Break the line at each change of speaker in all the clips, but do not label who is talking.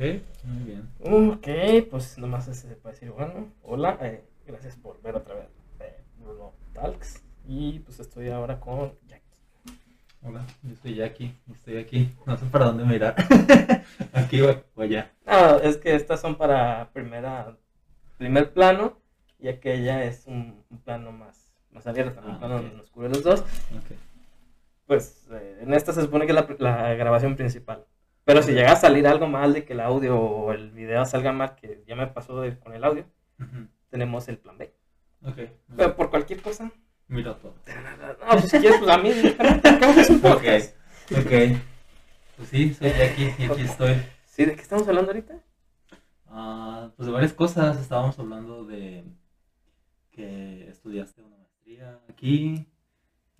Ok, muy bien.
Ok, pues nomás se puede decir, bueno, hola, eh, gracias por ver otra vez eh, Bruno Talks. Y pues estoy ahora con Jackie.
Hola, yo soy Jackie, estoy aquí. No sé para dónde mirar. aquí o, o allá.
No, es que estas son para primera, primer plano y aquella es un, un plano más, más abierto, un
Ah,
plano
ok.
donde nos cubre los dos.
Ok.
Pues eh, en esta se supone que es la, la grabación principal. Pero si llega a salir algo mal de que el audio o el video salga mal, que ya me pasó de- con el audio, tenemos el plan B.
Ok.
Pero por cualquier cosa,
Mira todo.
no, pues si quieres, pues a mí, ¿qué un
Ok.
podcast?
Ok. Pues sí, soy Jackie y aquí estoy.
Sí, ¿de qué estamos hablando ahorita?
Ah, pues de varias cosas. Estábamos hablando de que estudiaste una maestría aquí.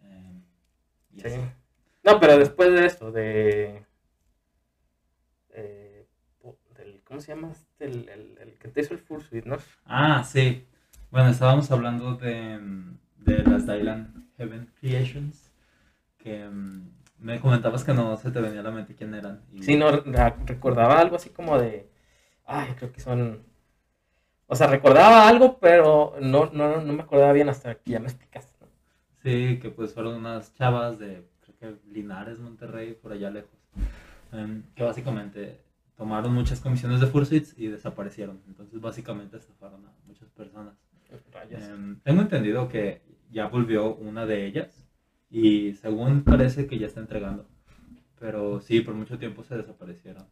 eh, y
Sí. No, pero después de esto, de. eh, po- del, ¿Cómo se llama? este? El, el, el que te hizo el Fursuit, ¿no?
Ah, sí. Bueno, estábamos hablando de, de las Dylan Heaven Creations. Que mm, me comentabas que no se te venía a la mente quién eran. y-
Sí, no, recordaba algo así como de. Ay, creo que son. O sea, recordaba algo, pero no, no, no me acordaba bien hasta que ya me explicaste. ¿no?
Sí, que pues fueron unas chavas de, creo que Linares, Monterrey, por allá lejos. em, que básicamente tomaron muchas comisiones de Fursuits y desaparecieron. Entonces básicamente estafaron a muchas personas. Em, tengo entendido que ya volvió una de ellas y según parece que ya está entregando. Pero sí, por mucho tiempo se desaparecieron.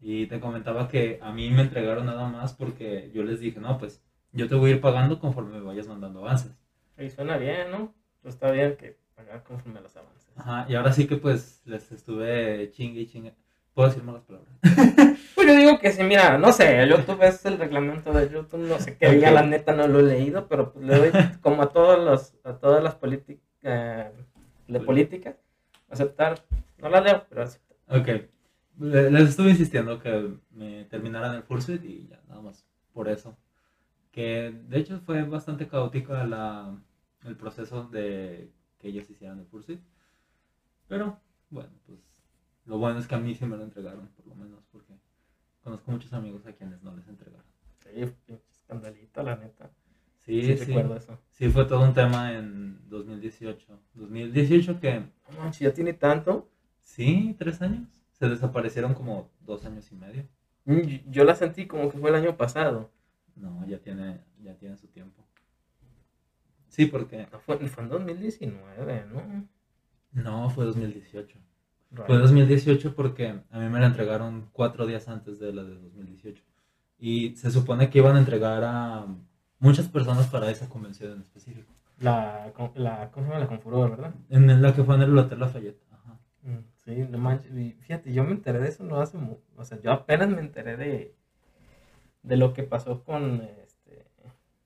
Y te comentaba que a mí me entregaron nada más porque yo les dije, no, pues yo te voy a ir pagando conforme me vayas mandando avances.
Y suena bien, ¿no? Pues está bien que pagar conforme los avances.
Ajá, y ahora sí que pues les estuve chingue y chingue. ¿Puedo decir malas palabras?
Pues yo digo que sí, mira, no sé, YouTube es el reglamento de YouTube, no sé qué diga, la neta no lo he leído, pero pues le doy como a todos los, a todas las políticas, de políticas, aceptar, no la leo, pero aceptar.
Ok, Le- les estuve insistiendo que me terminaran el Fursuit y ya, nada más, por eso. Que de hecho fue bastante caótica la, el proceso de que ellos hicieran el Fursuit. Pero bueno, pues lo bueno es que a mí sí me lo entregaron, por lo menos, porque conozco muchos amigos a quienes no les entregaron.
Sí, pinche escandalito, la neta.
Sí,
Sí,
sí,
recuerdo eso.
sí fue todo un tema en 2018. 2018 que
No manches, ya tiene tanto.
Sí, tres años. Se desaparecieron como dos años y medio.
Mm, Yo la sentí como que fue el año pasado.
No, ya tiene, ya tiene su tiempo. Sí, porque
No, fue, fue en 2019, ¿no?
no fue 2018. Fue
Rayos.
2018 porque a mí me la entregaron cuatro días antes de la de 2018. Y se supone que iban a entregar a muchas personas para esa convención en específico.
La, la, ¿cómo se llama? La Confuror, ¿verdad?
En la que fue en el Hotel Lafayette. Ajá.
Mm, Sí, no manches. Fíjate, yo me enteré de eso no hace mu- O sea, yo apenas me enteré de, de lo que pasó con, este,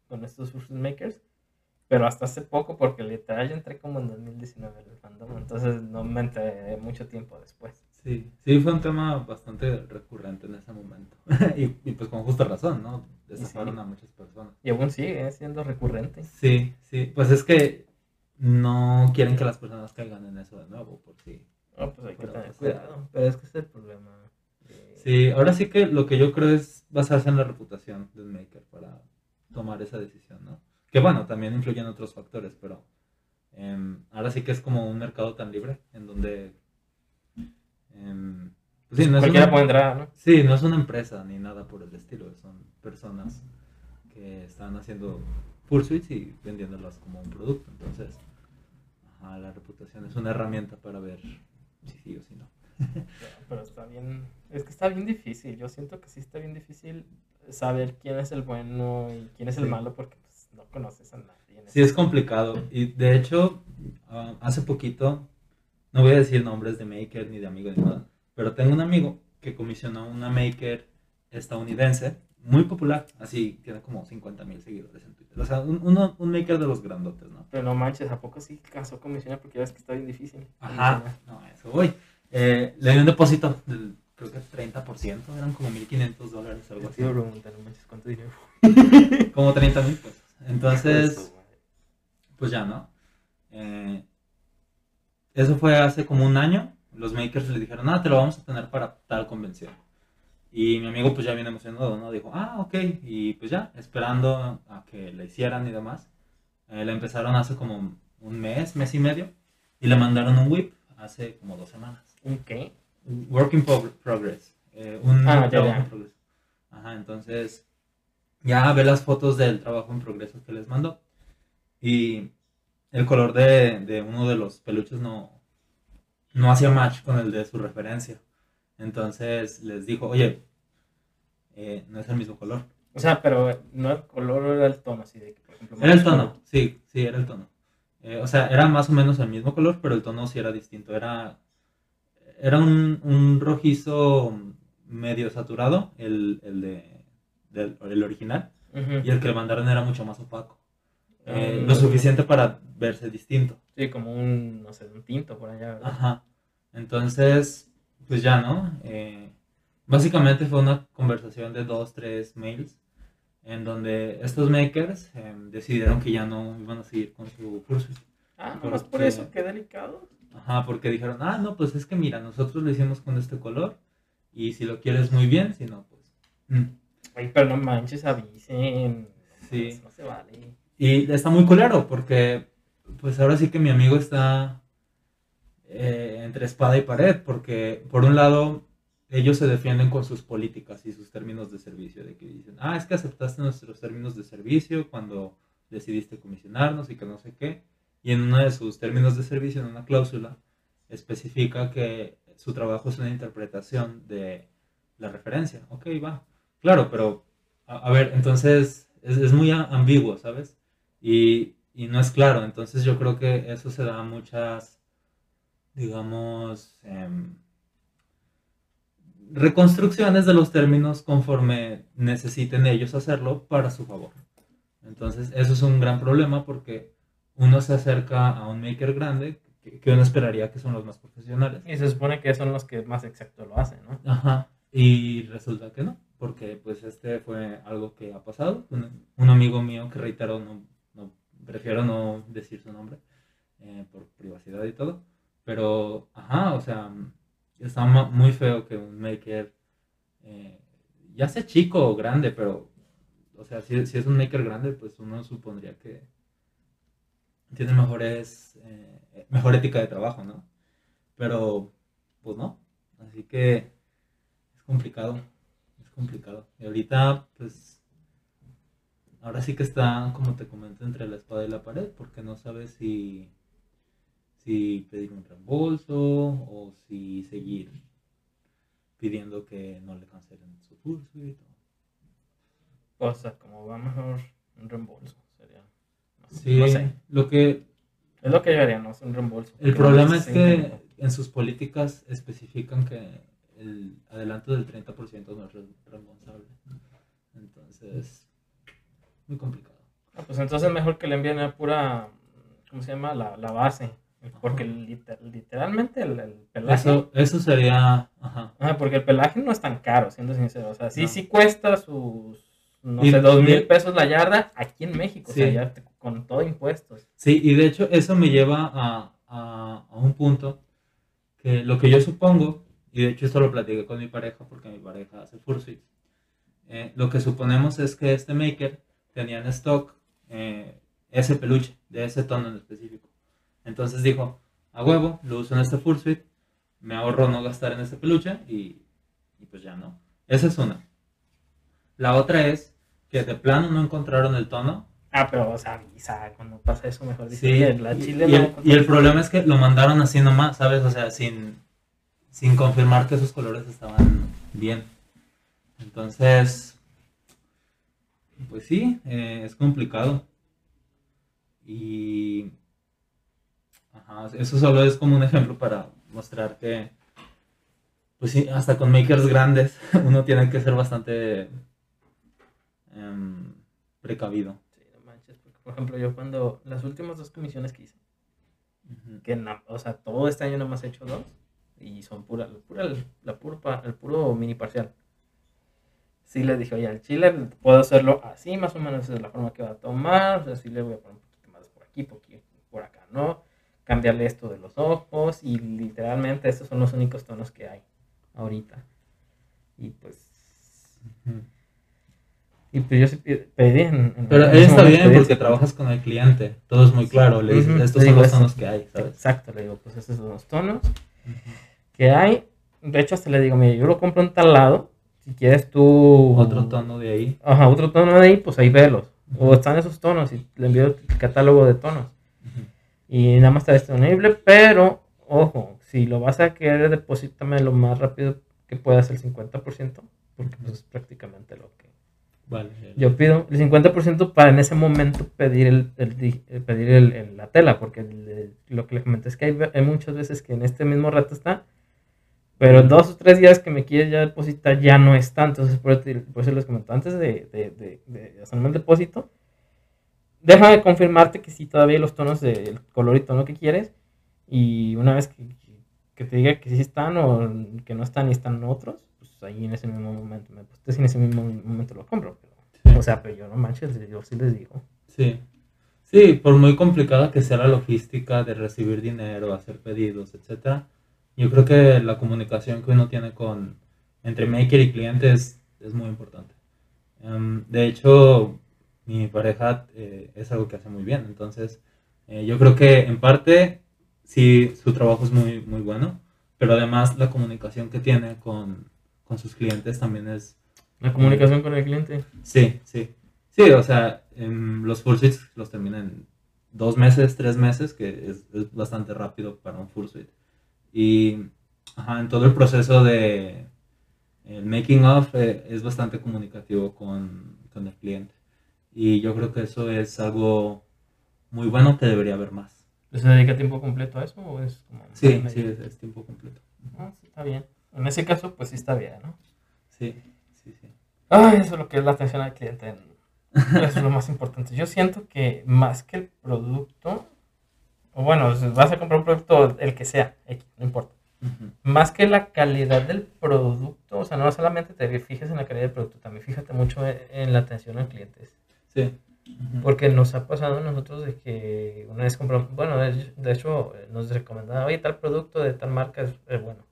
con estos Fursuit Makers. Pero hasta hace poco, porque literal yo entré como en 2019 en el fandom. Entonces no me enteré mucho tiempo después.
Sí, sí, fue un tema bastante recurrente en ese momento. y, y pues con justa razón, ¿no? Desafaron
Sí.
a muchas personas.
Y aún sigue siendo recurrente.
Sí, sí, pues es que no quieren que las personas caigan en eso de nuevo, por sí.
No, pues hay que tener cuidado. Pero es que es el problema. de-
Sí, ahora sí que lo que yo creo es basarse en la reputación del maker para tomar esa decisión, ¿no? Que bueno, también influyen otros factores, pero em, ahora sí que es como un mercado tan libre en donde... em, pues sí, no es
Cualquiera
una-
puede entrar, ¿no?
Sí, no es una empresa ni nada por el estilo, son personas que están haciendo pursuits y vendiéndolas como un producto. Entonces, ajá, la reputación es una herramienta para ver si sí o si no.
Pero está bien, es que está bien difícil. Yo siento que sí está bien difícil saber quién es el bueno y quién es el
Sí.
malo porque no conoces a nadie. en
Sí, es complicado. Y de hecho, ah, hace poquito, no voy a decir nombres de maker ni de amigo ni nada, pero tengo un amigo que comisionó una maker estadounidense muy popular, así tiene como 50 mil seguidores en Twitter. O sea, un, uno- un maker de los grandotes, ¿no?
Pero no manches, ¿a poco sí casó comisionar? Porque ya ves que está bien difícil.
Ajá, no, eso voy. Eh, le di un depósito del, creo que 30%, eran como 1.500 dólares, algo
Te
así.
iba a preguntar, no manches, ¿cuánto dinero?
Como 30 mil pesos. Entonces, pues ya, ¿no? Eh, eso fue hace como un año. Los makers le dijeron, ah, te lo vamos a tener para tal convención. Y mi amigo pues ya viene emocionado, ¿no? Dijo, ah, ok. Y pues ya, esperando a que le hicieran y demás. Eh, le empezaron hace como un mes, mes y medio. Y le mandaron un whip hace como dos semanas.
¿Un qué?
Work in pro- progress. eh, un
Ah, ya,
trabajo
ya.
en progreso. Ajá, entonces ya ve las fotos del trabajo en progreso que les mandó. Y el color de, de uno de los peluches no, no hacía match con el de su referencia. Entonces les dijo, oye, eh, no es el mismo color.
O sea, pero no el color era el tono, así de que, por ejemplo.
Era el tono, sí, sí, era el tono. Eh, o sea, era más o menos el mismo color, pero el tono sí era distinto. Era, era un, un rojizo medio saturado, el, el de, del- el original,
Ujú.
y el que le mandaron era mucho más opaco. Eh,
Ah,
lo suficiente para verse distinto.
Sí, como un, no sé, un tinto por allá, ¿verdad?
Ajá. Entonces, pues ya, ¿no? Eh, básicamente fue una conversación de dos, tres mails en donde estos makers eh, decidieron que ya no iban a seguir con su curso.
Ah, nomás por eso, qué delicado.
Ajá, porque dijeron, ah, no, pues es que mira, nosotros lo hicimos con este color y si lo quieres muy bien, si no, pues... mm".
Ay, pero no manches, avisen.
Sí.
Eso No se vale.
Y está muy culero porque, pues ahora sí que mi amigo está eh, entre espada y pared, porque por un lado ellos se defienden con sus políticas y sus términos de servicio, de que dicen, ah, es que aceptaste nuestros términos de servicio cuando decidiste comisionarnos y que no sé qué, y en uno de sus términos de servicio, en una cláusula, especifica que su trabajo es una interpretación de la referencia. Ok, va. Claro, pero, a, a ver, entonces es, es muy ambiguo, ¿sabes? Y, y no es claro. Entonces yo creo que eso se da a muchas, digamos, em, reconstrucciones de los términos conforme necesiten ellos hacerlo para su favor. Entonces eso es un gran problema porque uno se acerca a un maker grande que, que uno esperaría que son los más profesionales.
Y se supone que son los que más exacto lo hacen, ¿no?
Ajá. Y resulta que no, porque pues este fue algo que ha pasado. Un, amigo mío que reitero, no, no- prefiero no decir su nombre eh, por privacidad y todo. Pero, ajá, o sea, está muy feo que un maker, eh, ya sea chico o grande, pero, o sea, si, es un maker grande, pues uno supondría que tiene mejores, eh, mejor ética de trabajo, ¿no? Pero, pues no. Así que es complicado, complicado. Y ahorita, pues, ahora sí que está, como te comento, entre la espada y la pared, porque no sabes si, si pedir un reembolso o si seguir pidiendo que no le cancelen su fursuit.
O sea, como va mejor un reembolso. Sería. No,
Sí,
no sé.
lo que
Es lo que yo haría, no es un reembolso.
El problema
no
es que en sus políticas especifican que el adelanto del 30% no es re- reembolsable. Entonces, muy complicado.
Ah, pues entonces mejor que le envíen a pura. ¿Cómo se llama? La, la base. Porque liter- literalmente el, el pelaje.
Eso, eso sería... Ajá.
Ah, porque el pelaje no es tan caro, siendo sincero. O sea, sí,
No.
sí cuesta sus, no
Y-
sé, dos mil pesos la yarda aquí en México. O sea,
Sí.
ya te- con todo impuestos.
Sí, y de hecho eso me lleva a, a- a un punto que lo que yo supongo, y de hecho esto lo platiqué con mi pareja porque mi pareja hace fursuit, eh, lo que suponemos es que este maker tenía en stock eh, ese peluche, de ese tono en específico. Entonces dijo, a huevo, lo uso en este fursuit, me ahorro no gastar en este peluche y, y pues ya no. Esa es una. La otra es que de plano no encontraron el tono
Ah, pero, o sea, avisa cuando pasa eso, mejor dice,
Sí,
"Oye, la chile
y,
no
el,
encontré".
y el problema es que lo mandaron así nomás, ¿sabes? O sea, sin, sin confirmar que esos colores estaban bien. Entonces, pues sí, eh, es complicado. Y ajá, eso solo es como un ejemplo para mostrar que, pues sí, hasta con makers grandes uno tiene que ser bastante em, precavido.
Sí, no manches, porque, por ejemplo, yo cuando las últimas dos comisiones que hice, que na- o sea, todo este año nada más he hecho dos y son pura, pura, la puro, pa- el puro mini parcial. Sí le dije, oye, al chile puedo hacerlo así, más o menos esa es la forma que va a tomar, o sea, sí le voy a poner un poquito más por aquí, por aquí, por acá, ¿no? Cambiarle esto de los ojos y literalmente estos son los únicos tonos que hay ahorita. Y pues Y pues yo sí pe- pedí en... en-
Pero está bien porque
50%.
trabajas con el cliente. Todo es muy claro. Le dices, estos
le
son
digo
los
eso.
tonos que hay, ¿sabes?
Exacto, le digo, pues estos son los tonos que hay. De hecho, hasta le digo, mira, yo lo compro en tal lado. Si quieres tú...
Otro tono de ahí.
Ajá, otro tono de ahí, pues ahí velos. O están esos tonos y le envío el catálogo de tonos. Y nada más está disponible, pero ojo, si lo vas a querer, deposítame lo más rápido que puedas el 50%, porque pues, es prácticamente lo que
Vale.
yo pido. El 50% para en ese momento pedir, el, el eh, pedir el- el- la tela, porque el- el- lo que le comenté es que hay, hay muchas veces que en este mismo rato está, pero dos o tres días que me quieres ya depositar ya no está. Entonces, por, eso- les comento, antes de, de, de, de hacerme el depósito, déjame confirmarte que sí todavía los tonos del color y tono que quieres. Y una vez que, que te diga que sí están o que no están y están otros, ahí en ese mismo momento me y en ese mismo momento lo compro. Pero,
Sí.
O sea, pero yo no manches, yo sí les digo.
Sí. Sí, por muy complicada que sea la logística de recibir dinero, hacer pedidos, etcétera, yo creo que la comunicación que uno tiene con entre maker y cliente es, es muy importante. Em, de hecho, mi pareja eh, es algo que hace muy bien, entonces eh, yo creo que en parte sí su trabajo es muy, muy bueno, pero además la comunicación que tiene con, con sus clientes también es
La comunicación con el cliente.
Sí, sí. Sí, o sea, em, los full suites los terminan dos meses, tres meses, que es, es bastante rápido para un full suite. Y ajá, en todo el proceso de el making of eh, es bastante comunicativo con, con el cliente. Y yo creo que eso es algo muy bueno que debería haber más.
¿Se dedica tiempo completo a eso o es como
Sí, sí, es, es tiempo completo.
Ah, sí, está bien. En ese caso, pues sí está bien, ¿no?
Sí, sí, sí.
Ay, eso es lo que es la atención al cliente. Eso es lo más importante. Yo siento que más que el producto, o bueno, si vas a comprar un producto, el que sea, X, no importa. Más que la calidad del producto, o sea, no solamente te fijes en la calidad del producto, también fíjate mucho en- en la atención al cliente.
Sí.
Porque nos ha pasado a nosotros de que una vez compramos, bueno, de hecho eh, nos recomendaban, oye, tal producto de tal marca es, es bueno.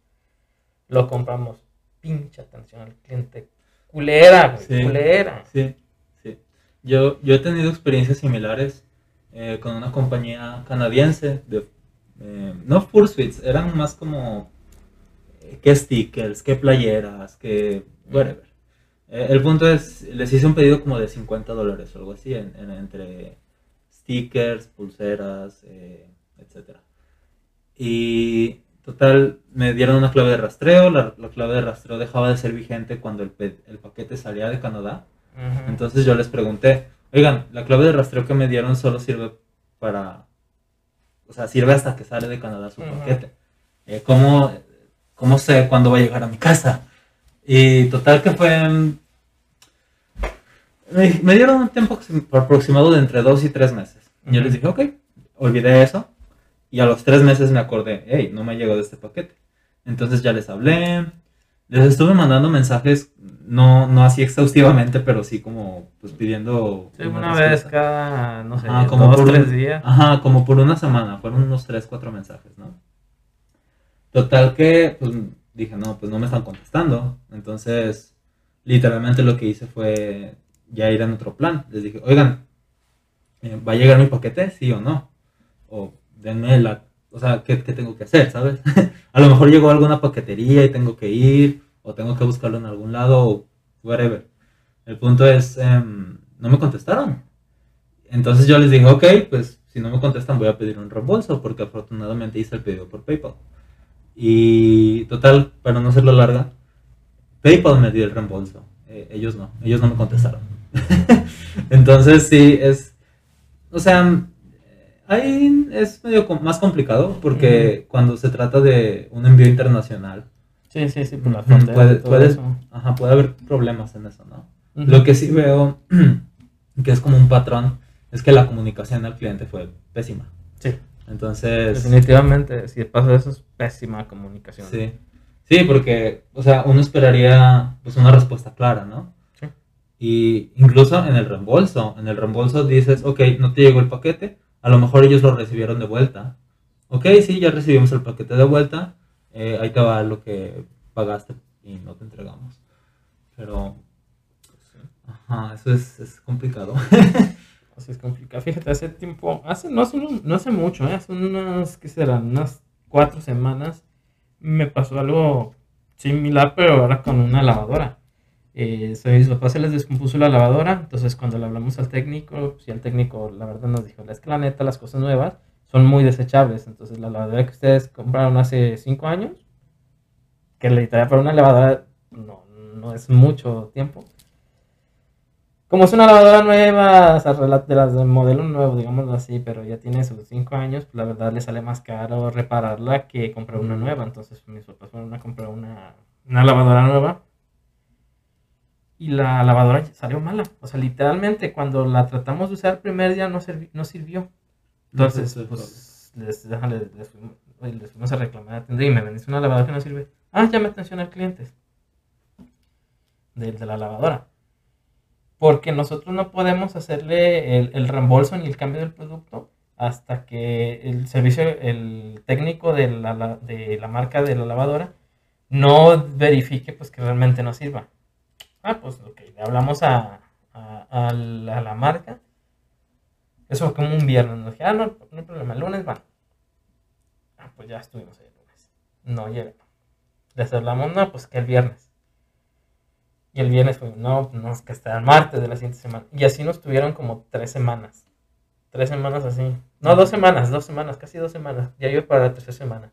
Lo compramos. Pinche atención al cliente. Culera, güey,
Sí.
culera.
Sí, sí. Yo, yo he tenido experiencias similares eh, con una compañía canadiense de eh, no fursuits, eran más como eh, qué stickers, qué playeras, qué whatever. Eh, el punto es, les hice un pedido como de 50 dólares o algo así, en- en- entre stickers, pulseras, eh, etc. Y total, me dieron una clave de rastreo, la, la clave de rastreo dejaba de ser vigente cuando el, paquete salía de Canadá. Entonces yo les pregunté, oigan, la clave de rastreo que me dieron solo sirve para, o sea, sirve hasta que sale de Canadá su paquete. Eh, ¿cómo, ¿Cómo sé cuándo va a llegar a mi casa? Y total que fue... mm, Me, me dieron un tiempo aproximado de entre dos y tres meses. Yo les dije, ok, olvidé eso. Y a los tres meses me acordé, hey, no me ha llegado este paquete. Entonces ya les hablé, les estuve mandando mensajes, no, no así exhaustivamente, pero sí como pues pidiendo...
Sí, una vez cada, no sé,
Ajá, como
dos,
por un-
tres días.
Ajá, como por una semana, fueron unos 3, 4 mensajes, ¿no? Total que, pues dije, no, pues no me están contestando. Entonces, literalmente lo que hice fue ya ir en otro plan. Les dije, oigan, eh, ¿va a llegar mi paquete? ¿Sí o no? O denme la... O sea, ¿qué, qué tengo que hacer, sabes? a lo mejor llegó a alguna paquetería y tengo que ir, o tengo que buscarlo en algún lado, o whatever. El punto es, em, no me contestaron. Entonces yo les dije, ok, pues si no me contestan voy a pedir un reembolso porque afortunadamente hice el pedido por PayPal. Y total, para no hacerlo larga, PayPal me dio el reembolso. Eh, ellos no, ellos no me contestaron. Entonces sí, es, o sea, ahí es medio com- más complicado porque cuando se trata de un envío internacional,
Sí, sí, sí, por la
Ujú,
frontera.
puede- ajá, haber problemas en eso, ¿no? Lo que sí veo que es como un patrón es que la comunicación al cliente fue pésima.
Sí,
Entonces,
definitivamente, si pasa eso es pésima comunicación.
sí. Sí, porque, o sea, uno esperaría pues una respuesta clara, ¿no?
Sí.
Y incluso en el reembolso, en el reembolso dices, ok, no te llegó el paquete, a lo mejor ellos lo recibieron de vuelta. Ok, sí, ya recibimos el paquete de vuelta, eh, ahí te va lo que pagaste y no te entregamos. Pero, ajá, eso es, complicado.
Así es complicado. Fíjate, hace tiempo, hace, no, hace, no hace mucho, ¿eh? hace unas, ¿qué serán? Unas cuatro semanas me pasó algo similar, pero ahora con una lavadora. Eh, mis papás se les descompuso la lavadora, entonces cuando le hablamos al técnico, pues, y el técnico la verdad nos dijo, es que la neta las cosas nuevas son muy desechables, entonces la lavadora que ustedes compraron hace cinco años, que literal para una lavadora no, no es mucho tiempo, como es una lavadora nueva, o sea, de las de modelo nuevo, digamos así, pero ya tiene sus 5 años, pues la verdad le sale más caro repararla que comprar una nueva. Entonces mis papás fueron a comprar una, una lavadora nueva. Y la lavadora salió mala. O sea, literalmente cuando la tratamos de usar el primer día no, servi- no sirvió. Entonces, pues les, les- fuimos, les fuimos a reclamar a tienda y me vendiste una lavadora que no sirve. Ah, llame atención al cliente. De, de la lavadora porque nosotros no podemos hacerle el, el reembolso ni el cambio del producto hasta que el servicio, el técnico de la, la- de la marca de la lavadora no verifique pues que realmente no sirva. Ah, pues ok, le hablamos a, a, la, la marca. Eso fue como un viernes. Nos dije, ah, no, no hay problema, el lunes van. Ah, pues ya estuvimos ahí el lunes. No llegaron. Les hablamos, no, pues que el viernes. Y el viernes fue, no, no, es que hasta el martes de la siguiente semana. Y así nos tuvieron como tres semanas. Tres semanas así. No, dos semanas, dos semanas, casi dos semanas. Ya iba para la tercera semana.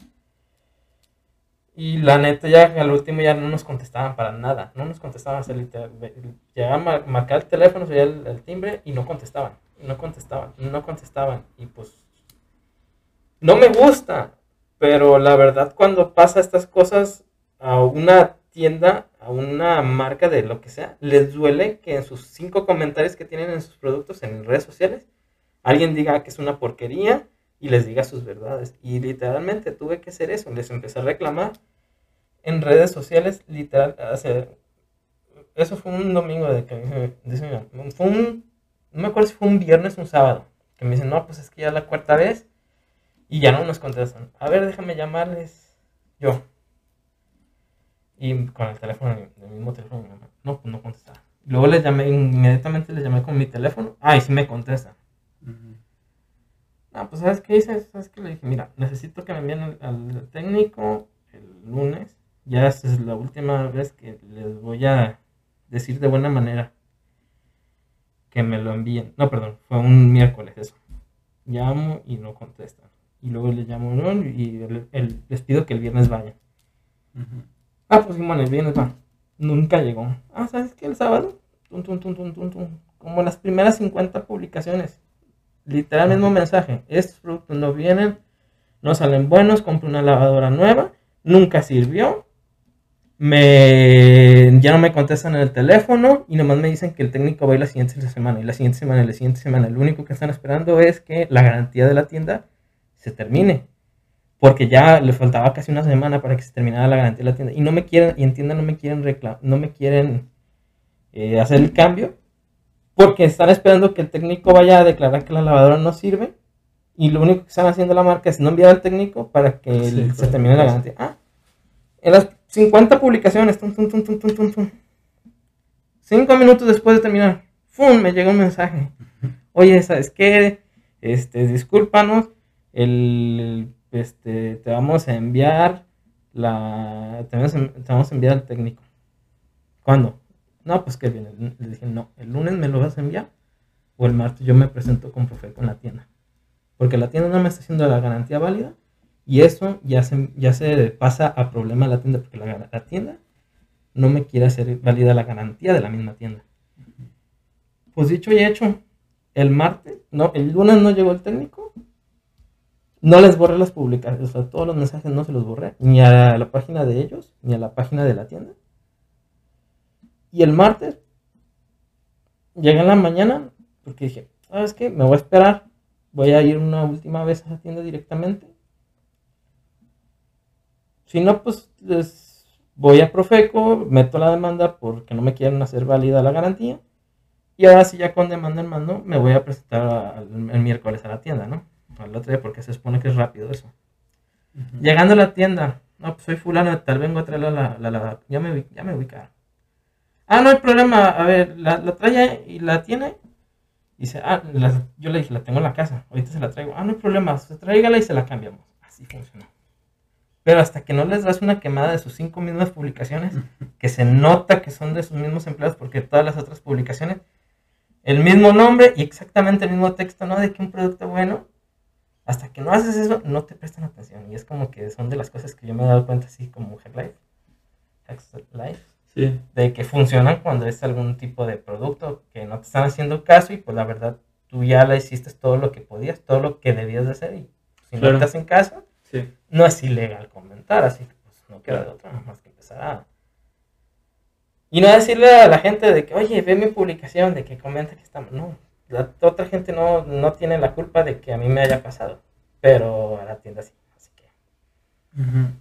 Y la neta, ya al último ya no nos contestaban para nada. No nos contestaban. O sea, literal, ve- llegaba a mar- marcar el teléfono, se el, timbre y no contestaban. No contestaban, no contestaban. Y pues, no me gusta. Pero la verdad, cuando pasa estas cosas a una tienda, a una marca de lo que sea, les duele que en sus cinco comentarios que tienen en sus productos en redes sociales, alguien diga que es una porquería y les diga sus verdades. Y literalmente tuve que hacer eso, les empecé a reclamar en redes sociales, literal, hace- eso fue un domingo de que dice- fue un, no me acuerdo si fue un viernes o un sábado, que me dicen, no, pues es que ya es la cuarta vez y ya no nos contestan. A ver, déjame llamarles yo. Y con el teléfono, el mismo teléfono de mi mamá. No, pues no contestaba. Luego les llamé, inmediatamente les llamé con mi teléfono. Ah, y sí me contestan.
Ujú.
Ah, pues ¿sabes qué hice? ¿Sabes qué? Le dije, mira, necesito que me envíen al, al técnico el lunes. Ya esta es la última vez que les voy a decir de buena manera que me lo envíen. No, perdón, fue un miércoles eso. Llamo y no contestan. Y luego le llamo ¿no? y el- el- les pido que el viernes vayan. Ah, pues Simón, el viernes va. Nunca llegó. Ah, ¿sabes qué? El sábado. Tum, tum, tum, tum, tum, tum. Como las primeras 50 publicaciones. Literal mismo mensaje. Estos productos no vienen, no salen buenos, compré una lavadora nueva, nunca sirvió. Me ya no me contestan en el teléfono y nomás me dicen que el técnico va a ir la siguiente semana y la siguiente semana y la siguiente semana. Lo único que están esperando es que la garantía de la tienda se termine porque ya le faltaba casi una semana para que se terminara la garantía de la tienda y no me quieren y en tienda no me quieren recla- no me quieren eh, hacer el cambio porque están esperando que el técnico vaya a declarar que la lavadora no sirve y lo único que están haciendo la marca es no enviar al técnico para que
Sí,
el- se termine la garantía. Ah, en las 50 publicaciones, tum, tum, tum, cinco minutos después de terminar, ¡fum! me llega un mensaje. Oye, ¿sabes qué? Este, discúlpanos, el, este, te vamos a enviar la, te vamos a enviar al técnico. ¿Cuándo? No, pues que viene. Le dije, no, el lunes me lo vas a enviar o el martes yo me presento con Profeco en la tienda. Porque la tienda no me está haciendo la garantía válida y eso ya se, ya se pasa a problema a la tienda porque la, la tienda no me quiere hacer válida la garantía de la misma tienda. Pues dicho y hecho, el martes, no, el lunes no llegó el técnico. No les borré las publicaciones, o sea, todos los mensajes no se los borré, ni a la página de ellos, ni a la página de la tienda. Y el martes, llegué en la mañana, porque dije, ¿sabes qué? Me voy a esperar, voy a ir una última vez a la tienda directamente. Si no, pues les voy a Profeco, meto la demanda porque no me quieren hacer válida la garantía. Y ahora sí, ya con demanda en mano, me voy a presentar el miércoles a la tienda, ¿no? Al otro día, porque se supone que es rápido eso. Llegando a la tienda, no, pues soy fulano tal, vengo a traerle la, la, la- ya me, ya me ubicaron. Ah, no hay problema, a ver, la, la trae y la tiene. Dice, ah, la- yo le dije, la tengo en la casa, ahorita se la traigo. Ah, no hay problema, se tráigala y se la cambiamos. Así funcionó. Pero hasta que no les das una quemada de sus cinco mismas publicaciones, que se nota que son de sus mismos empleados, porque todas las otras publicaciones, el mismo nombre y exactamente el mismo texto, ¿no? De que un producto bueno, hasta que no haces eso, no te prestan atención. Y es como que son de las cosas que yo me he dado cuenta, así como Hack Life. Hack Life
Sí.
de que funcionan cuando es algún tipo de producto que no te están haciendo caso y pues la verdad tú ya le hiciste todo lo que podías, todo lo que debías de hacer y si
Claro.
no te hacen caso,
Sí.
no es ilegal comentar, así que pues no queda de otra más que empezar a... Y no decirle a la gente de que, oye, ve mi publicación, de que comenta que está mal. No, la otra gente no, no tiene la culpa de que a mí me haya pasado, pero a la tienda sí. Así que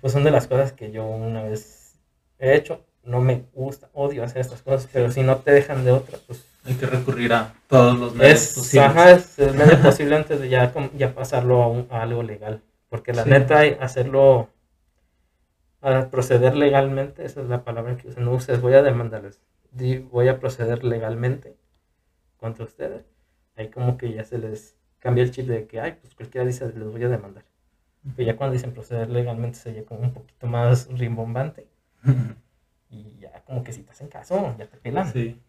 pues son de las cosas que yo una vez he hecho. No me gusta, odio hacer estas cosas, pero si no te dejan de otra, pues
Hay que recurrir a todos los medios
es,
posibles.
ajá, es el medio posible antes de ya, ya pasarlo a, un- a algo legal. Porque la
Sí.
neta, hacerlo, a proceder legalmente, esa es la palabra que usan. No ustedes, voy a demandarles. Voy a proceder legalmente contra ustedes. Ahí como que ya se les cambia el chip de que, ay, pues cualquiera dice, les voy a demandar. Pero ya cuando dicen proceder legalmente se oye como un poquito más rimbombante. Y ya como que si te hacen caso, ya te pelan.
Sí.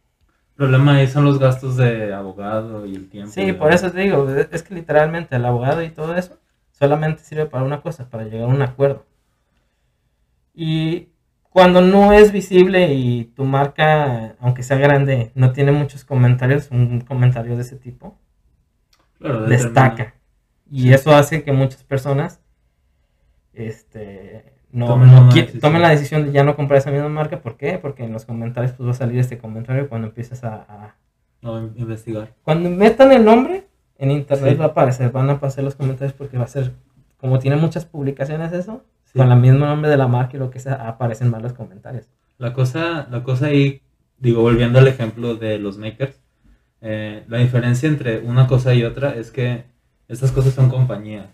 El problema ahí son los gastos de abogado y el tiempo.
Sí, por eso te digo, es es que literalmente el abogado y todo eso solamente sirve para una cosa, para llegar a un acuerdo. Y cuando no es visible y tu marca, aunque sea grande, no tiene muchos comentarios, un comentario de ese tipo
Claro,
destaca. Y eso hace que muchas personas este, no,
Tomen
no tomen la decisión de ya no comprar esa misma marca. ¿Por qué? Porque en los comentarios pues, va a salir este comentario cuando empiezas a- a,
No, investigar.
cuando metan el nombre, en internet
Sí.
va a aparecer, van a aparecer los comentarios porque va a ser, como tiene muchas publicaciones eso,
Sí.
con el mismo nombre de la marca y lo que sea, aparecen más los comentarios.
La cosa, la cosa ahí, digo, volviendo al ejemplo de los makers, eh, la diferencia entre una cosa y otra es que estas cosas son compañías.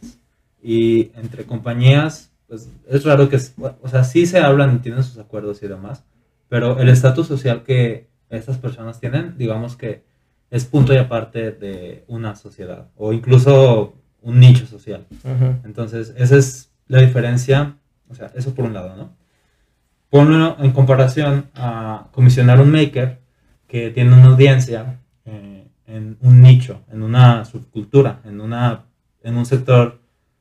Y entre compañías, pues es raro que, o sea, sí se hablan y tienen sus acuerdos y demás, pero el estatus social que estas personas tienen, digamos que es punto y aparte de una sociedad o incluso un nicho social. Entonces, esa es la diferencia, o sea, eso por un lado, ¿no? Ponlo en comparación a comisionar un maker que tiene una audiencia eh, en un nicho, en una subcultura, en, una, en un sector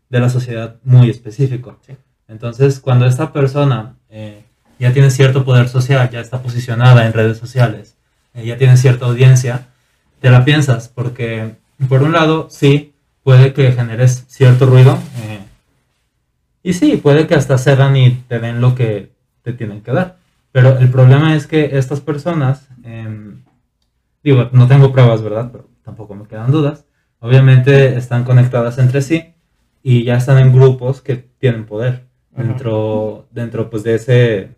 de la sociedad muy específico.
Sí.
Entonces, cuando esta persona eh, ya tiene cierto poder social, ya está posicionada en redes sociales, eh, ya tiene cierta audiencia, te la piensas, porque por un lado, sí, puede que generes cierto ruido, eh, y sí, puede que hasta cedan y te den lo que te tienen que dar. Pero el problema es que estas personas, em, digo, no tengo pruebas, ¿verdad? Pero tampoco me quedan dudas. Obviamente están conectadas entre sí y ya están en grupos que tienen poder
Ajá.
dentro, dentro pues, de ese,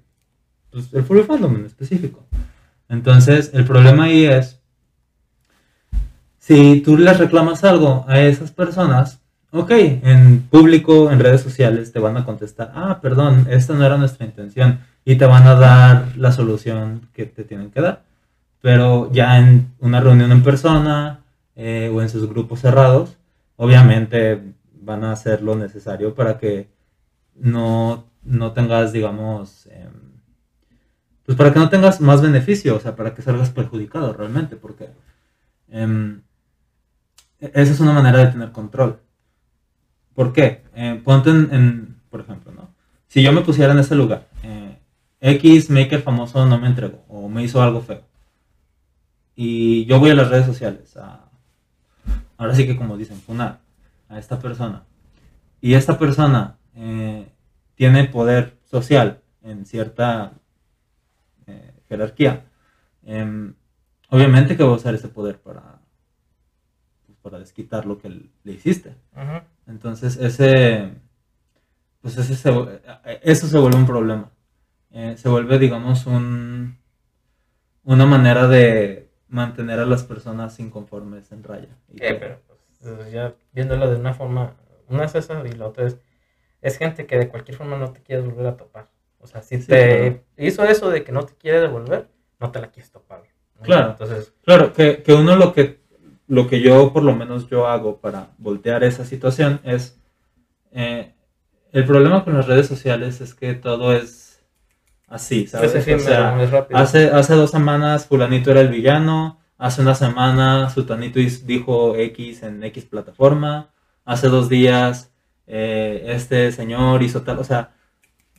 pues, el fandom en específico. Entonces, el problema ahí es, si tú les reclamas algo a esas personas, ok, en público, en redes sociales, te van a contestar, ah, perdón, esta no era nuestra intención, y te van a dar la solución que te tienen que dar. Pero ya en una reunión en persona eh, o en sus grupos cerrados, obviamente van a hacer lo necesario para que no, no tengas, digamos, em, pues para que no tengas más beneficio, o sea, para que salgas perjudicado realmente, porque em, esa es una manera de tener control. ¿Por qué? Eh, ponte en, por ejemplo, ¿no? Si yo me pusiera en ese lugar, eh, X maker famoso no me entregó o me hizo algo feo. Y yo voy a las redes sociales ahora sí que como dicen, funar a esta persona. Y esta persona eh, tiene poder social en cierta eh, jerarquía. em, obviamente que va a usar ese poder para, para desquitar lo que le hiciste. Entonces, ese, pues ese se eso se vuelve un problema. Eh, se vuelve, digamos, un, una manera de mantener a las personas inconformes en raya. Y
Eh,
que-
pero pues, ya viéndolo de una forma, una es eso y la otra es, es gente que de cualquier forma no te quiere volver a topar. O sea, si
Sí,
te
claro.
hizo eso de que no te quiere devolver, no te la quieres topar. ¿no?
Claro.
Entonces,
Claro, que, que uno lo que, lo que yo, por lo menos yo hago para voltear esa situación es, eh, el problema con las redes sociales es que todo es así, ¿sabes?
es
O sea,
es
hace, hace dos semanas fulanito era el villano, hace una semana sutanito dijo X en X plataforma, hace dos días eh, este señor hizo tal, o sea,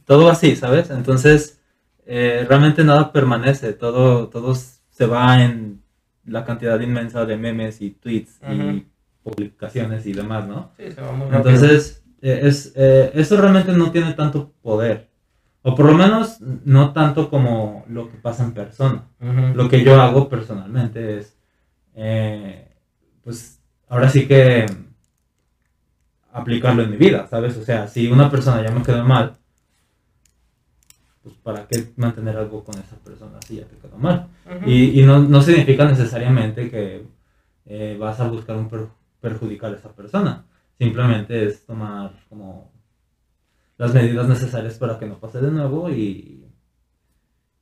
todo así, ¿sabes? Entonces, eh, realmente nada permanece, todo, todo se va en la cantidad inmensa de memes y tweets y publicaciones y demás, ¿no?
Sí, se va muy.
Entonces, eh, es, eh, eso realmente no tiene tanto poder, o por lo menos no tanto como lo que pasa en persona. Lo que yo hago personalmente es, eh, pues, ahora sí que aplicarlo en mi vida, ¿sabes? O sea, si una persona ya me quedó mal, pues, ¿para qué mantener algo con esa persona si ya te quedó mal?
Ujú.
Y, y no, no significa necesariamente que eh, vas a buscar un per- perjudicar a esa persona. Simplemente es tomar como las medidas necesarias para que no pase de nuevo y,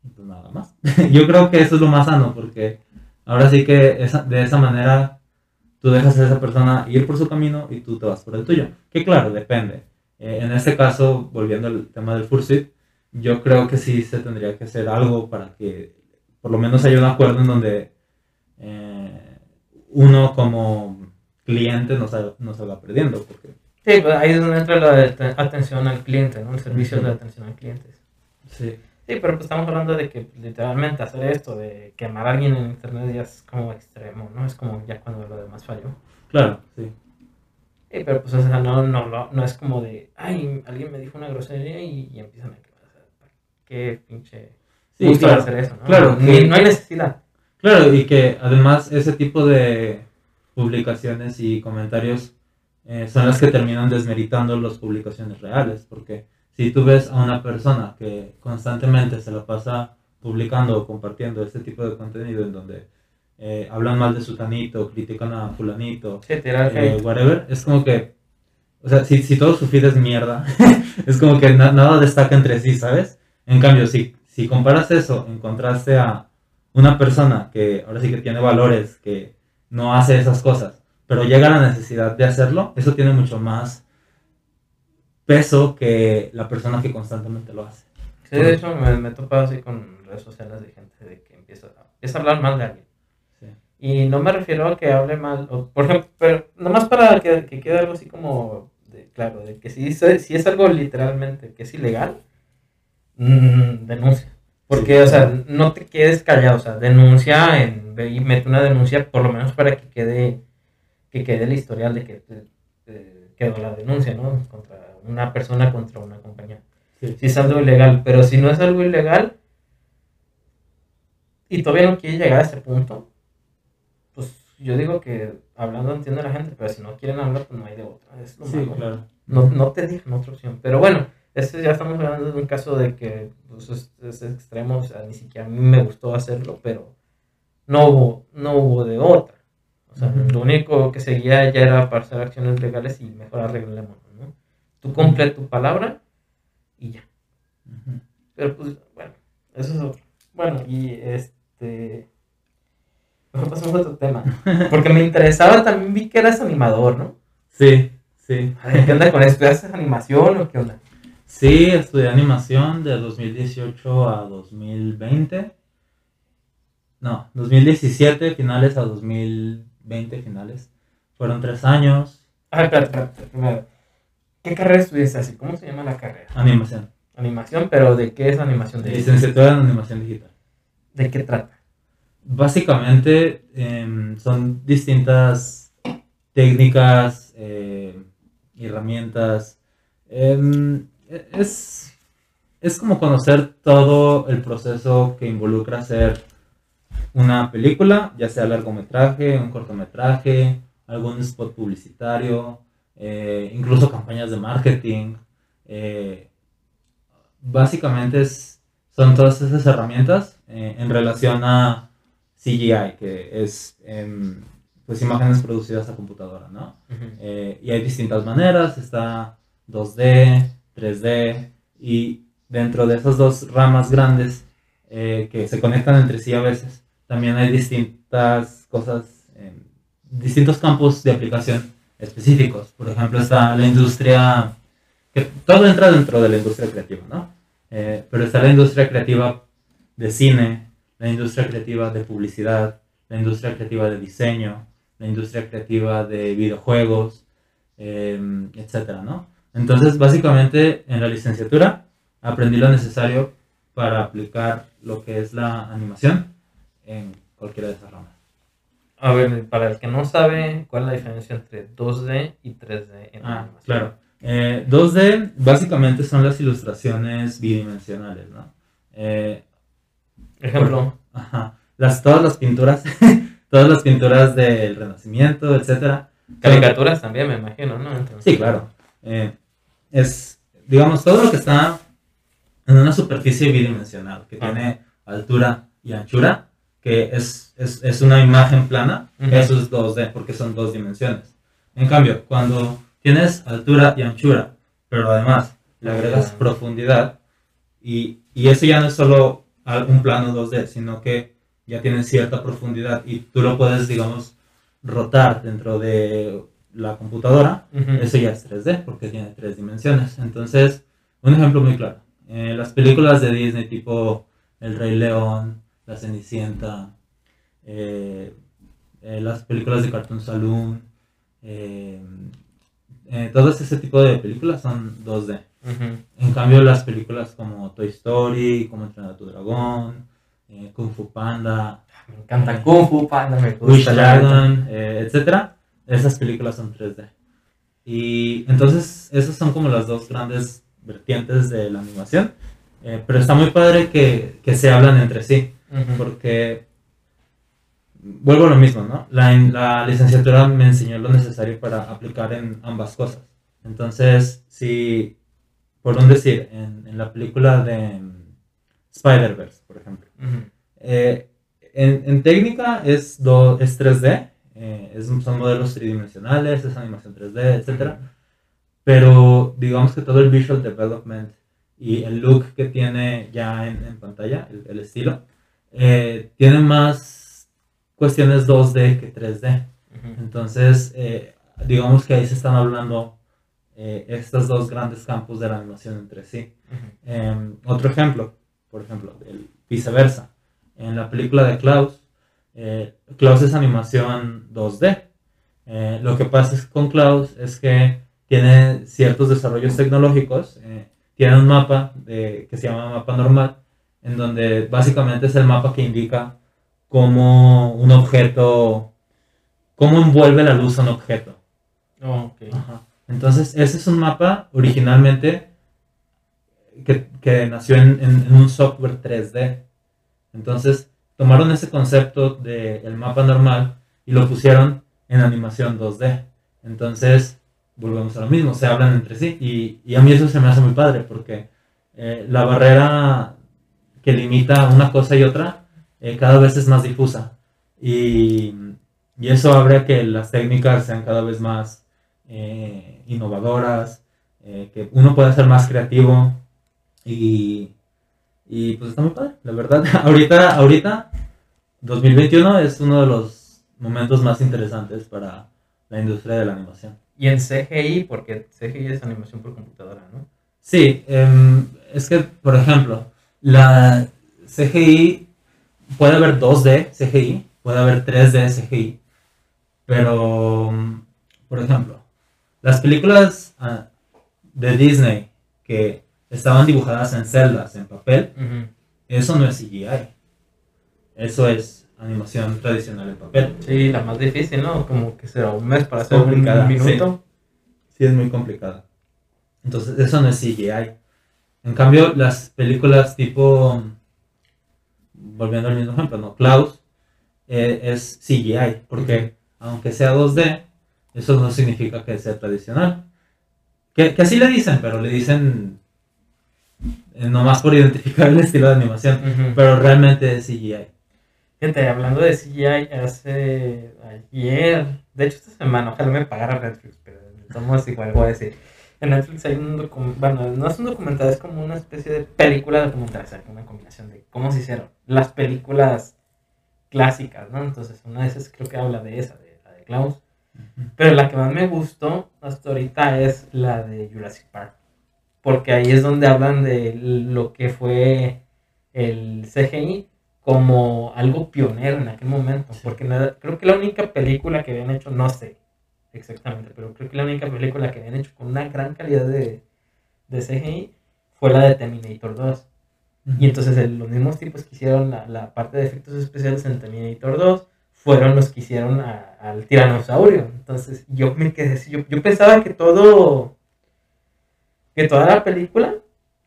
y pues nada más. Yo creo que eso es lo más sano porque ahora sí que esa- de esa manera tú dejas a esa persona ir por su camino y tú te vas por el tuyo. Que claro, depende. Eh, en este caso, volviendo al tema del fursuit, yo creo que sí se tendría que hacer algo para que por lo menos haya un acuerdo en donde eh, uno como cliente no salga, no salga perdiendo. Porque,
Sí, pues ahí es donde entra la atención al cliente, ¿no? El servicio de atención al cliente.
sí,
Sí, pero pues estamos hablando de que literalmente hacer esto, de quemar a alguien en internet ya es como extremo, ¿no? Es como ya cuando lo demás falló.
claro, sí.
Sí, pero pues o sea, no, no, no, no es como de, ay, alguien me dijo una grosería y, y empiezan a quemar. O sea, ¿para ¿Qué pinche
Sí,
gusto
claro.
hacer eso, no?
Claro,
Ni-
que-
no hay necesidad.
Claro, y que además ese tipo de publicaciones y comentarios eh, son las que terminan desmeritando las publicaciones reales, porque si tú ves a una persona que constantemente se la pasa publicando o compartiendo este tipo de contenido en donde eh, hablan mal de sutanito, critican a fulanito,
tirar
eh,
hate.
whatever, es como que, o sea, si, si todo su feed es mierda, es como que na- nada destaca entre sí, ¿sabes? En cambio, si, si comparas eso en contraste a una persona que ahora sí que tiene valores, que no hace esas cosas, pero llega a la necesidad de hacerlo, eso tiene mucho más peso que la persona que constantemente lo hace.
Sí, de hecho me, me he topado así con redes sociales de gente de que empieza, empieza a hablar mal de alguien.
Sí.
Y no me refiero a que hable mal, o, por ejemplo, pero nomás para que, que quede algo así como, de, claro, de que si, si es algo literalmente que es ilegal, mm, denuncia. Porque,
Sí.
o sea, no te quedes callado, o sea, denuncia en, ve y mete una denuncia por lo menos para que quede, que quede el historial de que quedó la denuncia, ¿no? Contra una persona, contra una compañía
Sí.
si es algo ilegal, pero si no es algo ilegal y todavía no quiere llegar a ese punto, pues yo digo que hablando entiende la gente, pero si no quieren hablar, pues no hay de otra. Es lo
Sí,
malo.
claro.
no, no te dejan otra opción. Pero bueno, este ya estamos hablando de un caso de que pues, es, es extremo, o sea, ni siquiera a mí me gustó hacerlo, pero no hubo, no hubo de otra. O sea, lo único que seguía ya era para hacer acciones legales y mejor arreglémonos, ¿no? Tú cumple tu palabra y ya. Pero pues, bueno, eso es otro. Bueno, y este. Mejor pasamos a otro tema. Porque me interesaba, también vi que eras animador, ¿no?
Sí, sí.
A ver, ¿Qué onda con esto? ¿Haces animación o qué onda?
Sí, estudié animación de 2018 a 2020. No, 2017 finales a 2020 finales. Fueron tres años.
Ah, espérate, primero. ¿Qué carrera estudiaste así? ¿Cómo se llama la carrera?
Animación.
Animación, pero ¿de qué es animación? ¿De,
Licenciatura en animación digital.
¿de qué trata?
Básicamente em, son distintas técnicas, eh, herramientas. Em, es, es como conocer todo el proceso que involucra hacer una película, ya sea largometraje, un cortometraje, algún spot publicitario, eh, incluso campañas de marketing. eh, básicamente es, son todas esas herramientas eh, en relación a CGI, que es em, pues imágenes producidas a computadora, ¿no? Y hay distintas maneras, está 2D, 3D, y dentro de esas dos ramas grandes eh, que se conectan entre sí a veces. También hay distintas cosas, distintos campos de aplicación específicos. Por ejemplo, está la industria, que todo entra dentro de la industria creativa, ¿no? Eh, pero está la industria creativa de cine, la industria creativa de publicidad, la industria creativa de diseño, la industria creativa de videojuegos, eh, etcétera, ¿no? Entonces, básicamente, en la licenciatura aprendí lo necesario para aplicar lo que es la animación en cualquiera de esas ramas.
A ver, para el que no sabe, ¿cuál es la diferencia entre 2D y 3D en
ah, animación? Claro. 2D eh, básicamente son las ilustraciones bidimensionales, ¿no?
Eh, Ejemplo.
ajá, las, todas las pinturas, todas las pinturas del Renacimiento, etcétera.
Caricaturas también, me imagino, ¿no?
sí, claro. Eh, es, digamos, todo lo que está en una superficie bidimensional, que tiene altura y anchura, que es, es, es una imagen plana, eso es 2D, porque son dos dimensiones. En cambio, cuando tienes altura y anchura, pero además le agregas profundidad, y, y eso ya no es solo un plano 2D, sino que ya tiene cierta profundidad y tú lo puedes, digamos, rotar dentro de la computadora, eso ya es 3D porque tiene tres dimensiones. Entonces, un ejemplo muy claro. Eh, las películas de Disney tipo El Rey León, La Cenicienta, eh, eh, las películas de Cartoon Saloon, todo ese tipo de películas son 2D. En cambio, las películas como Toy Story, como Entrenar a tu Dragón, Kung Fu Panda,
me encanta Kung Fu Panda, me
gusta. Dragon, etcétera, esas películas son 3D. Y entonces, esas son como las dos grandes vertientes de la animación. Eh, pero está muy padre que, que, se hablan entre sí, porque vuelvo a lo mismo, ¿no? La, la licenciatura me enseñó lo necesario para aplicar en ambas cosas. Entonces, si, por un decir, en, en la película de Spider-Verse, por ejemplo, eh, en, en, técnica es, do, es 3D, eh, es, son modelos tridimensionales, es animación 3D, etc. Pero digamos que todo el visual development y el look que tiene ya en, en pantalla, el, estilo, eh, tiene más cuestiones 2D que 3D. Entonces, eh, digamos que ahí se están hablando estos dos grandes campos de la animación entre sí. Em, otro ejemplo, por ejemplo, el viceversa. En la película de Klaus, eh, Klaus es animación 2D. Eh, lo que pasa es, con Klaus es que tiene ciertos desarrollos tecnológicos. Eh, tiene un mapa de, que se llama mapa normal, en donde básicamente es el mapa que indica cómo un objeto, cómo envuelve la luz a un objeto.
Oh,
Entonces, ese es un mapa originalmente que, que nació en, en, un software 3D. Entonces, tomaron ese concepto del mapa normal y lo pusieron en animación 2D. Entonces, volvemos a lo mismo, se hablan entre sí. Y, y a mí eso se me hace muy padre porque eh, la barrera que limita una cosa y otra eh, cada vez es más difusa. Y, y, eso abre a que las técnicas sean cada vez más eh, innovadoras, que uno pueda ser más creativo y, y pues está muy padre, la verdad. ahorita, ahorita, 2021 es uno de los momentos más interesantes para la industria de la animación.
Y en CGI, porque CGI es animación por computadora, ¿no?
Sí, em, es que, por ejemplo, la CGI puede haber 2D CGI, puede haber 3D CGI, pero, por ejemplo, las películas ah, de Disney que estaban dibujadas en celdas, en papel, eso no es CGI. Eso es animación tradicional en papel.
Sí, la más difícil, ¿no? Como que será un mes para hacer un minuto.
Sí. es muy complicada. Entonces, eso no es CGI. En cambio, las películas tipo, volviendo al mismo ejemplo, ¿no? Klaus eh, es CGI, porque aunque sea 2D, eso no significa que sea tradicional. Que, que así le dicen, pero le dicen nomás por identificar el estilo de animación, pero realmente es CGI.
Gente, hablando de CGI, hace ayer, de hecho esta semana, ojalá me pagara Netflix, pero estamos igual voy a decir. En Netflix hay un documental, bueno, no es un documental, es como una especie de película documental, o sea, una combinación de cómo se hicieron las películas clásicas, ¿no? Entonces, una de esas creo que habla de esa, de la de Klaus. Pero la que más me gustó hasta ahorita es la de Jurassic Park. Porque ahí es donde hablan de lo que fue el CGI como algo pionero en aquel momento. Porque creo que la única película que habían hecho, no sé exactamente, pero creo que la única película que habían hecho con una gran calidad de, de CGI fue la de Terminator 2. Y entonces los mismos tipos que hicieron la, parte de efectos especiales en Terminator 2 fueron los que hicieron al tiranosaurio. Entonces yo me quedé yo, yo pensaba que todo, que toda la película,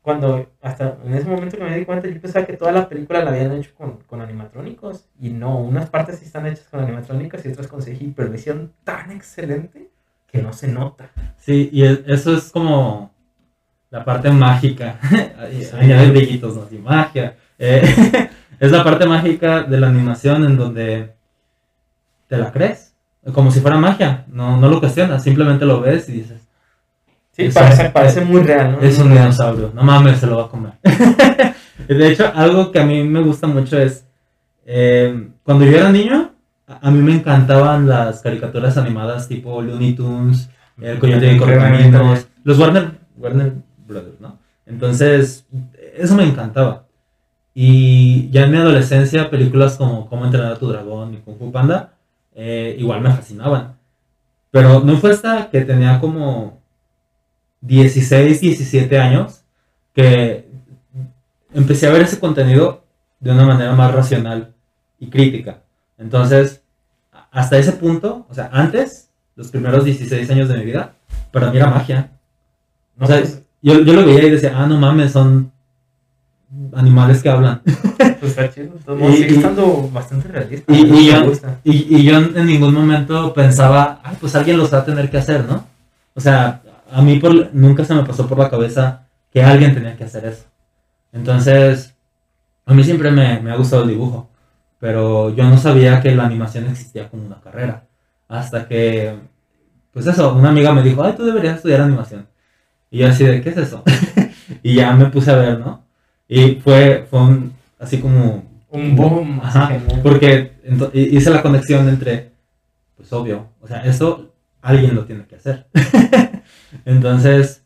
cuando hasta en ese momento que me di cuenta, yo pensaba que toda la película la habían hecho con, con animatrónicos. Y no, unas partes sí están hechas con animatrónicos y otras con CGI, pero lo hicieron tan excelente que no se nota.
Sí, y eso es como la parte mágica. Añadir brillitos, no así, magia. Eh, es la parte mágica de la animación en donde te la crees, como si fuera magia. No, no lo cuestionas, simplemente lo ves y dices.
Sí, parece, parece muy real, ¿no?
Es un dinosaurio, no mames, se lo va a comer. de hecho, algo que a mí me gusta mucho es. Eh, cuando yo era niño, a mí me encantaban las caricaturas animadas tipo Looney Tunes, El Coyote de Correcaminos, los Warner, Warner Brothers, ¿no? Entonces, eso me encantaba. Y ya en mi adolescencia, películas como Cómo entrenar a tu dragón y Kung Fu Panda, eh, igual me fascinaban. Pero no fue hasta que tenía como 16, 17 años que empecé a ver ese contenido de una manera más racional y crítica. Entonces, hasta ese punto, o sea, antes, los primeros 16 años de mi vida, para mí era magia. O sea, yo, yo lo veía y decía, ah, no mames, son animales que hablan.
Pues está chido, y, estando bastante realista.
Y, y, yo, y, yo, en ningún momento pensaba, ah, pues alguien los va a tener que hacer, ¿no? O sea, a mí por, nunca se me pasó por la cabeza que alguien tenía que hacer eso. Entonces, a mí siempre me, me ha gustado el dibujo, pero yo no sabía que la animación existía como una carrera. Hasta que, pues eso, una amiga me dijo, ay, tú deberías estudiar animación. Y yo así de, ¿qué es eso? y ya me puse a ver, ¿no? Y fue, fue un, así como...
Un boom.
Ajá, porque hice la conexión entre, pues obvio, o sea, eso alguien lo tiene que hacer. Entonces,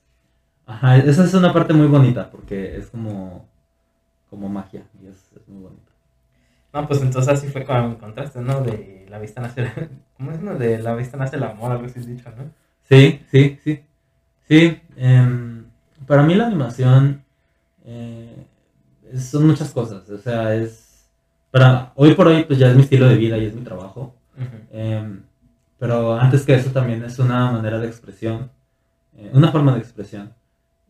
ajá, esa es una parte muy bonita porque es como, como magia y es, muy bonito.
No, pues entonces así fue me encontraste, ¿no? De la vista nace, ¿cómo es, no? De la vista nace el amor, algo así dicho, ¿no?
Sí, sí, sí. Sí, em, para mí la animación eh, son muchas cosas. O sea, es. Para, hoy por hoy, pues ya es mi estilo de vida y es mi trabajo. Em, pero antes que eso también es una manera de expresión, eh, una forma de expresión.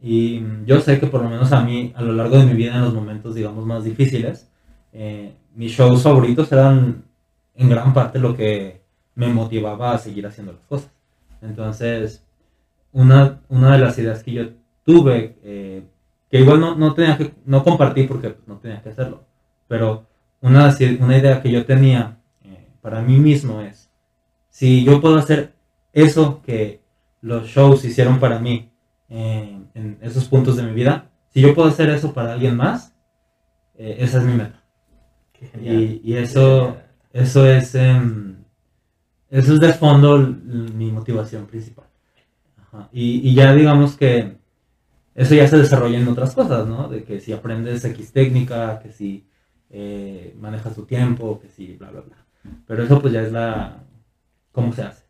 Y yo sé que por lo menos a mí, a lo largo de mi vida, en los momentos, digamos, más difíciles, eh, mis shows favoritos eran en gran parte lo que me motivaba a seguir haciendo las cosas. Entonces, una, una de las ideas que yo tuve, eh, que igual no, no, tenía que, no compartí porque no tenía que hacerlo, pero una, una idea que yo tenía eh, para mí mismo es, si yo puedo hacer eso que los shows hicieron para mí eh, en esos puntos de mi vida, si yo puedo hacer eso para alguien más, esa es mi meta. Y, y, eso, eso es, em, eso es de fondo mi motivación principal. Y, ya digamos que eso ya se desarrolla en otras cosas, ¿no? De que si aprendes X técnica, que si eh, manejas tu tiempo, que si bla, bla, bla. Pero eso pues ya es la... cómo se hace.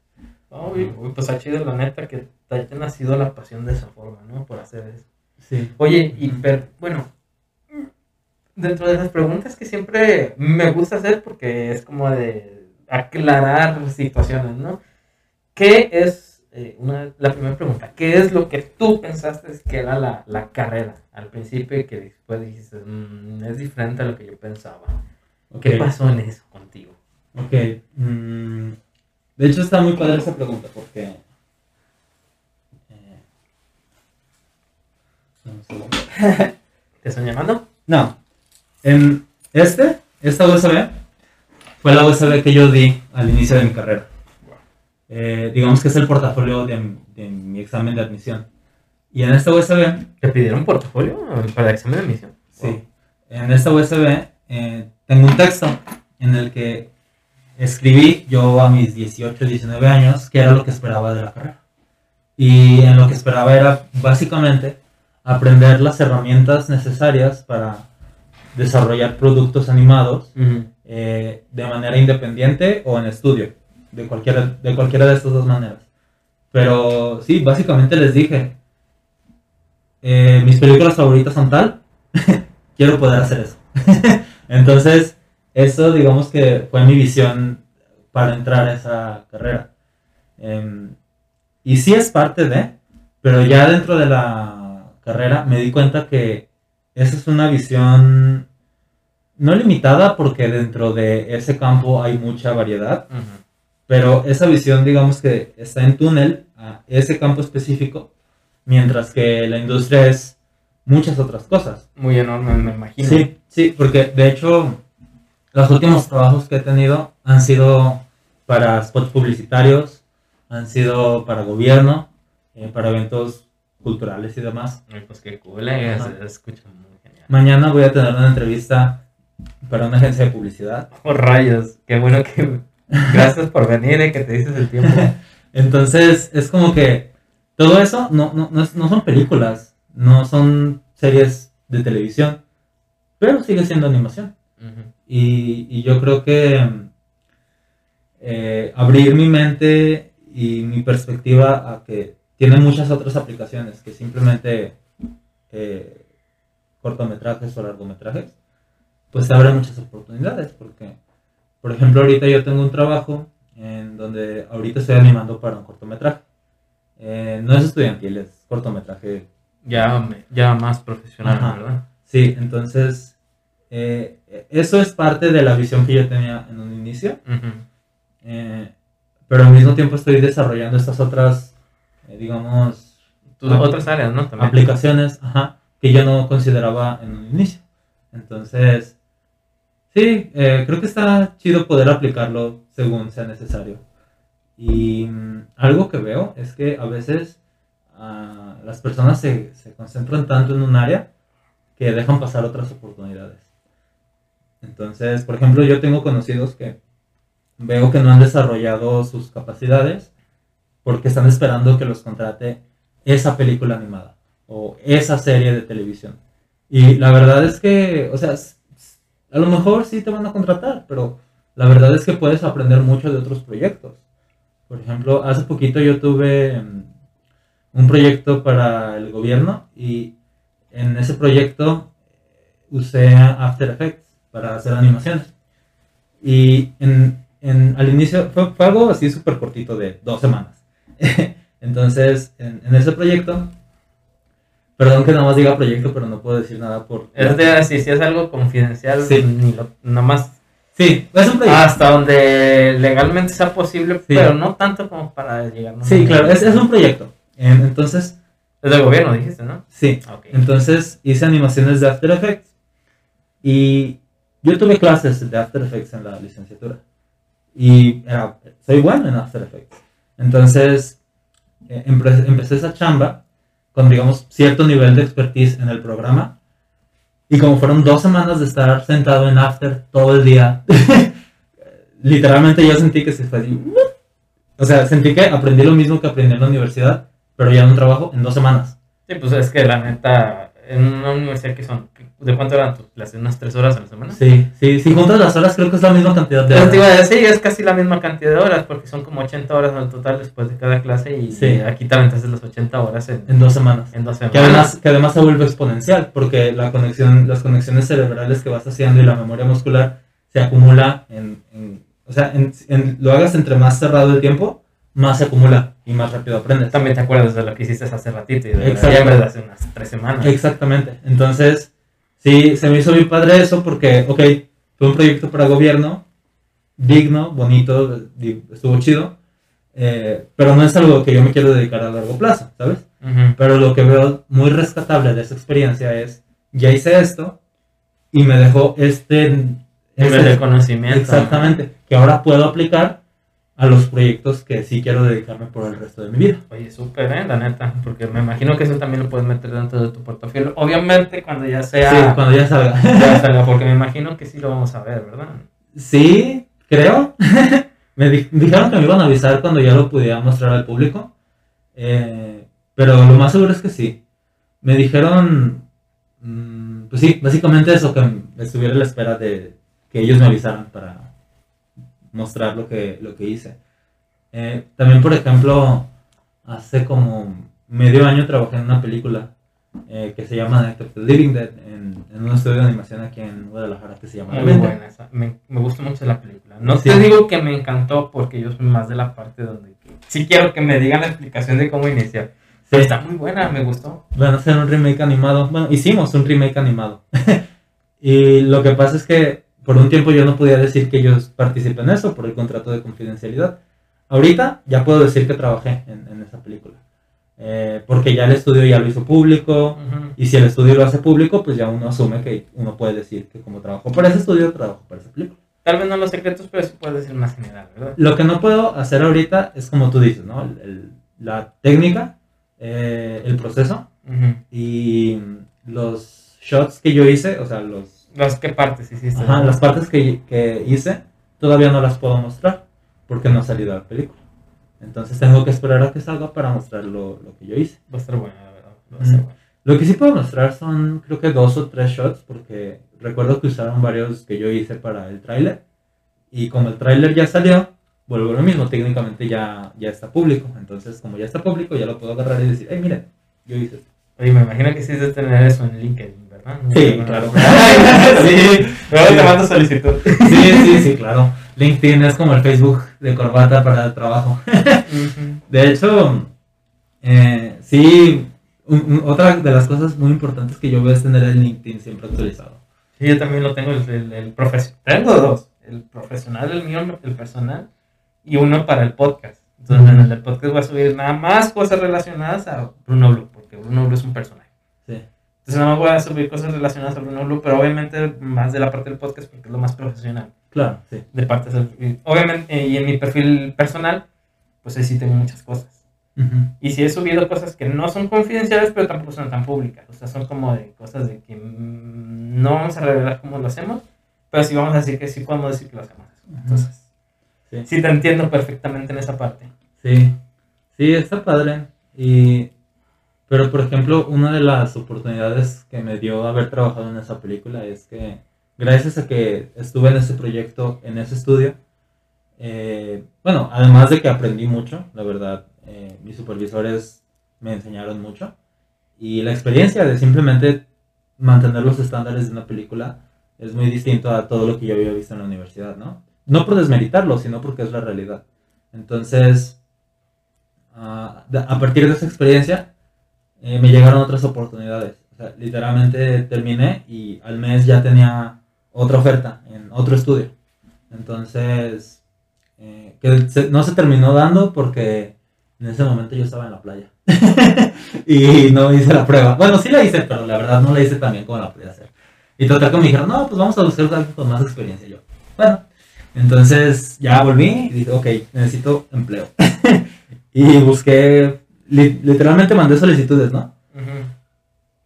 Uy, pues ha chido la neta que te haya nacido la pasión de esa forma, ¿no? Por hacer eso.
Sí.
Oye, y bueno, dentro de las preguntas que siempre me gusta hacer porque es como de aclarar situaciones, ¿no? ¿Qué es eh, una, la primera pregunta, ¿qué es lo que tú pensaste que era la, la carrera al principio y que después dijiste, mm, es diferente a lo que yo pensaba? ¿Qué pasó en eso contigo?
Ok, mm, de hecho está muy padre esa pregunta porque... Eh,
¿Te están llamando?
No. En este, esta USB, fue la USB que yo di al inicio de mi carrera. Eh, digamos que es el portafolio de, mi examen de admisión. Y en esta USB,
¿Te pidieron portafolio para el examen de admisión?
sí, en esta USB eh, tengo un texto en el que escribí yo a mis 18, 19 años qué era lo que esperaba de la carrera. Y en lo que esperaba era básicamente aprender las herramientas necesarias para desarrollar productos animados eh, de manera independiente o en estudio, de cualquiera, de cualquiera de estas dos maneras. Pero sí, básicamente les dije, eh, mis películas favoritas son tal, quiero poder hacer eso. Entonces, eso digamos que fue mi visión para entrar a esa carrera. Em, y sí es parte de, pero ya dentro de la carrera me di cuenta que esa es una visión no limitada porque dentro de ese campo hay mucha variedad, pero esa visión digamos que está en túnel a ese campo específico, mientras que la industria es muchas otras cosas.
Muy enorme, me imagino.
Sí, sí, porque de hecho los últimos trabajos que he tenido han sido para spots publicitarios, han sido para gobierno, eh, para eventos culturales y demás.
Ay, Pues qué cool, eh, se, escucha muy genial.
Mañana voy a tener una entrevista para una agencia de publicidad.
Oh, rayos, qué bueno que... Gracias por venir, eh, que te dices el tiempo.
Entonces, es como que todo eso no, no, no, es- no son películas, no son series de televisión, pero sigue siendo animación.
Ujú.
Y, y yo creo que eh, abrir mi mente y mi perspectiva a que tiene muchas otras aplicaciones que simplemente eh, cortometrajes o largometrajes, pues abre muchas oportunidades. Porque, por ejemplo, ahorita yo tengo un trabajo en donde ahorita estoy animando para un cortometraje. Eh, no es estudiantil, es cortometraje
Ya, ya más profesional,
Ajá.
¿verdad?
Sí, entonces eh, eso es parte de la visión que yo tenía en un inicio, eh, pero al mismo tiempo estoy desarrollando estas otras, eh, digamos,
Tus otras áreas, ¿no? También.
aplicaciones ajá, que yo no consideraba en un inicio. Entonces, sí, creo que está chido poder aplicarlo según sea necesario. Y mm, algo que veo es que a veces ah, las personas se, se concentran tanto en un área que dejan pasar otras oportunidades. Entonces, por ejemplo, yo tengo conocidos que veo que no han desarrollado sus capacidades porque están esperando que los contrate esa película animada o esa serie de televisión. Y la verdad es que, o sea, a lo mejor sí te van a contratar, pero la verdad es que puedes aprender mucho de otros proyectos. Por ejemplo, hace poquito yo tuve mm, un proyecto para el gobierno y en ese proyecto usé After Effects para hacer animaciones. Y en, en- al inicio fue, fue algo así súper cortito de dos semanas. Entonces, en, en ese proyecto, perdón que nada más diga proyecto, pero no puedo decir nada por...
Es de si, si es algo confidencial,
Sí.
ni lo, nada más
Sí, es un proyecto.
hasta donde legalmente sea posible,
Sí.
pero no tanto como para llegar. ¿no?
sí, claro, es, es un proyecto. En- Entonces,
Es del gobierno, dijiste, ¿no?
sí,
Ok.
Entonces hice animaciones de After Effects y yo tuve clases de After Effects en la licenciatura y era, soy bueno en After Effects. Entonces eh, empe- empecé esa chamba con, digamos, cierto nivel de expertise en el programa y como fueron dos semanas de estar sentado en After todo el día, literalmente yo sentí que se fue así. O sea, sentí que aprendí lo mismo que aprendí en la universidad, pero ya en un trabajo en dos semanas.
Sí, pues es que la neta, en una universidad que son, ¿de cuánto eran tus clases? ¿Unas tres horas a la semana?
Sí, sí, si juntas las horas creo que es la misma cantidad de
iba
horas.
decir, es casi la misma cantidad de horas, porque son como 80 horas en total después de cada clase y
Sí.
aquí te aventaste las 80 horas en,
En dos semanas.
en dos
Que
semanas.
además, que además se vuelve exponencial, porque la conexión, las conexiones cerebrales que vas haciendo y la memoria muscular se acumula en, en- o sea, en, lo hagas entre más cerrado el tiempo, más se acumula y más rápido aprendes.
También te acuerdas de lo que hiciste hace ratito y de de hace unas tres semanas.
Exactamente. Entonces, sí, se me hizo bien padre eso porque, ok, fue un proyecto para gobierno, digno, bonito, estuvo chido, eh, pero no es algo que yo me quiero dedicar a largo plazo, ¿sabes?
Ujú.
Pero lo que veo muy rescatable de esa experiencia es, ya hice esto y me dejó este...
Nivel
este-
de conocimiento.
exactamente, que ahora puedo aplicar a los proyectos que sí quiero dedicarme por el resto de mi vida.
Oye, súper, ¿eh? La neta, porque me imagino que eso también lo puedes meter dentro de tu portafolio. Obviamente cuando ya sea...
Sí, cuando ya salga.
Ya salga, porque me imagino que sí lo vamos a ver, ¿verdad?
Sí, creo. me di- dijeron que me iban a avisar cuando ya lo pudiera mostrar al público. Eh, pero lo más seguro es que sí. Me dijeron, mm, pues sí, básicamente eso, que estuviera a la espera de que ellos me avisaran para mostrar lo que, lo que hice. Eh, también, por ejemplo, hace como medio año trabajé en una película eh, que se llama the Living Dead en, en un estudio de animación aquí en Guadalajara que se llama La
Muy buena esa. Me, me gusta mucho la película. No
Sí.
te digo que me encantó porque yo soy más de la parte donde sí quiero que me digan la explicación de cómo iniciar. Pero está muy buena, me gustó.
Van a hacer un remake animado. Bueno, hicimos un remake animado. y lo que pasa es que por un tiempo yo no podía decir que yo participé en eso por el contrato de confidencialidad. Ahorita ya puedo decir que trabajé en, en esa película. Eh, porque ya el estudio ya lo hizo público.
Ujú.
Y si el estudio lo hace público, pues ya uno asume que uno puede decir que como trabajó para ese estudio, trabajó para esa película.
Tal vez no los secretos, pero sí puedes decir más general, ¿verdad?
Lo que no puedo hacer ahorita es como tú dices, ¿no? El- el- la técnica, eh, el proceso
Ujú.
y los shots que yo hice, o sea, los,
Las qué partes hiciste.
ajá, las partes que, que hice, todavía no las puedo mostrar porque no ha salido la película. Entonces tengo que esperar a que salga para mostrar lo, lo que yo hice.
Va a estar buena, la verdad. Va a estar
Mm.
buena.
Lo que sí puedo mostrar son, creo que dos o tres shots, porque recuerdo que usaron varios que yo hice para el tráiler. Y como el tráiler ya salió, vuelvo a lo mismo, técnicamente ya, ya está público. Entonces, como ya está público, ya lo puedo agarrar y decir, hey, miren, yo hice esto.
Oye, me imagino que sí es de tener eso en LinkedIn,
Sí, claro.
sí, luego te mando solicitud.
Sí, sí, sí, claro. LinkedIn es como el Facebook de corbata para el trabajo. De hecho, eh, sí, un- un- otra de las cosas muy importantes que yo veo es tener el LinkedIn siempre actualizado.
Sí, yo también lo tengo, el, el, el profes- Tengo dos. El profesional, el mío, el personal. Y uno para el podcast. Entonces, en el del podcast voy a subir nada más cosas relacionadas a Bruno Blue, porque Bruno Blue es un personaje.
Sí.
Entonces, nada más voy a subir cosas relacionadas a Bruno Blue, pero obviamente más de la parte del podcast porque es lo más profesional.
Claro, sí.
De parte del- Obviamente, eh, y en mi perfil personal, pues ahí sí tengo muchas cosas. Y sí he subido cosas que no son confidenciales, pero tampoco son tan públicas. O sea, son como de cosas de que mm, no vamos a revelar cómo lo hacemos, pero sí vamos a decir que sí podemos decir que lo hacemos.
Ujú.
Entonces,
Sí.
sí te entiendo perfectamente en esa parte.
Sí, sí, está padre. Y, pero, por ejemplo, una de las oportunidades que me dio haber trabajado en esa película es que, gracias a que estuve en ese proyecto, en ese estudio, eh, bueno, además de que aprendí mucho, la verdad, eh, mis supervisores me enseñaron mucho. Y la experiencia de simplemente mantener los estándares de una película es muy distinto a todo lo que yo había visto en la universidad, ¿no? No por desmeritarlo, sino porque es la realidad. Entonces, de- a partir de esa experiencia, eh, me llegaron otras oportunidades. Literalmente terminé y al mes ya tenía otra oferta en otro estudio. Entonces, eh, que no se terminó dando porque en ese momento yo estaba en la playa. y no hice la prueba. Bueno, sí la hice, pero la verdad no la hice tan bien como la podía hacer. Y total que me dijeron, no, pues vamos a buscar algo con más experiencia. Yo, bueno, entonces ya volví y dije, ok, necesito empleo. y busqué, li- literalmente mandé solicitudes, ¿no?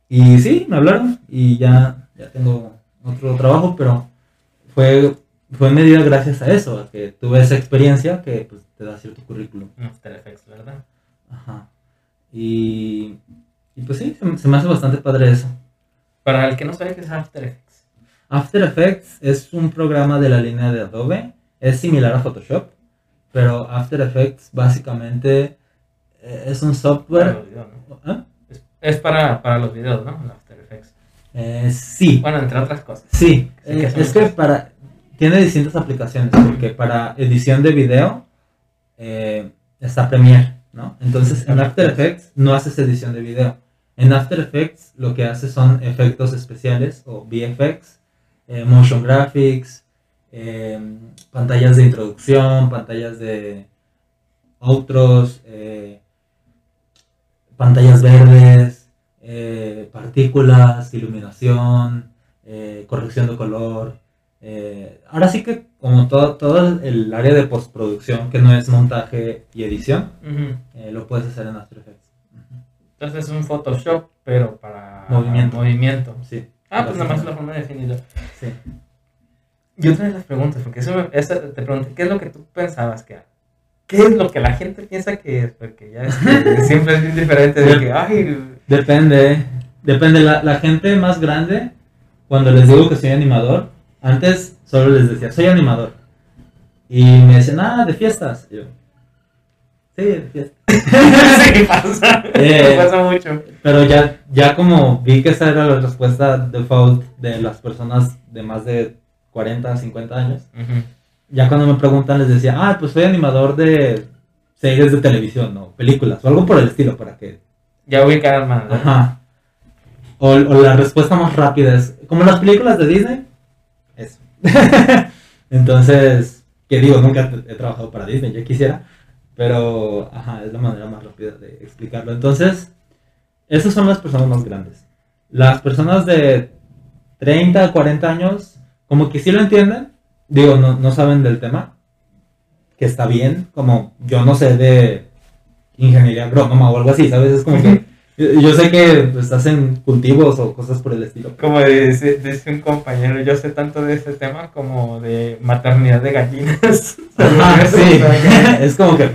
Y sí, me hablaron y ya, ya tengo otro trabajo, pero fue, fue en medida gracias a eso, a que tuve esa experiencia que pues, te da cierto currículum.
After Effects, ¿verdad?
Ajá. Y, y pues sí, se, me- se me hace bastante padre eso.
Para el que no sabe qué es After Effects.
After Effects es un programa de la línea de Adobe, es similar a Photoshop, pero After Effects básicamente es un
Para
software...
videos, ¿no?
¿Ah?
Es, es para, para los videos, ¿no? El After Effects.
Eh, sí,
Bueno, entre otras cosas.
sí, eh, es que para... Tiene distintas aplicaciones, porque para edición de video eh, está Premiere, ¿no? Entonces en After Effects no haces edición de video. En After Effects lo que haces son efectos especiales o VFX, eh, motion graphics, eh, pantallas de introducción, pantallas de outros, eh, pantallas verdes, eh, partículas, iluminación, eh, corrección de color. Eh, ahora sí que como todo, todo el área de postproducción, que no es montaje y edición, lo puedes hacer en After Effects.
Entonces es un Photoshop, pero para
Movimiento.
movimiento.
Sí.
Ah, pues nada más la forma de definirlo. Sí. Y otra de las preguntas, porque eso, me- te pregunté, ¿qué es lo que tú pensabas que era? ¿Qué es lo que la gente piensa que es? Porque ya es que siempre es bien diferente de que, ay,
Depende, depende. La, la gente más grande, cuando les digo que soy animador, antes solo les decía, soy animador. Y me decían, ah, de fiestas. Y yo, sí, de fiestas.
sí pasa,
Eh.
pasa mucho.
Pero ya, ya como vi que esa era la respuesta default de las personas de más de 40, 50 años, ya cuando me preguntan les decía, ah, pues soy animador de series de televisión o películas o algo por el estilo para que...
Ya ubicar más. ¿no?
Ajá. O, o la respuesta más rápida es, como las películas de Disney, eso. Entonces, que digo, nunca he trabajado para Disney, yo quisiera, pero, ajá, es la manera más rápida de explicarlo. Entonces, esas son las personas más grandes. Las personas de 30, 40 años, como que sí lo entienden, digo, no, no saben del tema, que está bien, como yo no sé de ingeniería agrónoma o algo así, ¿sabes? Es como que yo sé que pues, hacen cultivos o cosas por el estilo.
Como dice, dice un compañero, yo sé tanto de este tema como de maternidad de gallinas.
Ajá, sí. es como que,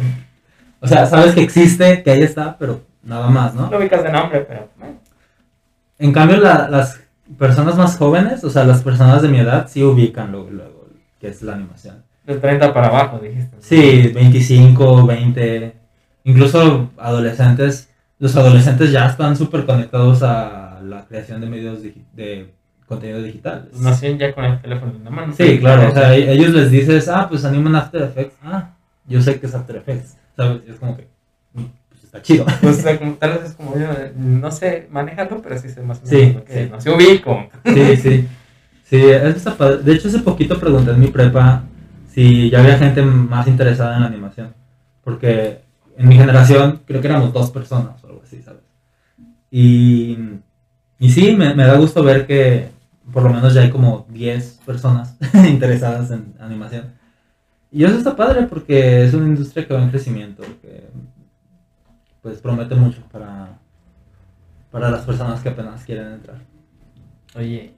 o sea, sabes que existe, que ahí está, pero nada más, ¿no?
No ubicas de nombre, pero.
En cambio, la- las personas más jóvenes, o sea, las personas de mi edad, sí ubican luego que es la animación.
De 30 para abajo, dijiste.
Sí, 25, 20, incluso adolescentes. Los adolescentes ya están súper conectados a la creación de medios digi- de contenido digital.
Pues nacían ya con el teléfono en la mano.
Sí, claro, o sea, e- ellos les dices, ah, pues animan After Effects. Ah, yo sé que es After Effects, ¿sabes? Es como que, mm, pues está chido.
Pues, o sea, como, tal vez es como yo, no sé manejarlo, pero sí sé más o
Sí,
menos lo que
sí.
no se ubico.
Sí, sí. Sí, está padre. De hecho, hace poquito pregunté en mi prepa si ya había gente más interesada en la animación. Porque en mi generación creo que éramos dos personas o algo así, ¿sabes? Y, y sí, me, me da gusto ver que por lo menos ya hay como 10 personas interesadas en animación. Y eso está padre porque es una industria que va en crecimiento, que pues promete mucho para, para las personas que apenas quieren entrar.
Oye,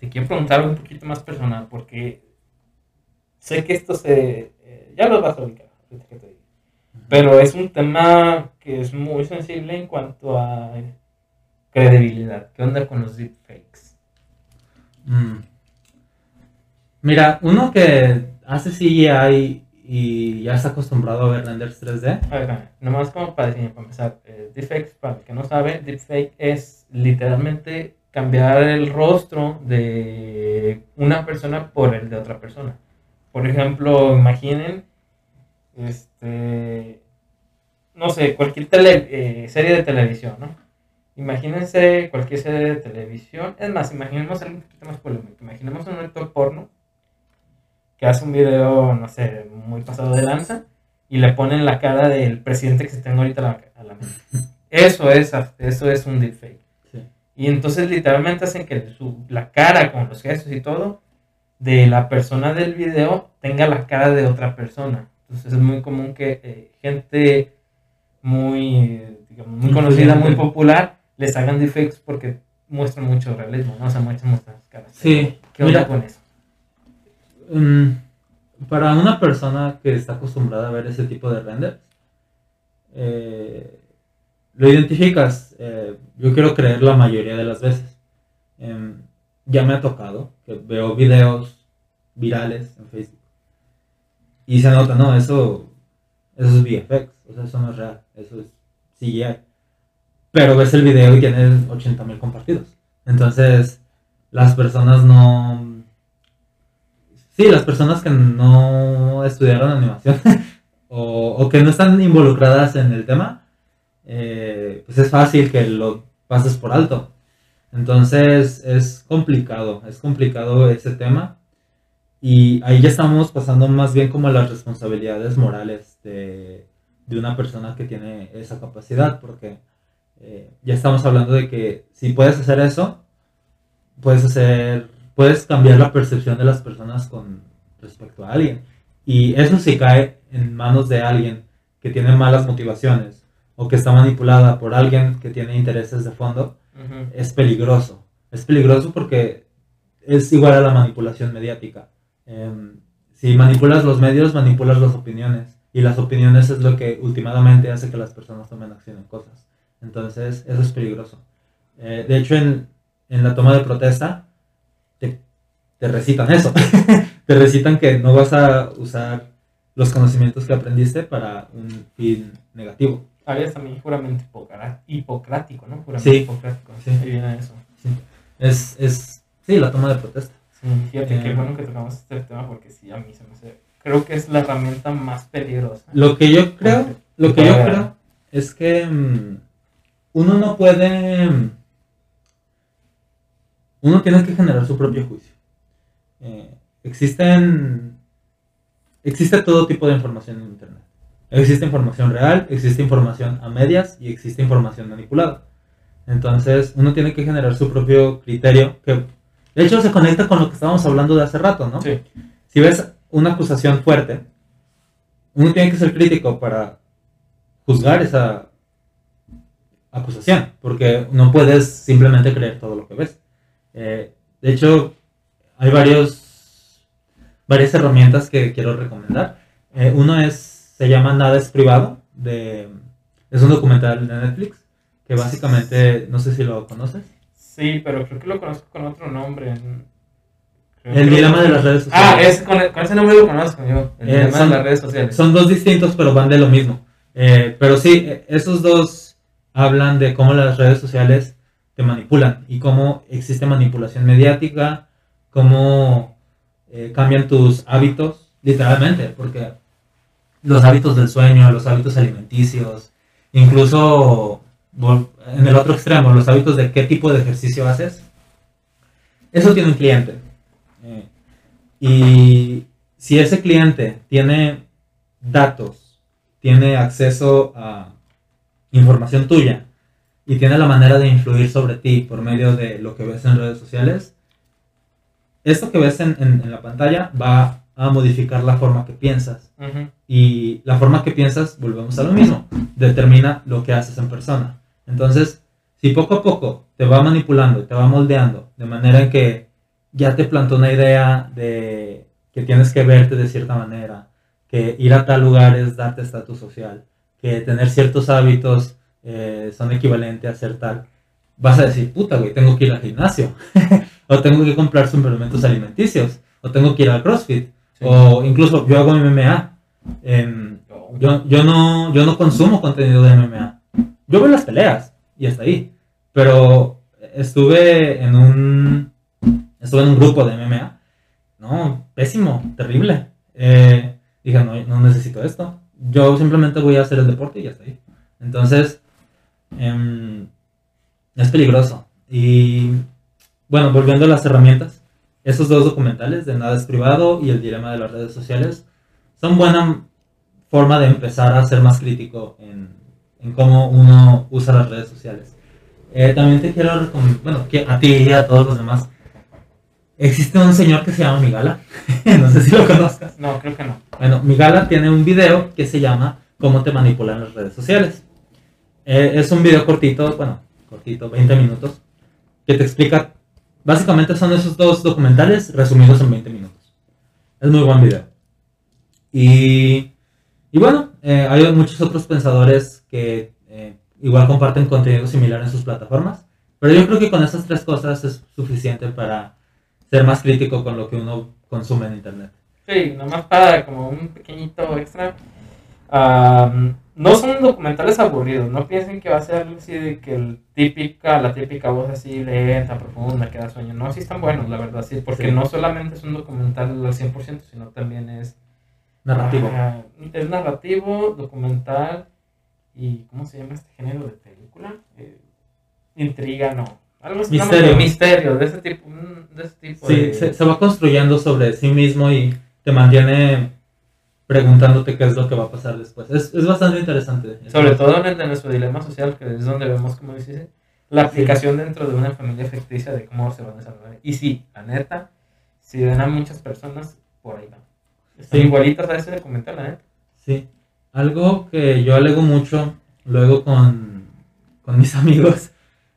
te quiero preguntar algo un poquito más personal, porque sé que esto se. eh, ya lo vas a ubicar, que te digo. Pero es un tema que es muy sensible en cuanto a credibilidad. ¿Qué onda con los deepfakes?
Mm. Mira, uno que hace CGI y ya está acostumbrado a ver renders 3D.
A ver, nomás como para definir, para empezar, eh, deepfakes, para el que no sabe, deepfake es literalmente cambiar el rostro de una persona por el de otra persona. Por ejemplo, imaginen, este, no sé, cualquier eh, serie de televisión, ¿no? Imagínense cualquier serie de televisión, es más, imaginemos algo un poquito más polémico, imaginemos un actor porno que hace un video, no sé, muy pasado de lanza y le ponen la cara del presidente que se tenga ahorita a la, a. Eso es, eso es un deepfake. Y entonces literalmente hacen que su- la cara con los gestos y todo de la persona del video tenga la cara de otra persona. Entonces es muy común que eh, gente muy, digamos, muy conocida, muy popular, les hagan deepfakes porque muestran mucho realismo, ¿no? O sea, muestran las caras.
Sí,
¿Qué onda
mira.
con eso?
Mm, para una persona que está acostumbrada a ver ese tipo de renders, eh, lo identificas, eh, yo quiero creer la mayoría de las veces. Em, ya me ha tocado que veo videos virales en Facebook y se nota, no, eso, eso es VFX, o sea, eso no es real, eso es CGI. Pero ves el video y tienes 80.000 compartidos. Entonces, las personas no... Sí, las personas que no estudiaron animación o, o que no están involucradas en el tema, eh, pues es fácil que lo pases por alto. Entonces es complicado, es complicado ese tema. Y ahí ya estamos pasando más bien como las responsabilidades morales de, de una persona que tiene esa capacidad, porque eh, ya estamos hablando de que si puedes hacer eso, puedes hacer, puedes cambiar la percepción de las personas con respecto a alguien. Y eso si cae en manos de alguien que tiene malas motivaciones o que está manipulada por alguien que tiene intereses de fondo, es peligroso. Es peligroso porque es igual a la manipulación mediática. Em, si manipulas los medios, manipulas las opiniones. Y las opiniones es lo que últimamente hace que las personas tomen acción en cosas. Entonces, eso es peligroso. Eh, de hecho, en, en la toma de protesta, te, te recitan eso. te recitan que no vas a usar los conocimientos que aprendiste para un fin negativo.
Había también juramento hipocrático, ¿no? Juramento
Sí.
hipocrático.
Sí.
Ahí viene eso.
Es, es, sí, la toma de protesta.
Sí, fíjate
Eh.
qué bueno que tocamos este tema porque sí, a mí se me hace... Creo que es la herramienta más peligrosa.
Lo que yo creo,
Porque-
lo que yo creo es que mm, uno no puede, mm, uno tiene que generar su propio juicio. Eh, existen, existe todo tipo de información en internet. Existe información real, existe información a medias y existe información manipulada. Entonces uno tiene que generar su propio criterio que de hecho se conecta con lo que estábamos hablando de hace rato, ¿no?
Sí.
si ves una acusación fuerte, uno tiene que ser crítico para juzgar esa acusación, porque no puedes simplemente creer todo lo que ves. Eh, de hecho, hay varios, varias herramientas que quiero recomendar. Eh, uno es, se llama Nada es privado, de, es un documental de Netflix, que básicamente, no sé si lo conoces.
Sí, pero creo que lo conozco con otro nombre. Creo
El
que-
dilema de las redes sociales.
Ah, es, con, con ese nombre lo conozco yo. El
Eh,
dilema
son-
de las redes sociales.
Son dos distintos, pero van de lo mismo. Eh, pero sí, eh, esos dos hablan de cómo las redes sociales te manipulan y cómo existe manipulación mediática, cómo eh, cambian tus hábitos, literalmente, porque los hábitos del sueño, los hábitos alimenticios, incluso en el otro extremo, los hábitos de qué tipo de ejercicio haces, eso tiene un cliente. Eh, y si ese cliente tiene datos, tiene acceso a información tuya y tiene la manera de influir sobre ti por medio de lo que ves en redes sociales, esto que ves en, en- en la pantalla va a modificar la forma que piensas.
Ujú.
Y la forma que piensas, volvemos a lo mismo, determina lo que haces en persona. Entonces, si poco a poco te va manipulando, te va moldeando, de manera que ya te plantó una idea de que tienes que verte de cierta manera, que ir a tal lugar es darte estatus social, que tener ciertos hábitos eh, son equivalentes a ser tal, vas a decir, puta, güey, tengo que ir al gimnasio, o tengo que comprar suplementos alimenticios, o tengo que ir al CrossFit, O incluso yo hago MMA. em, yo, yo, no, yo no consumo contenido de MMA. Yo veo las peleas y hasta ahí. Pero estuve en un estuve en un grupo de MMA. No, pésimo, terrible. Eh, dije, no, no necesito esto. Yo simplemente voy a hacer el deporte y ya está ahí. Entonces, em, es peligroso. Y bueno, volviendo a las herramientas, esos dos documentales de Nada es Privado y El Dilema de las Redes Sociales son buena forma de empezar a ser más crítico en, en cómo uno usa las redes sociales. Eh, también te quiero recomendar, bueno, que a ti y a todos los demás. Existe un señor que se llama Migala, no sé si lo conozcas.
No, creo que no.
Bueno, Migala tiene un video que se llama Cómo te manipulan las redes sociales. Eh, es un video cortito, bueno, cortito, 20 minutos, que te explica, básicamente son esos dos documentales resumidos en 20 minutos. Es muy buen video. Y, y bueno, eh, hay muchos otros pensadores que eh, igual comparten contenido similar en sus plataformas, pero yo creo que con esas tres cosas es suficiente para ser más crítico con lo que uno consume en Internet.
Sí, nomás para como un pequeñito extra. No son documentales aburridos, no piensen que va a ser algo así de que el típica, la típica voz así lenta, profunda, que da sueño. No, sí están buenos, la verdad, sí, porque
Sí.
no solamente es un documental al 100%, sino también es
Narrativo.
Ah, es narrativo, documental y ¿cómo se llama este género de película? Eh, intriga, no. Algo así,
Misterio.
misterio, de ese tipo, mm, de ese tipo
Sí,
de-
se, se va construyendo sobre sí mismo y te mantiene preguntándote qué es lo que va a pasar después. Es, es bastante interesante.
Sobre todo en el de nuestro dilema social, que es donde vemos, como dices, la aplicación dentro de una familia ficticia de cómo se van a desarrollar. Y sí, la neta, si ven a muchas personas, por ahí van. Están
Sí.
igualitas a ese documental, la neta.
Sí. Algo que yo alego mucho luego con, con mis amigos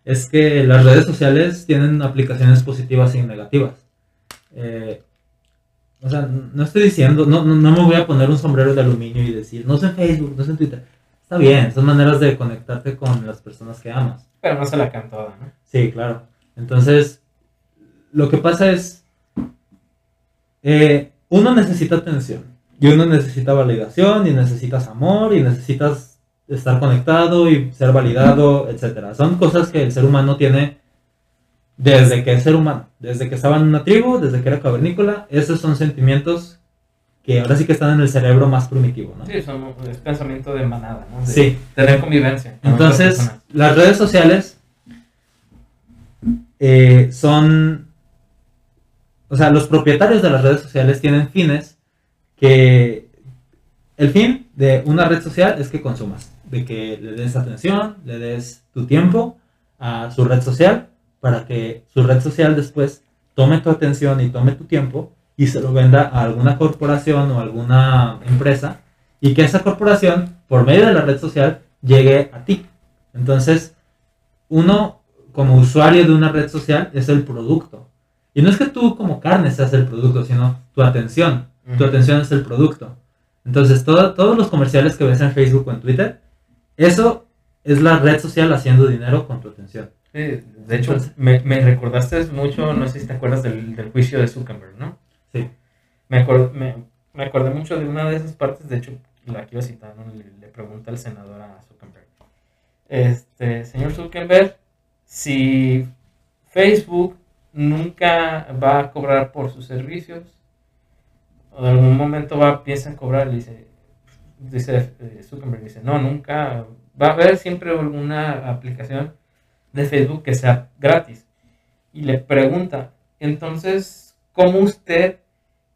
es que las redes sociales tienen aplicaciones positivas y negativas. Eh, o sea, no estoy diciendo, no, no, no me voy a poner un sombrero de aluminio y decir, no sé en Facebook, no sé en Twitter. Está bien, son maneras de conectarte con las personas que amas.
Pero no se la can toda, ¿no?
Sí, claro. Entonces, lo que pasa es, eh, uno necesita atención y uno necesita validación y necesitas amor y necesitas estar conectado y ser validado, etcétera. Son cosas que el ser humano tiene desde que es ser humano, desde que estaba en una tribu, desde que era cavernícola. Esos son sentimientos que ahora sí que están en el cerebro más primitivo, ¿no?
Sí, son, es pensamiento de manada, ¿no? De
Sí.
Tener convivencia. con
Entonces, las redes sociales eh, son, o sea, los propietarios de las redes sociales tienen fines que el fin de una red social es que consumas, de que le des atención, le des tu tiempo a su red social para que su red social después tome tu atención y tome tu tiempo y se lo venda a alguna corporación o alguna empresa y que esa corporación, por medio de la red social, llegue a ti. Entonces, uno como usuario de una red social es el producto. Y no es que tú como carne seas el producto, sino tu atención. Tu atención es el producto. Entonces, todo- todos los comerciales que ves en Facebook o en Twitter, eso es la red social haciendo dinero con tu atención.
Sí, de hecho,
Entonces-
me, me recordaste mucho, no sé si te acuerdas del, del juicio de Zuckerberg, ¿no?
Sí.
Me, acor- me, me acordé mucho de una de esas partes, de hecho, la quiero citar, ¿no? Le, le pregunta el senador a Zuckerberg. Este, señor Zuckerberg, si Facebook nunca va a cobrar por sus servicios, o en algún momento va, piensa en cobrar, le dice, dice eh, Zuckerberg, dice, no, nunca, va a haber siempre alguna aplicación de Facebook que sea gratis. Y le pregunta, entonces, ¿cómo usted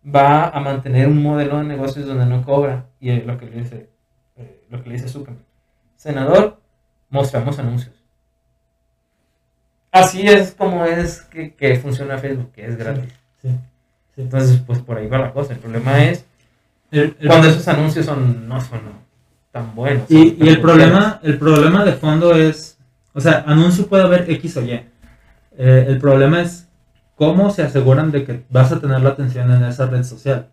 va a mantener un modelo de negocios donde no cobra? Y eh, lo que le dice, eh, lo que le dice senador, mostramos anuncios. Así es como es que, que funciona Facebook, que es gratis.
Sí. sí.
Entonces, pues por ahí va la cosa. El problema es
El- el-
cuando esos anuncios son, no son tan buenos.
Y, y el problema, el problema de fondo es, o sea, anuncio puede haber X o Y. Eh, el problema es cómo se aseguran de que vas a tener la atención en esa red social.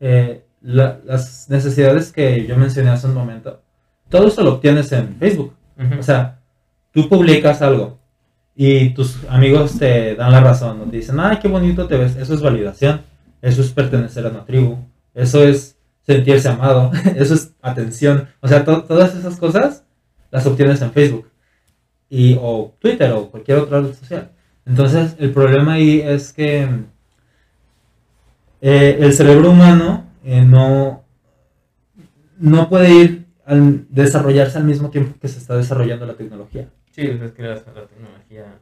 Eh, la- las necesidades que yo mencioné hace un momento, todo eso lo obtienes en Facebook.
Ujú.
O sea, tú publicas algo y tus amigos te dan la razón, o te dicen, ay, qué bonito te ves, eso es validación, eso es pertenecer a una tribu, eso es sentirse amado, eso es atención, o sea, to- todas esas cosas las obtienes en Facebook y, o Twitter o cualquier otra red social. Entonces, el problema ahí es que eh, el cerebro humano eh, no, no puede ir al desarrollarse al mismo tiempo que se está desarrollando la tecnología.
Sí, es que la, la tecnología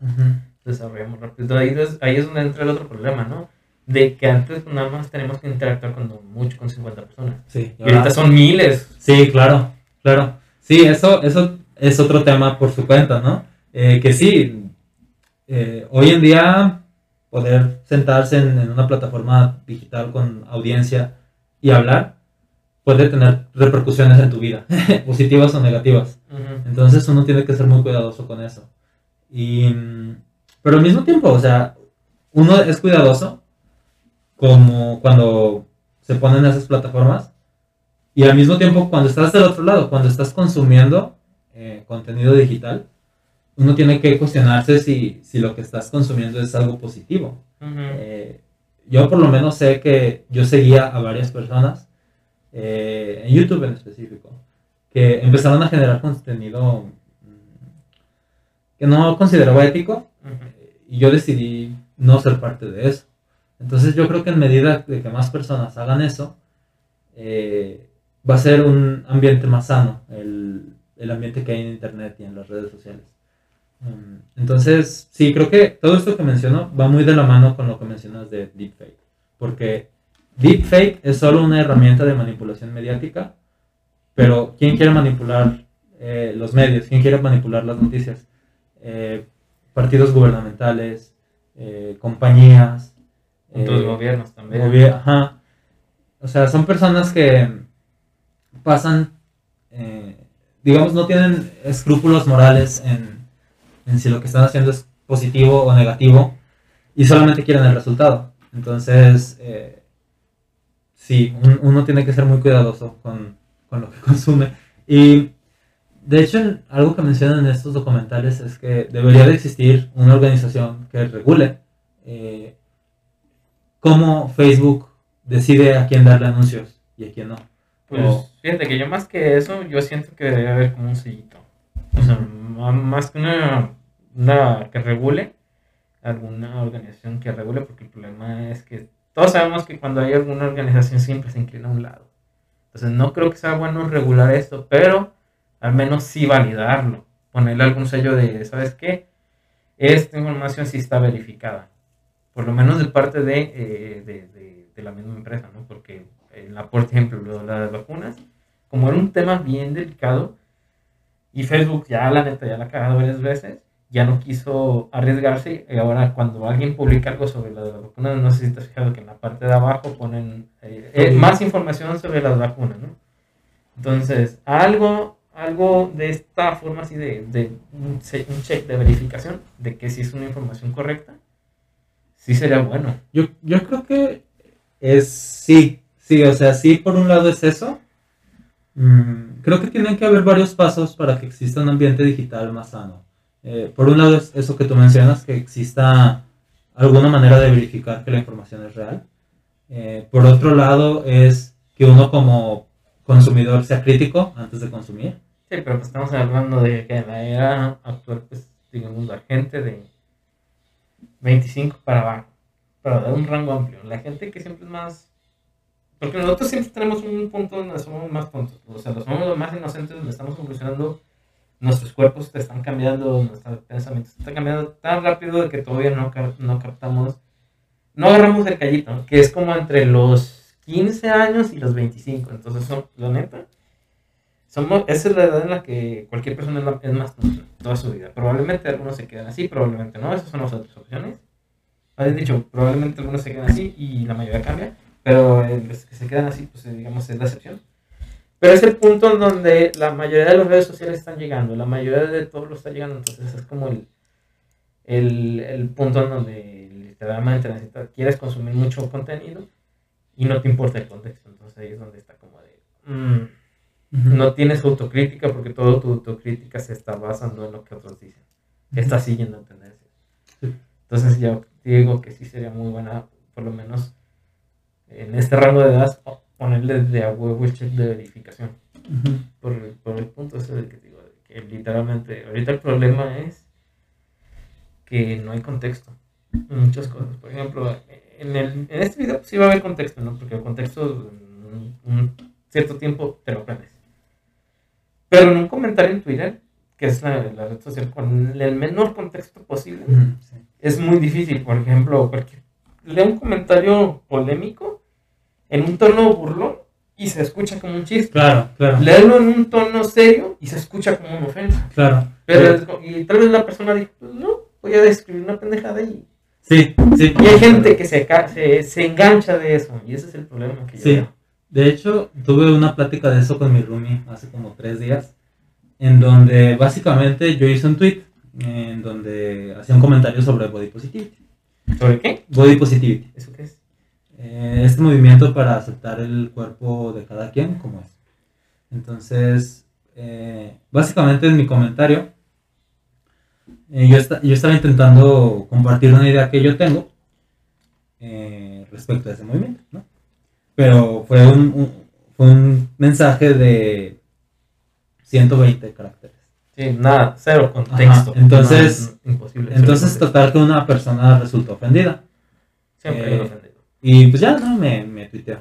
se desarrolla muy rápido. Ahí es, ahí es donde entra el otro problema, ¿no? De que antes pues, nada más tenemos que interactuar con mucho con 50 personas.
Sí,
Y ahorita son miles.
Sí, claro, claro. Sí, eso, eso es otro tema por su cuenta, ¿no? Eh, que sí, eh, hoy en día poder sentarse en, en una plataforma digital con audiencia y hablar puede tener repercusiones en tu vida, positivas o negativas. Entonces uno tiene que ser muy cuidadoso con eso. Y, pero al mismo tiempo, o sea, uno es cuidadoso como cuando se ponen esas plataformas y al mismo tiempo cuando estás del otro lado, cuando estás consumiendo eh, contenido digital, uno tiene que cuestionarse si, si lo que estás consumiendo es algo positivo. Eh, yo por lo menos sé que yo seguía a varias personas, eh, en YouTube en específico, que empezaron a generar contenido mm, que no consideraba ético
Ujú.
y yo decidí no ser parte de eso. Entonces yo creo que en medida de que más personas hagan eso, eh, va a ser un ambiente más sano, el, el ambiente que hay en Internet y en las redes sociales. Mm, Entonces, sí, creo que todo esto que menciono va muy de la mano con lo que mencionas de deepfake, porque deepfake es solo una herramienta de manipulación mediática, pero ¿quién quiere manipular eh, los medios? ¿Quién quiere manipular las noticias? Eh, partidos gubernamentales, eh, compañías.
Otros
eh,
gobiernos también.
gobier- ajá. O sea, son personas que pasan, digamos, no tienen escrúpulos morales en, si lo que están haciendo es positivo o negativo y solamente quieren el resultado. Entonces, eh, sí, un- uno tiene que ser muy cuidadoso con, con lo que consume. Y de hecho, algo que mencionan en estos documentales es que debería de existir una organización que regule eh, cómo Facebook decide a quién darle anuncios y a quién no.
Pues fíjate que yo más que eso, yo siento que debería haber como un sellito. O sea, más que una, una que regule, alguna organización que regule, porque el problema es que todos sabemos que cuando hay alguna organización siempre se inclina a un lado. Entonces no creo que sea bueno regular esto, pero al menos sí validarlo. Ponerle algún sello de, ¿sabes qué? Esta información sí está verificada. Por lo menos de parte de, eh, de, de- de la misma empresa, ¿no? Porque en la, por ejemplo, lo de las vacunas, como era un tema bien delicado, y Facebook ya la neta ya la ha cagado varias veces, ya no quiso arriesgarse, y ahora cuando alguien publica algo sobre las vacunas, no sé si te has fijado que en la parte de abajo ponen eh, eh, más información sobre las vacunas, ¿no? Entonces, algo, algo de esta forma así de, de un check de verificación de que si es una información correcta, sí sería bueno.
Yo, yo creo que es sí, sí, o sea, sí, por un lado es eso. Mm, creo que tienen que haber varios pasos para que exista un ambiente digital más sano. Eh, por un lado es eso que tú mencionas, que exista alguna manera de verificar que la información es real. Eh, por otro lado es que uno como consumidor sea crítico antes de consumir.
Sí, pero pues estamos hablando de que en la era actual, pues, digamos, la gente de 25 para abajo, para dar un rango amplio. La gente que siempre es más... Porque nosotros siempre tenemos un punto donde somos más tontos. O sea, somos los más inocentes, donde estamos evolucionando, nuestros cuerpos te están cambiando, nuestros pensamientos están cambiando tan rápido de que todavía no, no captamos, no agarramos el callito, que es como entre los 15 años y los 25. Entonces, son, la neta, somos, esa es la edad en la que cualquier persona es, la- es más tonta toda su vida. Probablemente algunos se quedan así, probablemente no. Esas son las otras opciones. Habéis dicho, probablemente algunos se quedan así y la mayoría cambia. Pero eh, los que se quedan así, pues eh, digamos, es la excepción. Pero es el punto en donde la mayoría de las redes sociales están llegando. La mayoría de todo lo está llegando. Entonces es como el, el, el punto en donde literalmente necesitas, quieres consumir mucho contenido y no te importa el contexto. Entonces ahí es donde está como de... mm, no tienes autocrítica porque toda tu autocrítica se está basando en lo que otros dicen. Estás siguiendo tendencias.
Sí.
Entonces yo digo que sí sería muy buena, por lo menos en este rango de edad, po- ponerle de a huevo el check de verificación.
Ujú.
Por, el- por el punto ese de que digo, que literalmente, ahorita el problema es que no hay contexto. en Muchas cosas. Por ejemplo, en, el, en este video sí va a haber contexto, ¿no? Porque el contexto, en un cierto tiempo, te lo aprendes. Pero en un comentario en Twitter, que es la, la red social con el menor contexto posible, es muy difícil. Por ejemplo, cualquier, lea un comentario polémico en un tono burlón y se escucha como un chiste.
Claro, claro.
Leerlo en un tono serio y se escucha como una ofensa.
Claro.
Pero co- y tal vez la persona dijo, pues no, voy a describir una pendejada y,
Sí, sí.
y hay gente que se, se, se engancha de eso y ese es el problema que yo
Sí.
veo.
De hecho, tuve una plática de eso con mi roomie hace como tres días, en donde básicamente yo hice un tweet en donde hacía un comentario sobre body positivity.
¿Sobre qué?
Body positivity.
¿Eso qué es?
Eh, este movimiento para aceptar el cuerpo de cada quien como es. Entonces, eh, básicamente en mi comentario, eh, yo, esta- yo estaba intentando compartir una idea que yo tengo respecto a ese movimiento, ¿no? Pero fue un- fue un mensaje de 120 caracteres.
Sí, nada, cero contexto.
Ajá, entonces-
No, imposible.
Entonces,
contexto.
total que una persona resultó ofendida.
Siempre
eh,
ofendido.
Y pues ya, ¿no? Me, me tuiteó.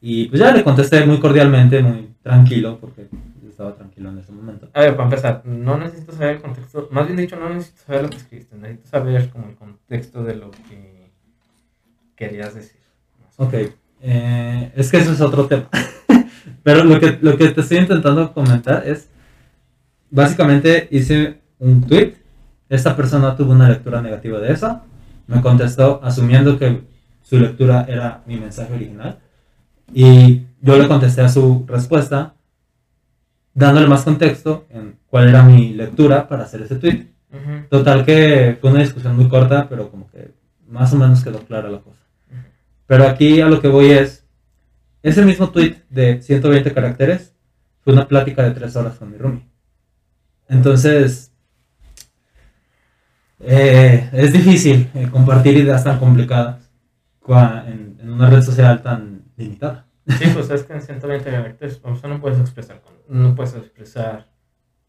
Y pues ya le contesté muy cordialmente, muy tranquilo, porque estaba tranquilo en ese momento.
A ver, para empezar, no necesito saber el contexto, más bien dicho, no necesito saber lo que escribiste, necesito saber como el contexto de lo que querías decir.
Ok, eh, es que eso es otro tema. Pero lo que, lo que te estoy intentando comentar es, básicamente hice un tweet esta persona tuvo una lectura negativa de eso, me contestó asumiendo que su lectura era mi mensaje original y yo le contesté a su respuesta dándole más contexto en cuál era mi lectura para hacer ese tweet. Total que fue una discusión muy corta, pero como que más o menos quedó clara la cosa. Pero aquí a lo que voy es, ese mismo tweet de 120 caracteres fue una plática de 3 horas con mi roomie. Entonces, eh, es difícil eh, compartir ideas tan complicadas en, en una red social tan limitada.
Sí, pues es que en 120 caracteres, o sea, no puedes expresar, no puedes expresar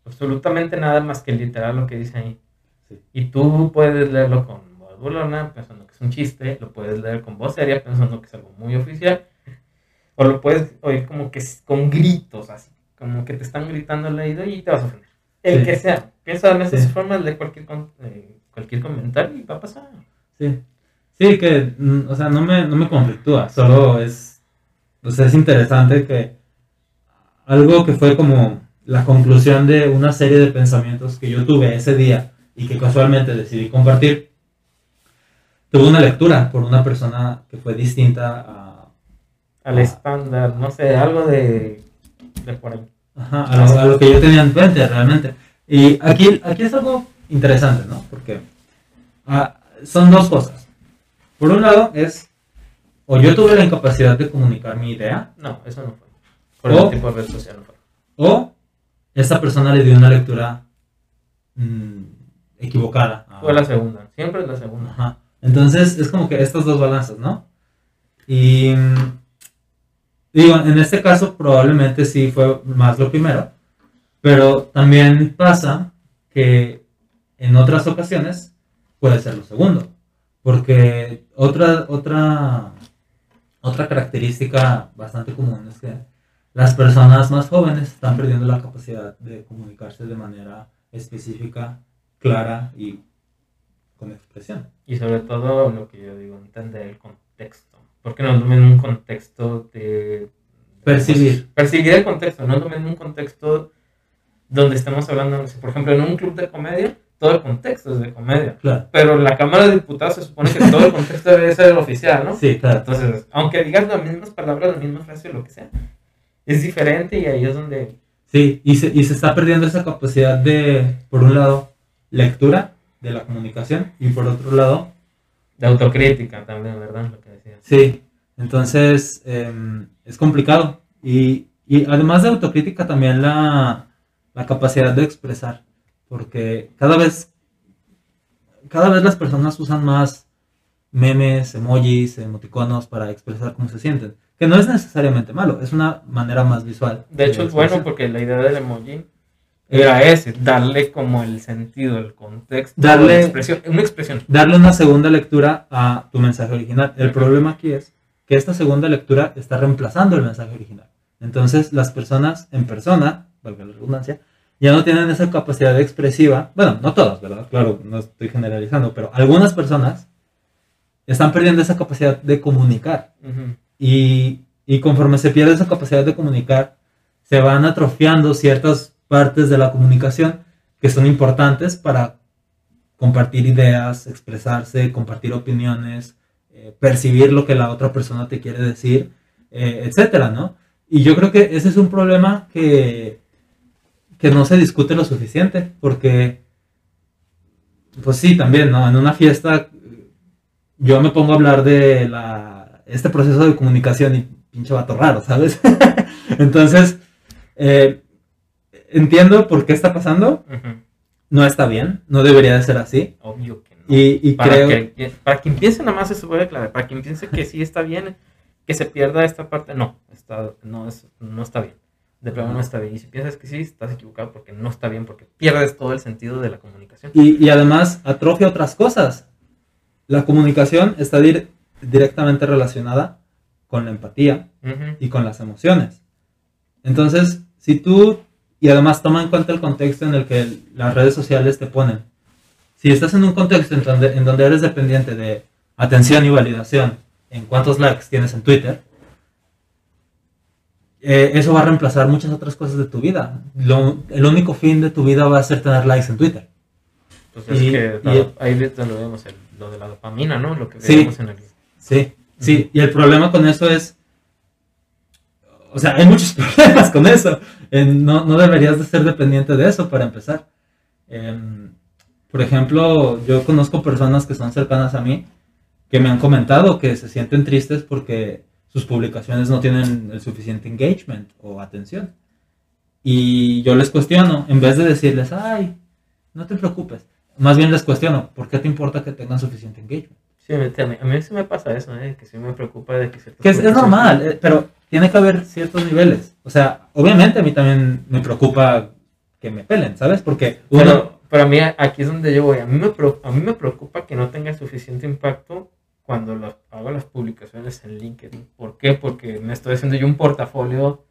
absolutamente nada más que literal lo que dice ahí.
Sí.
Y tú puedes leerlo con voz burlona, pensando que es un chiste, lo puedes leer con voz seria, pensando que es algo muy oficial, o lo puedes oír como que con gritos, así, como que te están gritando al oído y te vas a ofender. El
Sí.
que sea, piensa en esas
Sí.
formas de cualquier, con- eh, cualquier comentario y va a pasar.
Sí, sí que, mm, o sea, no me, no me conflictúa, solo es, o sea, es interesante que algo que fue como la conclusión de una serie de pensamientos que yo tuve ese día y que casualmente decidí compartir, tuvo una lectura por una persona que fue distinta a,
Al estándar, no sé, algo de, de por ahí.
Ajá, a, lo, a lo que yo tenía en mente realmente. Y aquí, aquí es algo interesante, ¿no? Porque ah, son dos cosas. Por un lado es, o yo tuve la incapacidad de comunicar mi idea,
No, eso no fue. Por
O-
el tipo de red social no fue.
o esta persona le dio una lectura mm, equivocada. a-
Fue la segunda. Siempre es la segunda.
Ajá. Entonces es como que estas dos balanzas, ¿no? Y mm, digo, en este caso probablemente sí fue más lo primero, pero también pasa que en otras ocasiones puede ser lo segundo, porque otra, otra, otra característica bastante común es que las personas más jóvenes están perdiendo la capacidad de comunicarse de manera específica, clara y con expresión.
Y sobre todo lo que yo digo, entender el contexto. Porque no es lo mismo un contexto de...
Percibir.
percibir el contexto. No es lo mismo un contexto donde estemos hablando, no sé, por ejemplo, en un club de comedia, todo el contexto es de comedia.
Claro.
Pero la Cámara de Diputados se supone que todo el contexto debe ser el oficial, ¿no?
Sí, claro.
Entonces, aunque digas las mismas palabras, las mismas frases, lo que sea, es diferente y ahí es donde
Sí, y se, y se está perdiendo esa capacidad de, por un lado, lectura de la comunicación y por otro lado,
de autocrítica también, ¿verdad? Lo que
sí, entonces em, es complicado. Y, y además de autocrítica también la, la capacidad de expresar, porque cada vez, cada vez las personas usan más memes, emojis, emoticonos para expresar cómo se sienten, que no es necesariamente malo, es una manera más visual.
De hecho, es bueno porque la idea del emoji era ese, darle como el sentido, el contexto,
Darle-
la expresión, una expresión.
darle una segunda lectura a tu mensaje original. El problema aquí es que esta segunda lectura está reemplazando el mensaje original. Entonces, las personas en persona, valga la redundancia, ya no tienen esa capacidad expresiva. Bueno, no todas, ¿verdad? Claro, no estoy generalizando, pero algunas personas están perdiendo esa capacidad de comunicar. Y, y conforme se pierde esa capacidad de comunicar, se van atrofiando ciertas partes de la comunicación que son importantes para compartir ideas, expresarse, compartir opiniones, eh, percibir lo que la otra persona te quiere decir, eh, etcétera, ¿no? Y yo creo que ese es un problema que, que no se discute lo suficiente, porque, pues sí, también, ¿no? En una fiesta yo me pongo a hablar de la, este proceso de comunicación y pinche vato raro, ¿sabes? Entonces, eh, entiendo por qué está pasando,
Ujú.
no está bien, no debería de ser así.
Obvio que no.
Y, y
para,
creo...
que, para quien piense nada más eso a aclarar, para quien piense que sí está bien, que se pierda esta parte, no, está, no, es, no está bien. De plano no está bien. Y si piensas que sí, estás equivocado porque no está bien, porque pierdes todo el sentido de la comunicación.
Y, y además atrofia otras cosas. La comunicación está dir- directamente relacionada con la empatía
Ujú.
y con las emociones. Entonces, si tú, y además toma en cuenta el contexto en el que las redes sociales te ponen. Si estás en un contexto en donde, en donde eres dependiente de atención y validación en cuántos likes tienes en Twitter, eh, eso va a reemplazar muchas otras cosas de tu vida. Lo- el único fin de tu vida va a ser tener likes en Twitter.
Pues es
Y-
que
y-
la- ahí donde vemos el- lo de la dopamina, ¿no? Lo que
Sí.
vemos en el...
Sí, sí, y el problema con eso es, o sea, hay muchos problemas con eso. Eh, no, no deberías de ser dependiente de eso para empezar. Em, por ejemplo, yo conozco personas que son cercanas a mí que me han comentado que se sienten tristes porque sus publicaciones no tienen el suficiente engagement o atención. Y yo les cuestiono, en vez de decirles, ay, no te preocupes, más bien les cuestiono, ¿por qué te importa que tengan suficiente engagement?
Sí, a mí, a mí sí me pasa eso, ¿eh? Que sí me preocupa de que
Que es, es normal, eh, pero tiene que haber ciertos niveles. O sea, obviamente a mí también me preocupa que me pelen, ¿sabes? Porque uno...
Pero, mí aquí es donde yo voy. A mí, me, a mí me preocupa que no tenga suficiente impacto cuando las- hago las publicaciones en LinkedIn. ¿Por qué? Porque me estoy haciendo yo un portafolio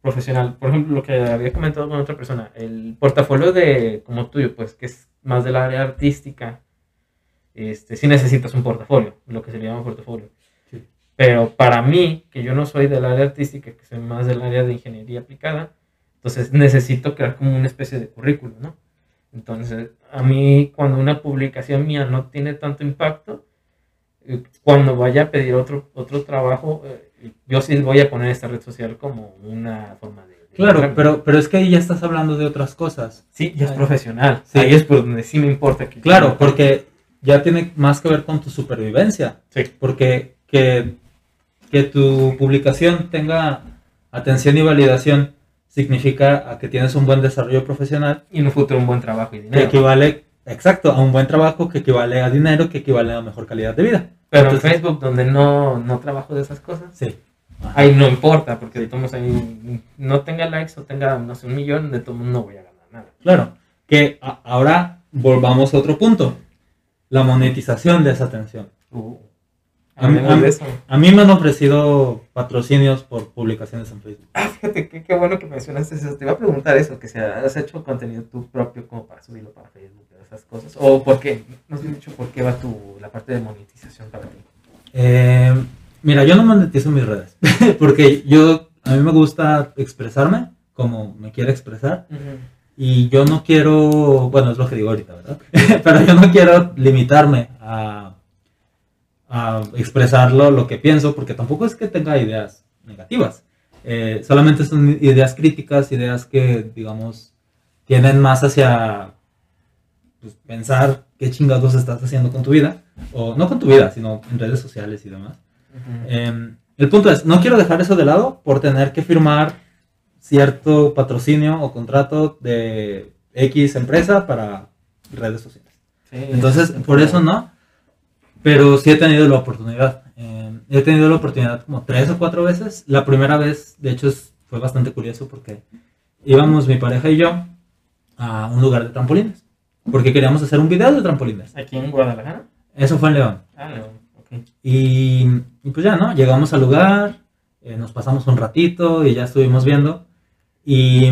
profesional. Por ejemplo, lo que había comentado con otra persona, el portafolio de como tuyo, pues que es más del área artística, este, sí necesitas un portafolio, lo que se le llama portafolio. Pero para mí, que yo no soy del área artística, que soy más del área de ingeniería aplicada, entonces necesito crear como una especie de currículum, ¿no? Entonces, a mí cuando una publicación mía no tiene tanto impacto, eh, cuando vaya a pedir otro, otro trabajo, eh, yo sí voy a poner esta red social como una forma de... de
Claro, pero, pero es que ahí ya estás hablando de otras cosas.
Sí, ya es profesional.
Sí.
Ahí es por donde sí me importa que...
Claro, porque ya tiene más que ver con tu supervivencia.
Sí.
Porque que, que tu publicación tenga atención y validación significa a que tienes un buen desarrollo profesional
Y en un futuro un buen trabajo y
que
dinero.
equivale, exacto, a un buen trabajo, que equivale a dinero, que equivale a mejor calidad de vida.
Pero
Entonces-
en Facebook, donde no, no trabajo de esas cosas,
Sí.
ahí no importa, porque de todos modos ahí no tenga likes o tenga, no sé, un millón, de modos no voy a ganar nada.
Claro, que a- ahora volvamos a otro punto, la monetización de esa atención.
Uh,
A mí-
hablemos
a mí-
de eso.
A mí me han ofrecido patrocinios por publicaciones en Facebook.
Ah, fíjate, qué, qué bueno que mencionaste eso. Te iba a preguntar eso, que si has hecho contenido tú propio como para subirlo para Facebook, esas cosas. O por qué, no has dicho por qué va tu, la parte de monetización para ti.
Eh, mira, yo no monetizo mis redes, porque yo, a mí me gusta expresarme como me quiero expresar, y yo no quiero, bueno, es lo que digo ahorita, ¿verdad? Pero yo no quiero limitarme a, a expresarlo lo que pienso, porque tampoco es que tenga ideas negativas. Eh, solamente son ideas críticas, ideas que, digamos, tienen más hacia pues, pensar qué chingados estás haciendo con tu vida, o no con tu vida, sino en redes sociales y demás. Eh, el punto es, no quiero dejar eso de lado por tener que firmar cierto patrocinio o contrato de X empresa para redes sociales.
Sí,
Entonces,
es
por eso no, pero sí he tenido la oportunidad. Eh, he tenido la oportunidad como tres o cuatro veces. La primera vez, de hecho, fue bastante curioso porque íbamos mi pareja y yo a un lugar de trampolines, porque queríamos hacer un video de trampolines.
¿Aquí en Guadalajara?
Eso fue en León.
Ah, no, ok.
Y, y pues ya, ¿no? Llegamos al lugar, eh, nos pasamos un ratito y ya estuvimos viendo. Y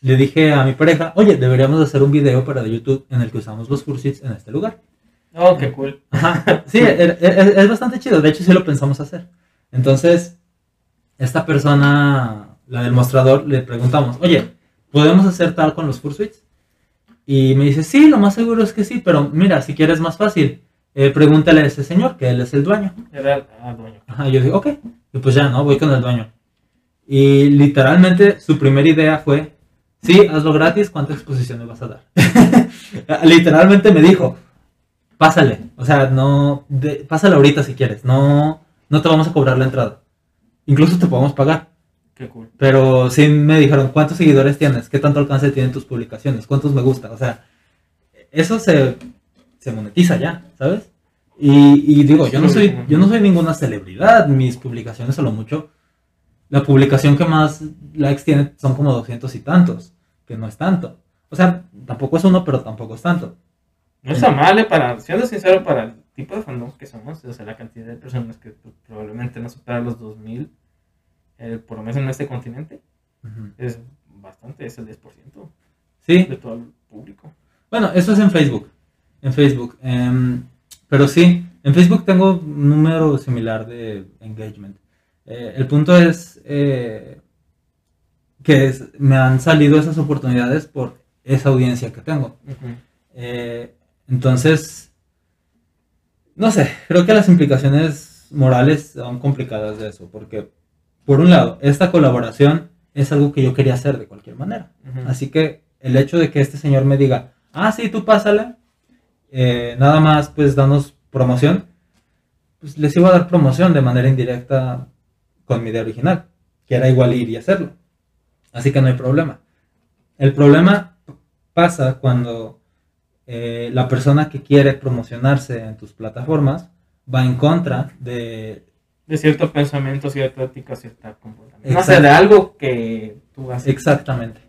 le dije a mi pareja, oye, deberíamos hacer un video para YouTube en el que usamos los Fursuits en este lugar.
Oh, qué cool.
Ajá, sí, es, es- bastante chido. De hecho, sí lo pensamos hacer. Entonces, esta persona, la del mostrador, le preguntamos, oye, ¿podemos hacer tal con los Fursuits? Y me dice, sí, lo más seguro es que sí, pero mira, si quieres más fácil, eh, pregúntale a ese señor, que él es el dueño.
Era ah, dueño.
Ajá, yo digo, ok. Y pues ya, ¿no? Voy con el dueño. Y literalmente su primera idea fue, sí, hazlo gratis, ¿cuánta exposición me vas a dar? literalmente me dijo, pásale. O sea, no, de- pásale ahorita si quieres. No, no te vamos a cobrar la entrada. Incluso te podemos pagar.
Qué cool.
Pero sí me dijeron, ¿cuántos seguidores tienes? ¿Qué tanto alcance tienen tus publicaciones? ¿Cuántos me gusta? O sea, eso se, se monetiza ya, ¿sabes? Y, y digo, yo no, soy, yo no soy ninguna celebridad. Mis publicaciones a lo mucho. La publicación que más likes tiene son como 200 y tantos, que no es tanto. O sea, tampoco es uno, pero tampoco es tanto.
No está mal, eh, para, siendo sincero, para el tipo de fandom que somos, o sea, la cantidad de personas que probablemente no supera los 2000, eh, por lo menos en este continente, es bastante, es el 10%
Sí,
de todo el público.
Bueno, eso es en Facebook. En Facebook. Em, pero sí, en Facebook tengo un número similar de engagement. Eh, el punto es eh, que es- me han salido esas oportunidades por esa audiencia que tengo. Entonces, no sé, creo que las implicaciones morales son complicadas de eso, porque por un lado, esta colaboración es algo que yo quería hacer de cualquier manera. Así que el hecho de que este señor me diga, ah, sí, tú pásale, eh, nada más pues danos promoción, pues les iba a dar promoción de manera indirecta con mi idea original, que era igual ir y hacerlo. Así que no hay problema. El problema pasa cuando eh, la persona que quiere promocionarse en tus plataformas va en contra de...
De cierto pensamiento, cierta ética, cierta comportamiento. No sé, de algo que tú haces.
Exactamente.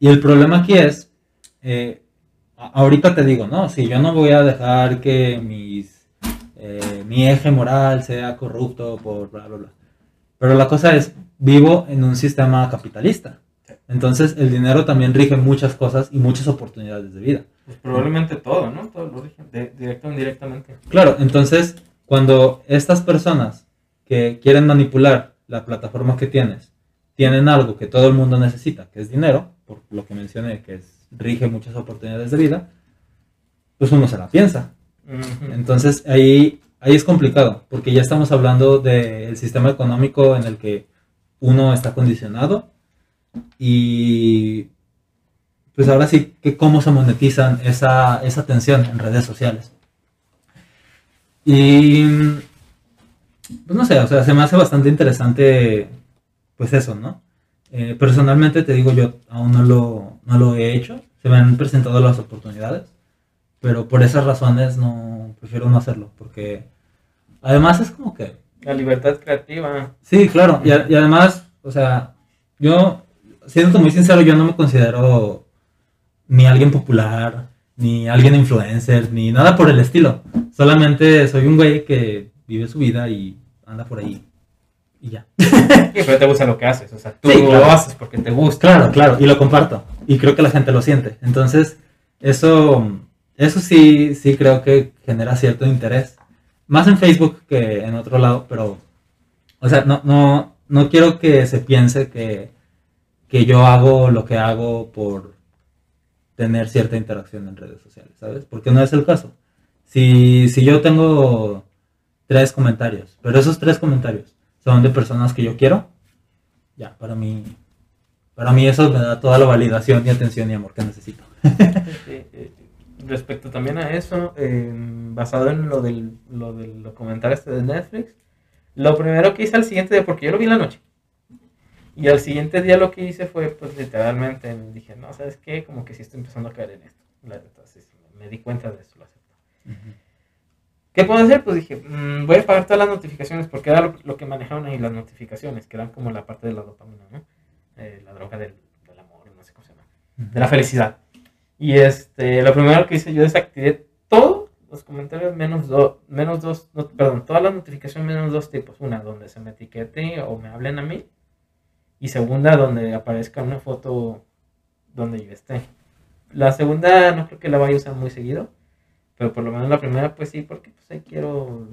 Y el problema aquí es, eh, ahorita te digo, no, si yo no voy a dejar que mis, eh, mi eje moral sea corrupto por bla, bla, bla. Pero la cosa es, vivo en un sistema capitalista. Entonces el dinero también rige muchas cosas y muchas oportunidades de vida.
Pues probablemente todo, ¿no? Todo lo rige, directo o indirectamente.
Claro, entonces cuando estas personas que quieren manipular la plataforma que tienes, tienen algo que todo el mundo necesita, que es dinero, por lo que mencioné, que es, rige muchas oportunidades de vida, pues uno se la piensa. Entonces ahí, ahí es complicado, porque ya estamos hablando del sistema económico en el que uno está condicionado y pues ahora sí que cómo se monetizan esa, esa atención en redes sociales. Y pues no sé, o sea, se me hace bastante interesante pues eso, ¿no? Eh, personalmente te digo, yo aún no lo, no lo he hecho, se me han presentado las oportunidades, pero por esas razones no, prefiero no hacerlo, porque además es como que...
La libertad creativa.
Sí, claro, y, y además, o sea, yo siendo muy sincero, yo no me considero ni alguien popular, ni alguien influencer, ni nada por el estilo. Solamente soy un güey que vive su vida y anda por ahí. Y ya.
pero te gusta lo que haces, o sea, tú lo haces porque te gusta.
Claro, claro, y lo comparto. Y creo que la gente lo siente. Entonces, eso, eso sí, sí creo que genera cierto interés. Más en Facebook que en otro lado, pero, o sea, no, no, no quiero que se piense que que yo hago lo que hago por tener cierta interacción en redes sociales, ¿sabes? Porque no es el caso. Si, si yo tengo tres comentarios, pero esos tres comentarios son de personas que yo quiero, ya, para mí, para mí eso me da toda la validación y atención y amor que necesito.
Respecto también a eso, em, basado en lo del, lo del documental este de Netflix, lo primero que hice al siguiente día, porque yo lo vi en la noche, y al siguiente día lo que hice fue, pues literalmente, dije, no, ¿sabes qué? Como que sí estoy empezando a caer en esto. Entonces me di cuenta de eso, lo acepto. ¿Qué puedo hacer? Pues dije, mm, voy a pagar todas las notificaciones, porque era lo, que manejaban ahí las notificaciones, que eran como la parte de la dopamina, ¿no? Eh, la droga del, amor, no sé cómo se llama. De la felicidad. Y este, lo primero que hice, yo desactivé todos los comentarios menos, dos menos dos, perdón, todas las notificaciones menos dos tipos. Una, donde se me etiquete o me hablen a mí y segunda donde aparezca una foto donde yo esté. La segunda no creo que la vaya a usar muy seguido, pero por lo menos la primera pues sí, porque pues ahí quiero,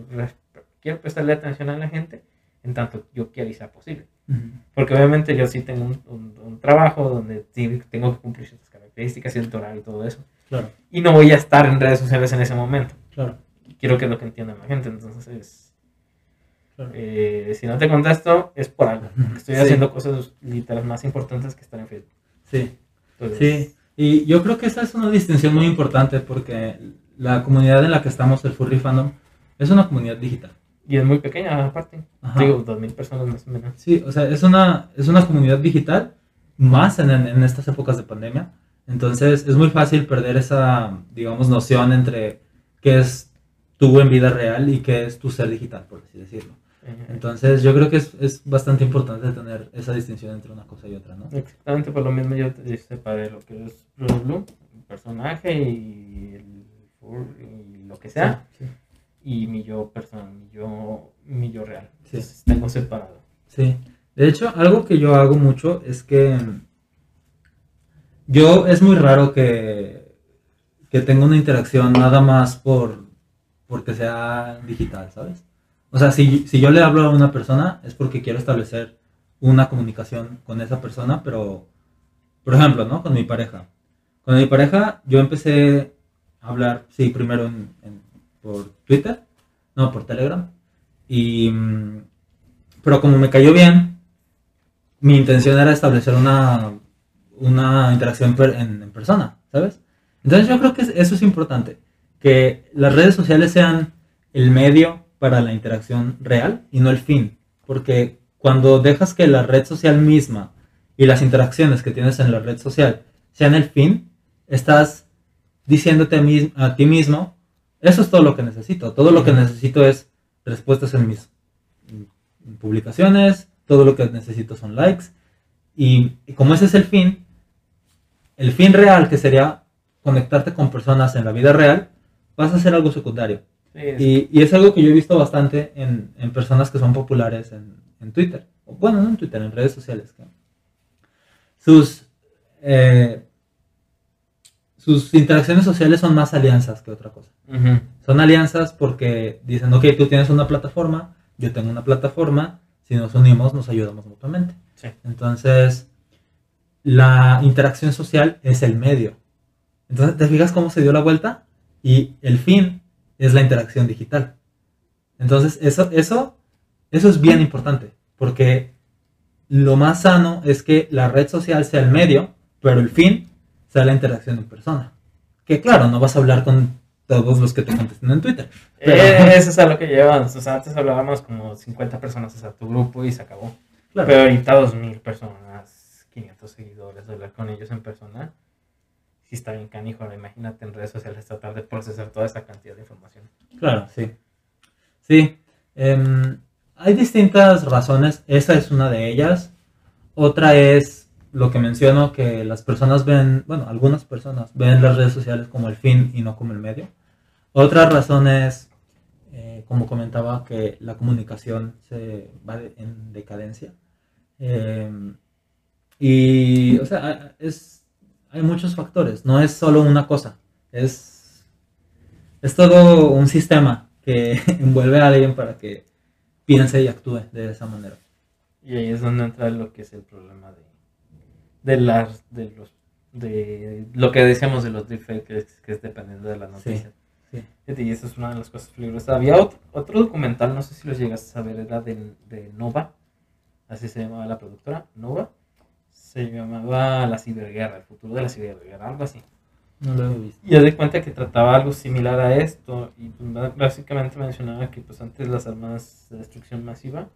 quiero prestarle atención a la gente en tanto yo quiera y sea posible. Porque obviamente yo sí tengo un, trabajo donde sí tengo que cumplir ciertas características y el horario y todo eso.
Claro.
Y no voy a estar en redes sociales en ese momento.
Claro.
quiero que es lo que entienda la gente. Entonces eh, si no te contesto, es por algo. Estoy haciendo cosas literalmente más importantes que estar en Facebook.
Sí. sí. Y yo creo que esa es una distinción muy importante porque la comunidad en la que estamos, el Furry Fandom, es una comunidad digital.
Y es muy pequeña aparte. Digo, 2.000 personas más o menos.
Sí, o sea, es una, es una comunidad digital más en, en estas épocas de pandemia. Entonces es muy fácil perder esa, digamos, noción entre qué es tú en vida real y qué es tu ser digital, por así decirlo. Entonces yo creo que es, es, bastante importante tener esa distinción entre una cosa y otra, ¿no?
Exactamente, por lo mismo yo te separé lo que es Blue, el personaje y, el, y lo que sea, y mi yo personal, mi yo, mi yo real. tengo separado.
Sí, de hecho algo que yo hago mucho es que yo es muy raro que, que tenga una interacción nada más por porque sea digital, ¿sabes? O sea, si, yo le hablo a una persona es porque quiero establecer una comunicación con esa persona, pero, por ejemplo, ¿no? Con mi pareja. Con mi pareja yo empecé hablar, sí, primero en, por Twitter, no, por Telegram. Y, mm, pero como me cayó bien, mi intención era establecer una, una interacción per- en, persona, ¿sabes? Entonces yo creo que es- eso es importante, que las redes sociales sean el medio para la interacción real y no el fin, porque cuando dejas que la red social misma y las interacciones que tienes en la red social sean el fin, estás diciéndote a, ti mismo, eso es todo lo que necesito, todo lo que necesito es respuestas en mis publicaciones, todo lo que necesito son likes, y, y como ese es el fin, el fin real que sería conectarte con personas en la vida real, vas a hacer algo secundario.
Sí, es-
Y, y es algo que yo he visto bastante en, en personas que son populares en, en Twitter. Bueno, no en Twitter, en redes sociales. que sus, eh, sus interacciones sociales son más alianzas que otra cosa. Son alianzas porque dicen, ok, tú tienes una plataforma, yo tengo una plataforma, si nos unimos nos ayudamos mutuamente.
Sí.
Entonces, la interacción social es el medio. Entonces, ¿te fijas cómo se dio la vuelta? Y el fin es la interacción digital. Entonces, eso, eso, eso es bien importante, porque lo más sano es que la red social sea el medio, pero el fin sea la interacción en persona. Que claro, no vas a hablar con todos los que te contesten en Twitter. Pero-
Eh, eso es a lo que llevan. O sea, antes hablábamos como 50 personas, sea, tu grupo y se acabó.
Claro.
Pero ahorita 2000 personas, 500 seguidores, hablar con ellos en persona. Sí está bien canijo, imagínate en redes sociales tratar de procesar toda esa cantidad de información.
Claro, sí. Sí. em, hay distintas razones. Esa es una de ellas. Otra es lo que menciono, que las personas ven, bueno, algunas personas ven las redes sociales como el fin y no como el medio. Otra razón es, eh, como comentaba, que la comunicación se va de- en decadencia. Em, y, o sea, es, hay muchos factores. No es solo una cosa. Es es todo un sistema que envuelve a alguien para que piense y actúe de esa manera.
Y ahí es donde entra lo que es el problema de, de las, de los, de lo que decíamos de los deepfakes, que es, que es dependiendo de la noticia.
sí.
Fíjate, Y eso es una de las cosas peligrosas. Había otro, otro documental, no sé si los llegas a ver, era de, de Nova, así se llamaba la productora, Nova. Se llamaba La Ciberguerra, el futuro de la ciberguerra, algo así.
No lo he visto.
Y haz de cuenta que trataba algo similar a esto y pues, básicamente mencionaba que pues antes las armas de destrucción masiva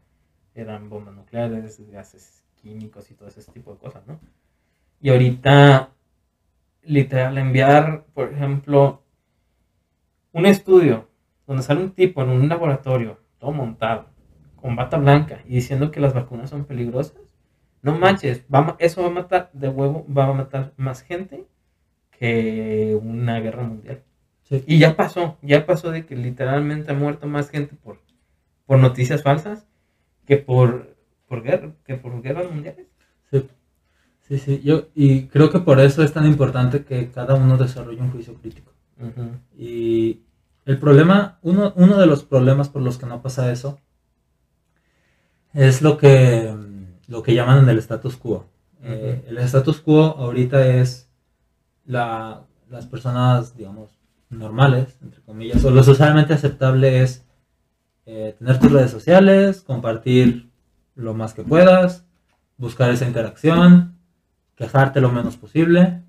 eran bombas nucleares, gases químicos y todo ese tipo de cosas, ¿no? Y ahorita, literal, enviar, por ejemplo, un estudio donde sale un tipo en un laboratorio, todo montado, con bata blanca y diciendo que las vacunas son peligrosas, no manches, va eso va a matar de huevo, va a matar más gente que una guerra mundial.
Sí.
Y ya pasó, ya pasó de que literalmente ha muerto más gente por, por noticias falsas que por, por, guerra, que por guerras mundiales.
Sí. Sí, sí. Yo, y creo que por eso es tan importante que cada uno desarrolle un juicio crítico. Y el problema, uno, uno de los problemas por los que no pasa eso, es lo que, lo que llaman el status quo. Eh, el status quo ahorita es la, las personas, digamos, normales, entre comillas, o lo socialmente aceptable es eh, tener tus redes sociales, compartir lo más que puedas, buscar esa interacción, quejarte lo menos posible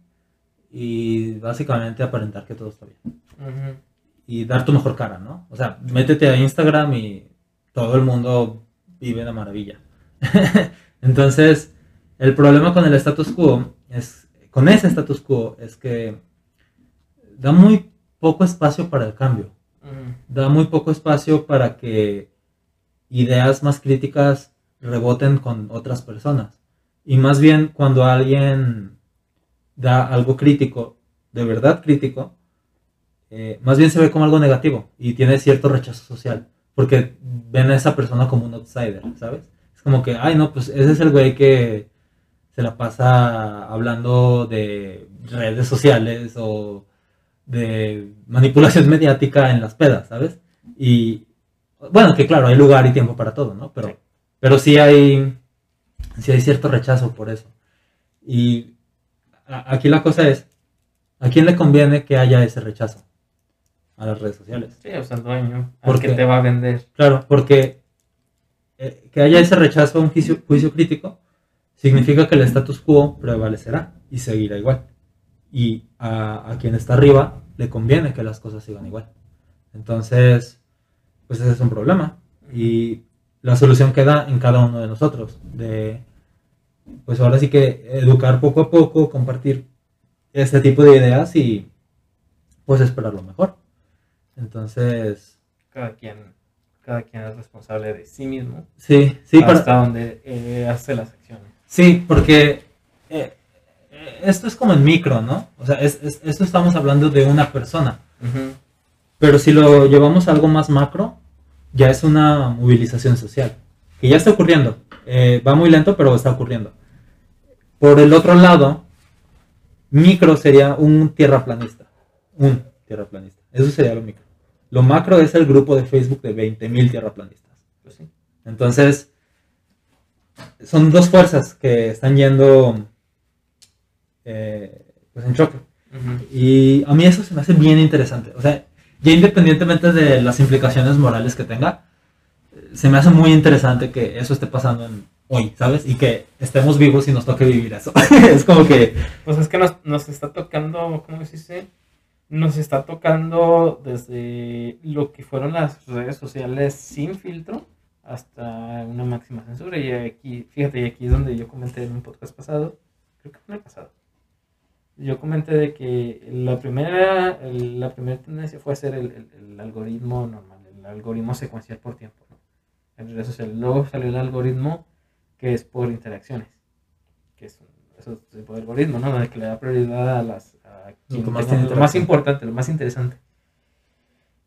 y básicamente aparentar que todo está bien y dar tu mejor cara, ¿no? O sea, métete a Instagram y todo el mundo vive de maravilla. Entonces, el problema con el status quo es, con ese status quo, es que da muy poco espacio para el cambio, da muy poco espacio para que ideas más críticas reboten con otras personas. Y más bien cuando alguien da algo crítico, de verdad crítico, eh, más bien se ve como algo negativo y tiene cierto rechazo social, porque ven a esa persona como un outsider, ¿sabes? Como que, ay, no, pues ese es el güey que se la pasa hablando de redes sociales o de manipulación mediática en las pedas, ¿sabes? Y bueno, que claro, hay lugar y tiempo para todo, ¿no? Pero
Sí.
pero sí hay, sí hay cierto rechazo por eso. Y a- aquí la cosa es, ¿A quién le conviene que haya ese rechazo? A las redes sociales.
Sí, o sea, el dueño.
Porque-
Porque te va a vender.
Claro, porque eh, que haya ese rechazo a un juicio, crítico significa que el status quo prevalecerá y seguirá igual. Y a, a quien está arriba le conviene que las cosas sigan igual. Entonces, pues ese es un problema. Y la solución queda en cada uno de nosotros. De, pues ahora sí que educar poco a poco, compartir este tipo de ideas y pues esperar lo mejor. Entonces,
Cada quien, cada quien es responsable de sí mismo.
sí, sí, para-
hasta donde eh, hace las acciones.
Sí, porque eh, eh, esto es como en micro, ¿no? O sea, es, es- esto estamos hablando de una persona. Pero si lo llevamos a algo más macro, ya es una movilización social. Que ya está ocurriendo. Eh, va muy lento, pero está ocurriendo. Por el otro lado, micro sería un tierraplanista. Un tierraplanista. Eso sería lo micro. Lo macro es el grupo de Facebook de 20.000 tierraplanistas.
Pues sí.
Entonces, son dos fuerzas que están yendo eh, pues en choque. Y a mí eso se me hace bien interesante. O sea, ya independientemente de las implicaciones morales que tenga, se me hace muy interesante que eso esté pasando en hoy, ¿sabes? Y que estemos vivos y nos toque vivir eso. es como que,
Pues es que nos, nos está tocando, ¿cómo se dice? Nos está tocando desde lo que fueron las redes sociales sin filtro hasta una máxima censura. Y aquí, fíjate, y aquí es donde yo comenté en un podcast pasado, creo que fue el pasado. Yo comenté de que la primera, la primera tendencia fue hacer el, el- algoritmo normal, el algoritmo secuencial por tiempo. ¿no? En redes sociales. Luego salió el algoritmo que es por interacciones, que es un eso tipo de algoritmo, ¿no? Que le da prioridad a las a quien
que más
lo más importante, lo más interesante.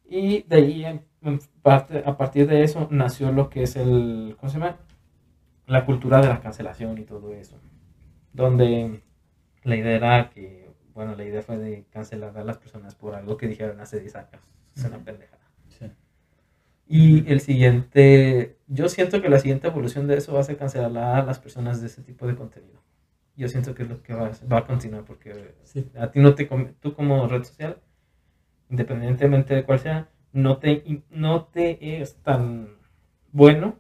Y de ahí, en- en parte- a partir de eso, nació lo que es el, ¿cómo se llama? La cultura de la cancelación y todo eso. Donde la idea era que, bueno, la idea fue de cancelar a las personas por algo que dijeron hace 10 años. Es una pendejada.
sí,
Y el siguiente, yo siento que la siguiente evolución de eso va a ser cancelar a las personas de ese tipo de contenido. Yo siento que es lo que va, va a continuar porque
sí,
a ti no te, tú como red social, independientemente de cuál sea, no te, no te es tan bueno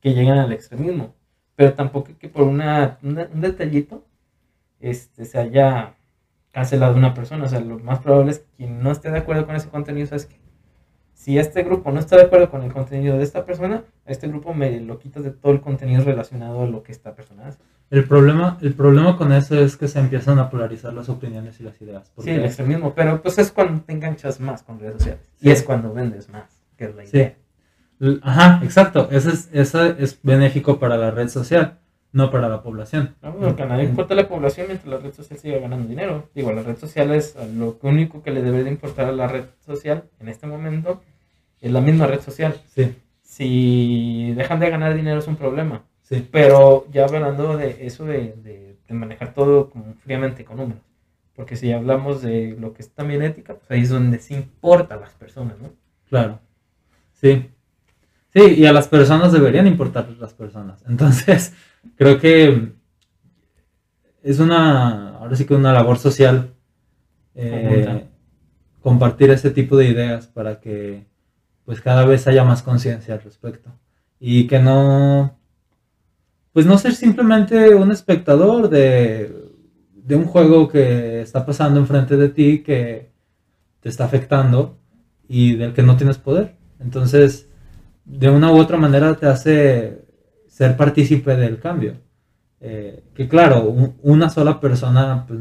que lleguen al extremismo. Pero tampoco que por una, una- un detallito este, se haya cancelado una persona. O sea, lo más probable es que quien no esté de acuerdo con ese contenido, ¿sabes qué? Si este grupo no está de acuerdo con el contenido de esta persona, a este grupo me lo quitas de todo el contenido relacionado a lo que esta persona hace.
El problema, el problema con eso es que se empiezan a polarizar las opiniones y las ideas.
Sí, el extremismo, pero pues es cuando te enganchas más con redes sociales.
Sí.
Y es cuando vendes más, que es la
Sí.
idea.
L- Ajá, exacto. Eso es, eso es benéfico para la red social, no para la población.
No, porque a nadie importa la población mientras la red social siga ganando dinero. Digo, la red social es lo único que le debe de importar a la red social en este momento, es la misma red social.
Sí,
Si dejan de ganar dinero es un problema.
Sí,
Pero ya hablando de eso de, de- de manejar todo como fríamente con números. Porque si hablamos de lo que es también ética, pues ahí es donde se importa a las personas, ¿no?
claro. Sí. Sí, y a las personas deberían importar las personas. Entonces, creo que es una, ahora sí que una labor social eh, compartir ese tipo de ideas para que pues cada vez haya más conciencia al respecto. Y que no, pues no ser simplemente un espectador de, de un juego que está pasando enfrente de ti que te está afectando y del que no tienes poder. Entonces, de una u otra manera te hace ser partícipe del cambio. Eh, que claro, un- una sola persona pues,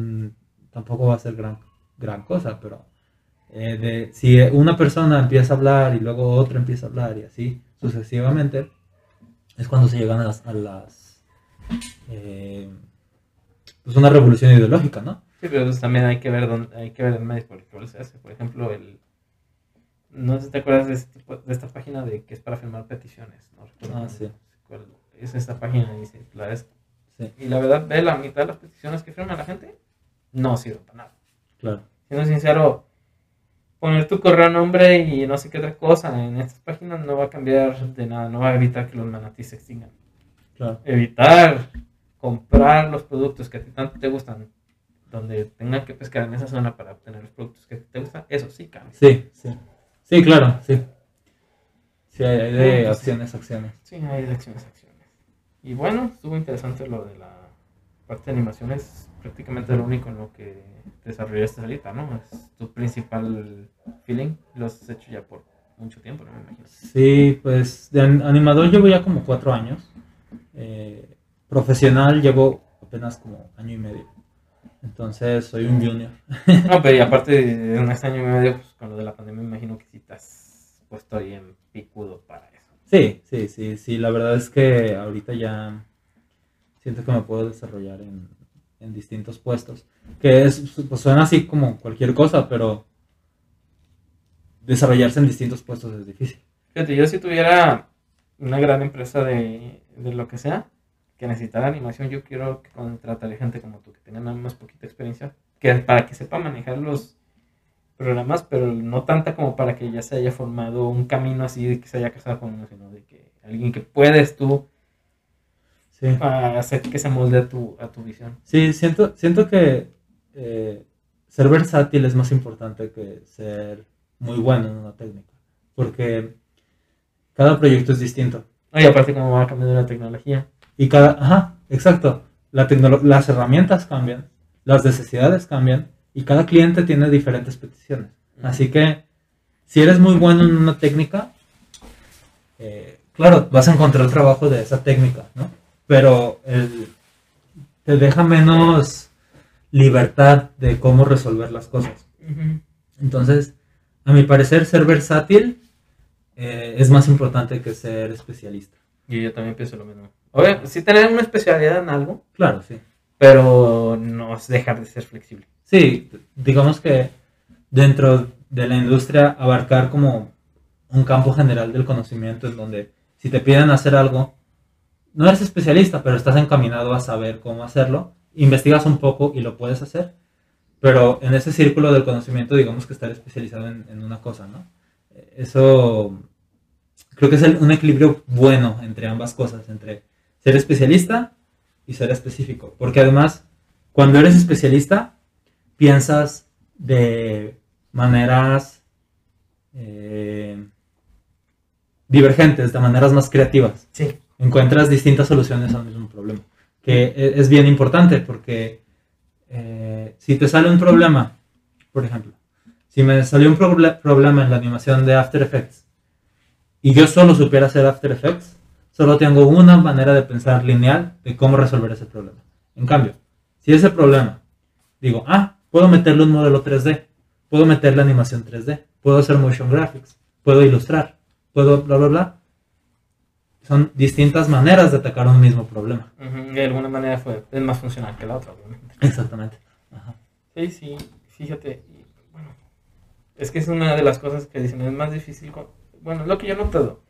tampoco va a ser gran, gran cosa, pero eh, si una persona empieza a hablar y luego otra empieza a hablar y así sucesivamente, es cuando se llegan a las... A las eh, pues una revolución ideológica, ¿no?
Sí, pero pues también hay que ver dónde, hay que ver el medio por el cual se hace. Por ejemplo, el no sé si te acuerdas de, este tipo- de esta página de que es para firmar peticiones, no recuerdo
Ah, sí.
cuál es esta página y dice, la es-
Sí,
y la verdad ve la mitad de las peticiones que firma la gente no sirven para nada.
claro.
Siendo sincero, poner tu correo nombre y no sé qué otra cosa en estas páginas no va a cambiar de nada, no va a evitar que los manatís se extingan.
Claro.
Evitar comprar los productos que a ti tanto te gustan donde tengan que pescar en esa zona para obtener los productos que te gustan, eso sí cambia.
Sí, sí. Sí, claro, sí. Sí, hay, hay de acciones, acciones.
Sí, hay de acciones, acciones. Y bueno, estuvo interesante lo de la parte de animación, es prácticamente lo único en lo que desarrollaste ahorita, ¿no? Es tu principal feeling, lo has hecho ya por mucho tiempo, no me imagino.
Sí, pues de an- animador llevo ya como cuatro años. Eh, profesional llevo apenas como año y medio. Entonces soy un junior.
No, pero y aparte de un año y medio, pues con lo de la pandemia, me imagino que sí has puesto ahí en picudo para eso.
Sí, sí, sí, sí. La verdad es que ahorita ya siento que me puedo desarrollar en, en distintos puestos. Que es, pues suena así como cualquier cosa, pero desarrollarse en distintos puestos es difícil.
Fíjate, yo si tuviera una gran empresa de, de lo que sea, que necesitara animación, yo quiero que contrataré gente como tú, que tenga nada más poquita experiencia, que para que sepa manejar los programas, pero no tanta como para que ya se haya formado un camino así de que se haya casado con uno, sino de que alguien que puedes tú
Sí.
ah, hacer que se molde a tu, a tu visión.
Sí, siento, siento que eh, ser versátil es más importante que ser muy bueno en una técnica. Porque cada proyecto es distinto.
Y aparte como va cambiando la tecnología.
Y cada, ajá, exacto. La las herramientas cambian, las necesidades cambian y cada cliente tiene diferentes peticiones. Así que si eres muy bueno en una técnica, eh, claro, vas a encontrar trabajo de esa técnica, ¿no? Pero el- te deja menos libertad de cómo resolver las cosas. Entonces, a mi parecer, ser versátil eh, es más importante que ser especialista.
Y yo también pienso lo mismo. Obvio, sí tener una especialidad en algo,
Claro, sí.
pero no es dejar de ser flexible.
Sí, digamos que dentro de la industria abarcar como un campo general del conocimiento en donde si te piden hacer algo, no eres especialista, pero estás encaminado a saber cómo hacerlo, investigas un poco y lo puedes hacer, pero en ese círculo del conocimiento digamos que estar especializado en, en una cosa, ¿no? Eso creo que es el- un equilibrio bueno entre ambas cosas, entre ser especialista y ser específico, porque además cuando eres especialista piensas de maneras eh, divergentes, de maneras más creativas.
Sí.
Encuentras distintas soluciones al mismo problema, que e- es bien importante porque eh, si te sale un problema, por ejemplo, si me salió un proble- problema en la animación de After Effects y yo solo supiera hacer After Effects, solo tengo una manera de pensar lineal de cómo resolver ese problema. En cambio, si ese problema, digo, ah, puedo meterle un modelo 3D, puedo meterle animación 3D, puedo hacer motion graphics, puedo ilustrar, puedo bla, bla, bla. Son distintas maneras de atacar un mismo problema.
Ujú, De alguna manera fue, es más funcional que la otra, obviamente.
Exactamente. Ajá.
Sí, sí, fíjate. Es que es una de las cosas que dicen, es más difícil. con- bueno, es lo que yo he notado,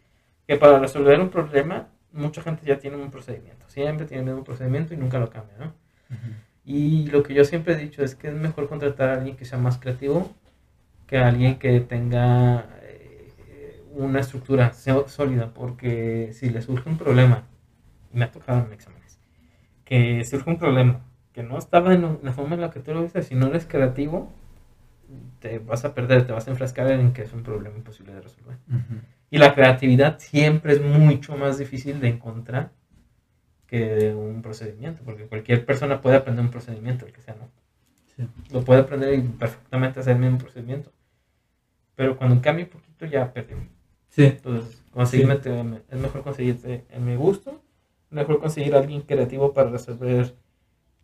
que para resolver un problema, mucha gente ya tiene un procedimiento. Siempre tiene el mismo procedimiento y nunca lo cambia, ¿no? Y lo que yo siempre he dicho es que es mejor contratar a alguien que sea más creativo que a alguien que tenga eh, una estructura sólida, porque si le surge un problema, y me ha tocado en exámenes, que surge un problema que no estaba en la forma en la que tú lo viste, si no eres creativo, te vas a perder, te vas a enfrascar en que es un problema imposible de resolver.
Ujú.
Y la creatividad siempre es mucho más difícil de encontrar que un procedimiento, porque cualquier persona puede aprender un procedimiento, el que sea, ¿no?
Sí.
Lo puede aprender y perfectamente hacer el mismo procedimiento. Pero cuando cambia un poquito ya perdió.
Sí,
Entonces, conseguirme
Sí.
es mejor conseguirte en mi gusto, mejor conseguir a alguien creativo para resolver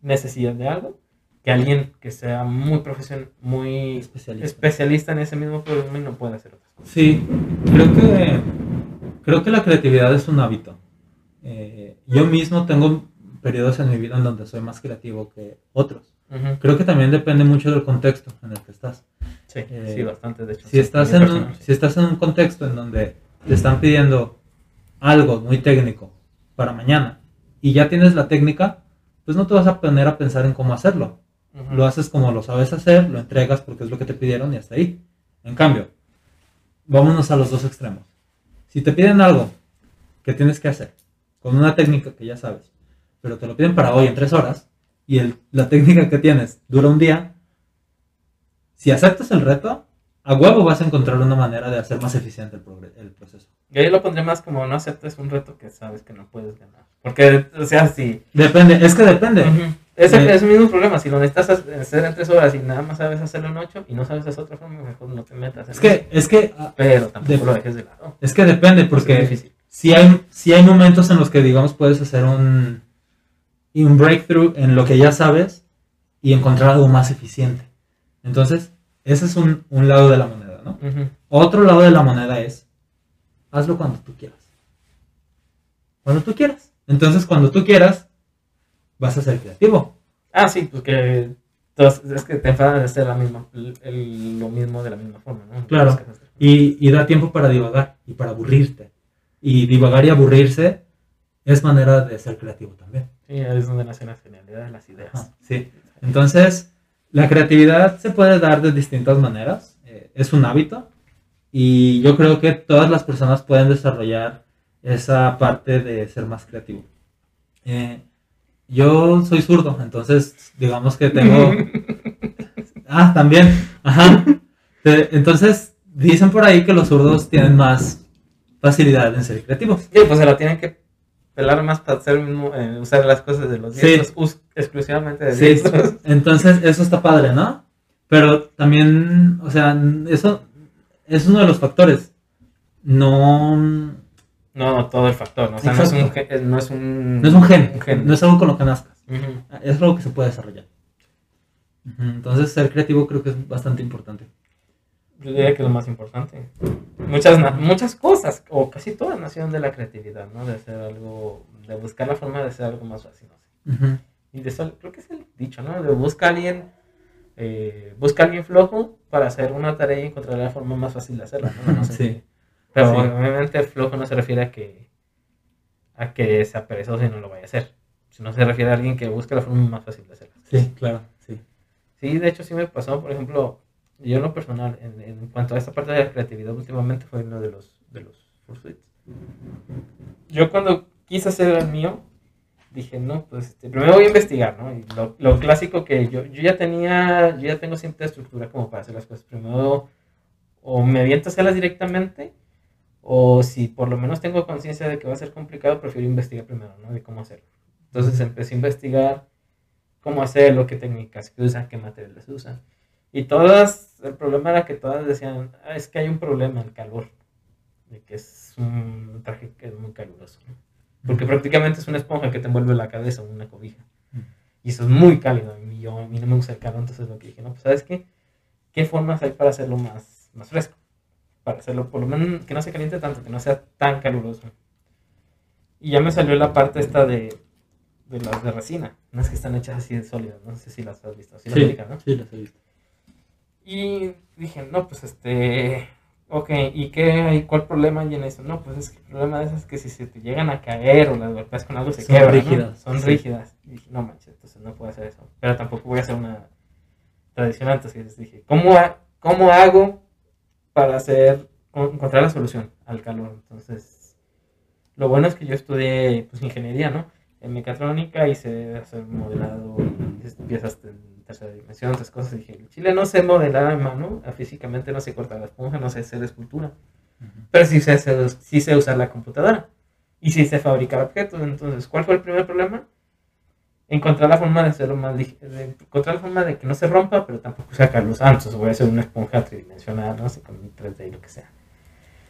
necesidad de algo, que alguien que sea muy profesional, muy
especialista.
especialista en ese mismo problema y no puede hacer otras cosas.
Sí, creo que, creo que la creatividad es un hábito. Eh, yo mismo tengo periodos en mi vida en donde soy más creativo que otros. Creo que también depende mucho del contexto en el que estás.
Sí,
Eh,
sí, bastante, de hecho.
Si estás, en un,
sí.
si estás en un contexto en donde te están pidiendo algo muy técnico para mañana y ya tienes la técnica, pues no te vas a poner a pensar en cómo hacerlo. Lo haces como lo sabes hacer, lo entregas porque es lo que te pidieron y hasta ahí. En cambio, vámonos a los dos extremos. Si te piden algo que tienes que hacer con una técnica que ya sabes, pero te lo piden para hoy en tres horas y el, la técnica que tienes dura un día, si aceptas el reto, a huevo vas a encontrar una manera de hacer más eficiente el, proceso.
Yo ahí lo pondré más como no aceptes un reto que sabes que no puedes ganar. Porque, o sea, si...
Depende, es que depende.
Ujú. Es el, es el mismo problema. Si lo necesitas hacer en tres horas y nada más sabes hacerlo en ocho y no sabes hacer otra forma, mejor no te metas. en
Es que, es que, ah.
Pero tampoco lo dejes de lado.
es que depende, porque si hay, si hay momentos en los que, digamos, puedes hacer un, un breakthrough en lo que ya sabes y encontrar algo más eficiente. Entonces, ese es un, un lado de la moneda, ¿no? Otro lado de la moneda es, hazlo cuando tú quieras. Cuando tú quieras. Entonces, cuando tú quieras, vas a ser creativo.
Ah, sí, pues que todos- es que te enfadan de hacer la misma, el- el- lo mismo de la misma forma, ¿no?
Claro. Y, y da tiempo para divagar y para aburrirte. Y divagar y aburrirse es manera de ser creativo también.
Sí, es donde nacen las genialidades, las ideas.
Ajá, sí. Entonces, la creatividad se puede dar de distintas maneras. eh, es un hábito. Y yo creo que todas las personas pueden desarrollar esa parte de ser más creativo. Eh, yo soy zurdo, entonces digamos que tengo... ah, también. Ajá. Entonces, dicen por ahí que los zurdos tienen más facilidad en ser creativos.
Sí, pues se la tienen que pelar más para hacer mismo, eh, usar las cosas de los
Sí.
diestros, us- exclusivamente de
Sí,
diestros.
entonces eso está padre, ¿no? Pero también, o sea, eso es uno de los factores. No, no
No, todo el factor, ¿no? O sea, no es, un, no es un...
es un gen,
un gen.
no es algo con lo que nazcas, es algo que se puede desarrollar. Entonces ser creativo creo que es bastante importante.
Yo diría que es lo más importante. Muchas, muchas cosas, o casi todas nacieron de la creatividad, ¿no? De hacer algo, de buscar la forma de hacer algo más fácil, no.
Ujú,
Y de eso, creo que es el dicho, ¿no? De busca a alguien, eh, busca a alguien flojo para hacer una tarea y encontrar la forma más fácil de hacerla, ¿no? No sé.
Sí.
Pero
Sí.
obviamente flojo no se refiere a que, a que sea perezoso y no lo vaya a hacer. Sino se refiere a alguien que busca la forma más fácil de hacerla.
Sí, claro, sí.
Sí, de hecho sí me pasó, por ejemplo, yo en lo personal, en, en cuanto a esta parte de la creatividad últimamente fue lo de los, de los fursuits. Yo cuando quise hacer el mío, dije, no, pues este, primero voy a investigar, ¿no? Y lo, lo clásico que yo, yo ya tenía, yo ya tengo cierta estructura como para hacer las cosas. Primero, o me aviento a hacerlas directamente, o si por lo menos tengo conciencia de que va a ser complicado, prefiero investigar primero, ¿no? De cómo hacerlo. Entonces empecé a investigar cómo hacerlo, qué técnicas que usan, qué materiales usan. Y todas, el problema era que todas decían, "Ah, es que hay un problema, el calor, de que es un traje que es muy caluroso, ¿no? porque prácticamente es una esponja que te envuelve la cabeza, una cobija. Y eso es muy cálido, y yo, a mí no me gusta el calor, entonces lo que dije, no, pues ¿sabes qué? ¿Qué formas hay para hacerlo más, más fresco? Para hacerlo, por lo menos, que no se caliente tanto, que no sea tan caluroso. Y ya me salió la parte esta de, de las de resina, unas que están hechas así de sólidas, no sé si las has visto, sí, las
Sí,
ubicas, ¿no?
sí, los he visto.
Y dije, no, pues este, ok, ¿y qué hay? ¿Cuál problema hay en eso? No, pues es que el problema de eso es que si se te llegan a caer o las golpeas con algo se
Son
quebran, ¿no?
rígidas,
Son
sí.
rígidas. Y dije, no manches, entonces no puedo hacer eso. Pero tampoco voy a hacer una tradicional. Entonces dije, ¿cómo, ha- cómo hago para hacer, con- encontrar la solución al calor? Entonces, lo bueno es que yo estudié pues, ingeniería, ¿no? En mecatrónica hice hacer modelado y piezas en tercera dimensión, otras cosas. Y dije, en Chile no sé modelar a mano, físicamente no sé cortar la esponja, no sé hacer escultura. Pero sí sé, sé- sí sé usar la computadora. Y sí sé fabricar objetos. Entonces, ¿cuál fue el primer problema? Encontrar la forma de hacerlo más de encontrar la forma de que no se rompa, pero tampoco sacar los anchos. Voy a hacer una esponja tridimensional, no sé, con 3D y lo que sea.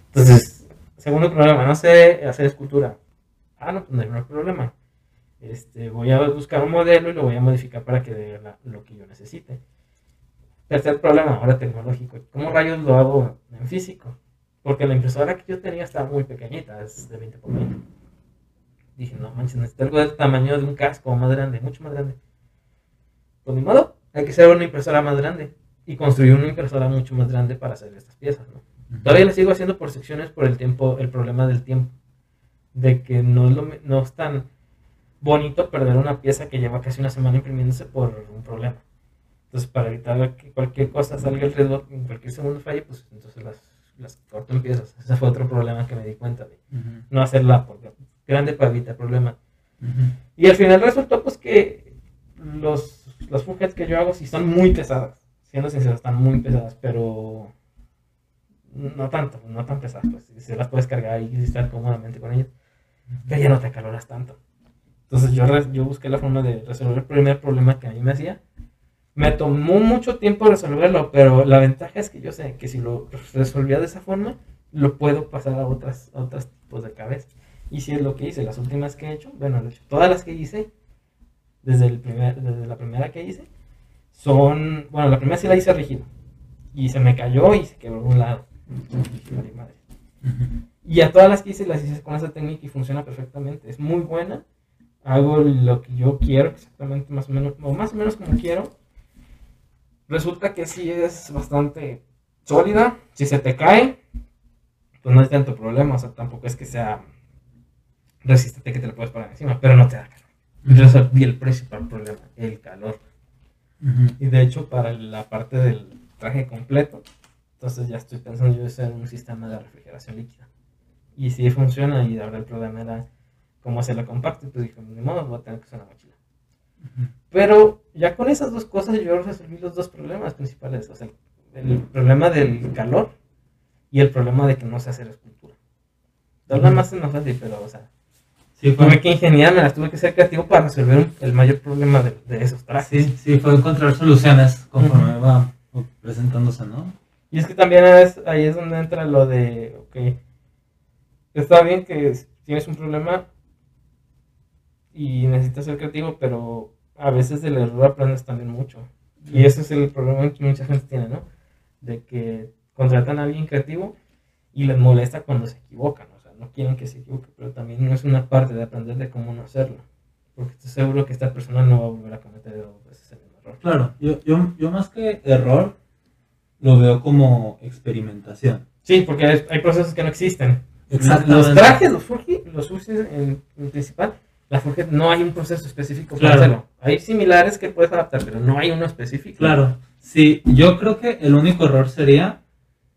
Entonces, segundo problema, no sé hacer escultura. Ah, no, no hay problema. Este, voy a buscar un modelo y lo voy a modificar para que dé lo que yo necesite. Tercer problema, ahora tecnológico. ¿Cómo rayos lo hago en físico? Porque la impresora que yo tenía estaba muy pequeñita, es de 20 por 20. Dije, no manches, necesito algo del tamaño de un casco más grande, mucho más grande. Pues ni modo, hay que hacer una impresora más grande. Y construir una impresora mucho más grande para hacer estas piezas, ¿no? Todavía le sigo haciendo por secciones por el tiempo, el problema del tiempo. De que no es, lo me- no es tan bonito perder una pieza que lleva casi una semana imprimiéndose por un problema. Entonces, para evitar que cualquier cosa salga alrededor, en cualquier segundo falle, pues entonces las, las corto en piezas. Ese fue otro problema que me di cuenta de no hacerla por grande para evitar problemas. Y al final resultó pues que los, heads que yo hago sí son muy pesadas. Siendo sincero, están muy pesadas, pero no tanto, no tan pesadas. Pues si las puedes cargar y estar cómodamente con ellas, pero ya no te acaloras tanto. Entonces yo, yo busqué la forma de resolver el primer problema que a mí me hacía. Me tomó mucho tiempo resolverlo, pero la ventaja es que yo sé que si lo resolvía de esa forma, lo puedo pasar a otras, a otros tipos de cabeza. Y si es lo que hice, las últimas que he hecho, bueno, todas las que hice, desde, el primer, desde la primera que hice, son, bueno, la primera sí la hice rígida. Y se me cayó y se quebró un lado. "Vale, madre". Y a todas las que hice las hice con esa técnica y funciona perfectamente. Es muy buena. Hago lo que yo quiero, exactamente más o menos, o más o menos como quiero. Resulta que sí es bastante sólida. Si se te cae, pues no es tanto problema. O sea, tampoco es que sea resistente que te lo puedes poner encima, pero no te da calor. Yo resolví el principal problema, el calor.
Ujú.
Y de hecho, para la parte del traje completo, entonces ya estoy pensando yo hacer un sistema de refrigeración líquida. Y si funciona, y ahora el problema era cómo hacerla compacta, pues dije, ni modo, voy a tener que usar una mochila. Pero ya con esas dos cosas yo resolví los dos problemas principales. O sea, el, el problema del calor y el problema de que no sé hacer escultura.
Ujú.
demás es más fácil, pero, o sea,
Sí,
tuve
fue,
que ingeniar, me las tuve que ser creativo para resolver el mayor problema de, de esos trajes.
sí, sí, fue encontrar soluciones conforme va presentándose, ¿no?
Y es que también es, ahí es donde entra lo de, ok, está bien que tienes un problema y necesitas ser creativo, pero a veces del error aprendes también mucho. Y ese es el problema que mucha gente tiene, ¿no? De que contratan a alguien creativo y les molesta cuando se equivocan, o sea, no quieren que se equivoque, pero también no es una parte de aprender de cómo no hacerlo. Porque estoy seguro que esta persona no va a volver a cometer dos veces el mismo error.
Claro, yo, yo, yo más que error lo veo como experimentación.
Sí, porque hay, hay procesos que no existen.
Exactamente.
Los trajes, los Furgy, los Furgy en, en principal, la Furgy no hay un proceso específico para
Claro.
hacerlo. Hay similares que puedes adaptar, pero no hay uno específico.
Claro, sí, yo creo que el único error sería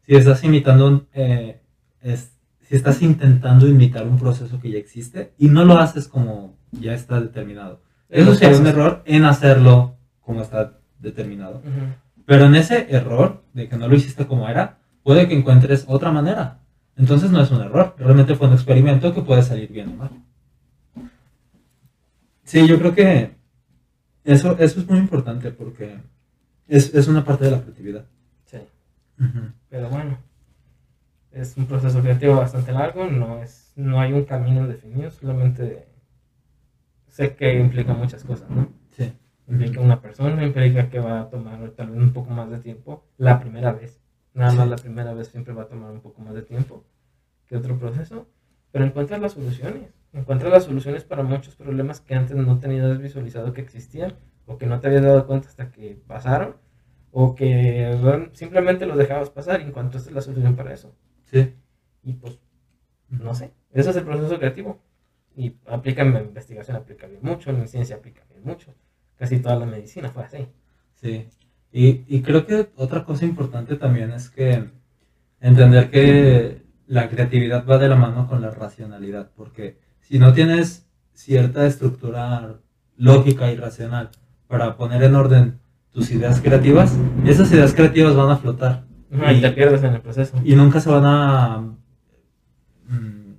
si estás imitando, un, eh, es- si estás intentando imitar un proceso que ya existe y no lo haces como ya está determinado. Eso sería un error en hacerlo como está determinado.
Ujú.
Pero en ese error de que no lo hiciste como era, puede que encuentres otra manera. Entonces no es un error, realmente fue un experimento que puede salir bien o mal. Sí, yo creo que eso, eso es muy importante porque es, es una parte de la creatividad.
Sí, pero bueno, es un proceso creativo bastante largo, no, es, no hay un camino definido, solamente sé que implica muchas cosas, ¿no?
Sí.
Implica una persona, implica que va a tomar tal vez un poco más de tiempo la primera vez. Nada más la primera vez siempre va a tomar un poco más de tiempo que otro proceso, pero encuentras las soluciones. Encuentras las soluciones para muchos problemas que antes no tenías visualizado que existían o que no te habías dado cuenta hasta que pasaron o que bueno, simplemente los dejabas pasar y encontraste la solución para eso.
Sí.
Y pues, no sé, ese es el proceso creativo. Y aplica en la investigación, aplica bien mucho, en ciencia aplica bien mucho. Casi toda la medicina fue así.
Sí. Y, y creo que otra cosa importante también es que entender que la creatividad va de la mano con la racionalidad, porque si no tienes cierta estructura lógica y racional para poner en orden tus ideas creativas, esas ideas creativas van a flotar
Ajá, y te pierdes en el proceso.
y nunca se van a mm,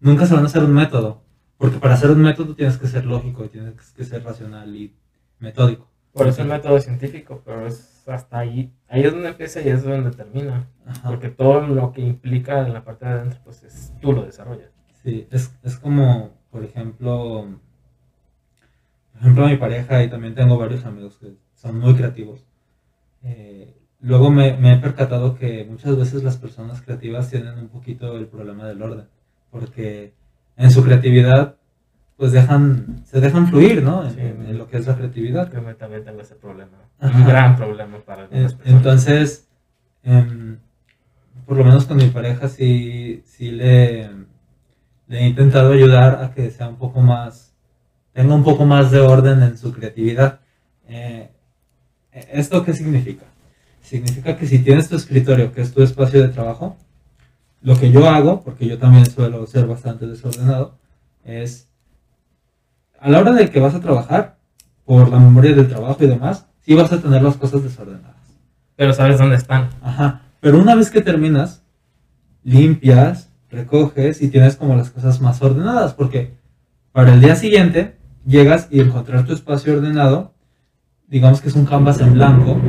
nunca se van a hacer un método, porque para hacer un método tienes que ser lógico y tienes que ser racional y metódico.
Por eso el método científico, pero es hasta ahí. Ahí es donde empieza y es donde termina.
Ajá.
Porque todo lo que implica en la parte de adentro, pues es, tú lo desarrollas.
Sí, es, es como, por ejemplo, por ejemplo, mi pareja y también tengo varios amigos que son muy creativos. Eh, luego me, me he percatado que muchas veces las personas creativas tienen un poquito el problema del orden, porque en su creatividad, pues dejan, se dejan fluir, ¿no? En,
Sí.
en- en lo que es la creatividad.
Yo me- también tengo ese problema.
Ajá.
Un gran problema para algunas personas.
Entonces, em, por lo menos con mi pareja sí, sí le, le he intentado ayudar a que sea un poco más, tenga un poco más de orden en su creatividad. Eh, ¿Esto qué significa? Significa que si tienes tu escritorio, que es tu espacio de trabajo, lo que yo hago, porque yo también suelo ser bastante desordenado, es a la hora de que vas a trabajar, por la memoria del trabajo y demás, sí vas a tener las cosas desordenadas.
Pero sabes dónde están.
Ajá. Pero una vez que terminas, limpias, recoges y tienes como las cosas más ordenadas, porque para el día siguiente llegas y encontrar tu espacio ordenado, digamos que es un canvas en blanco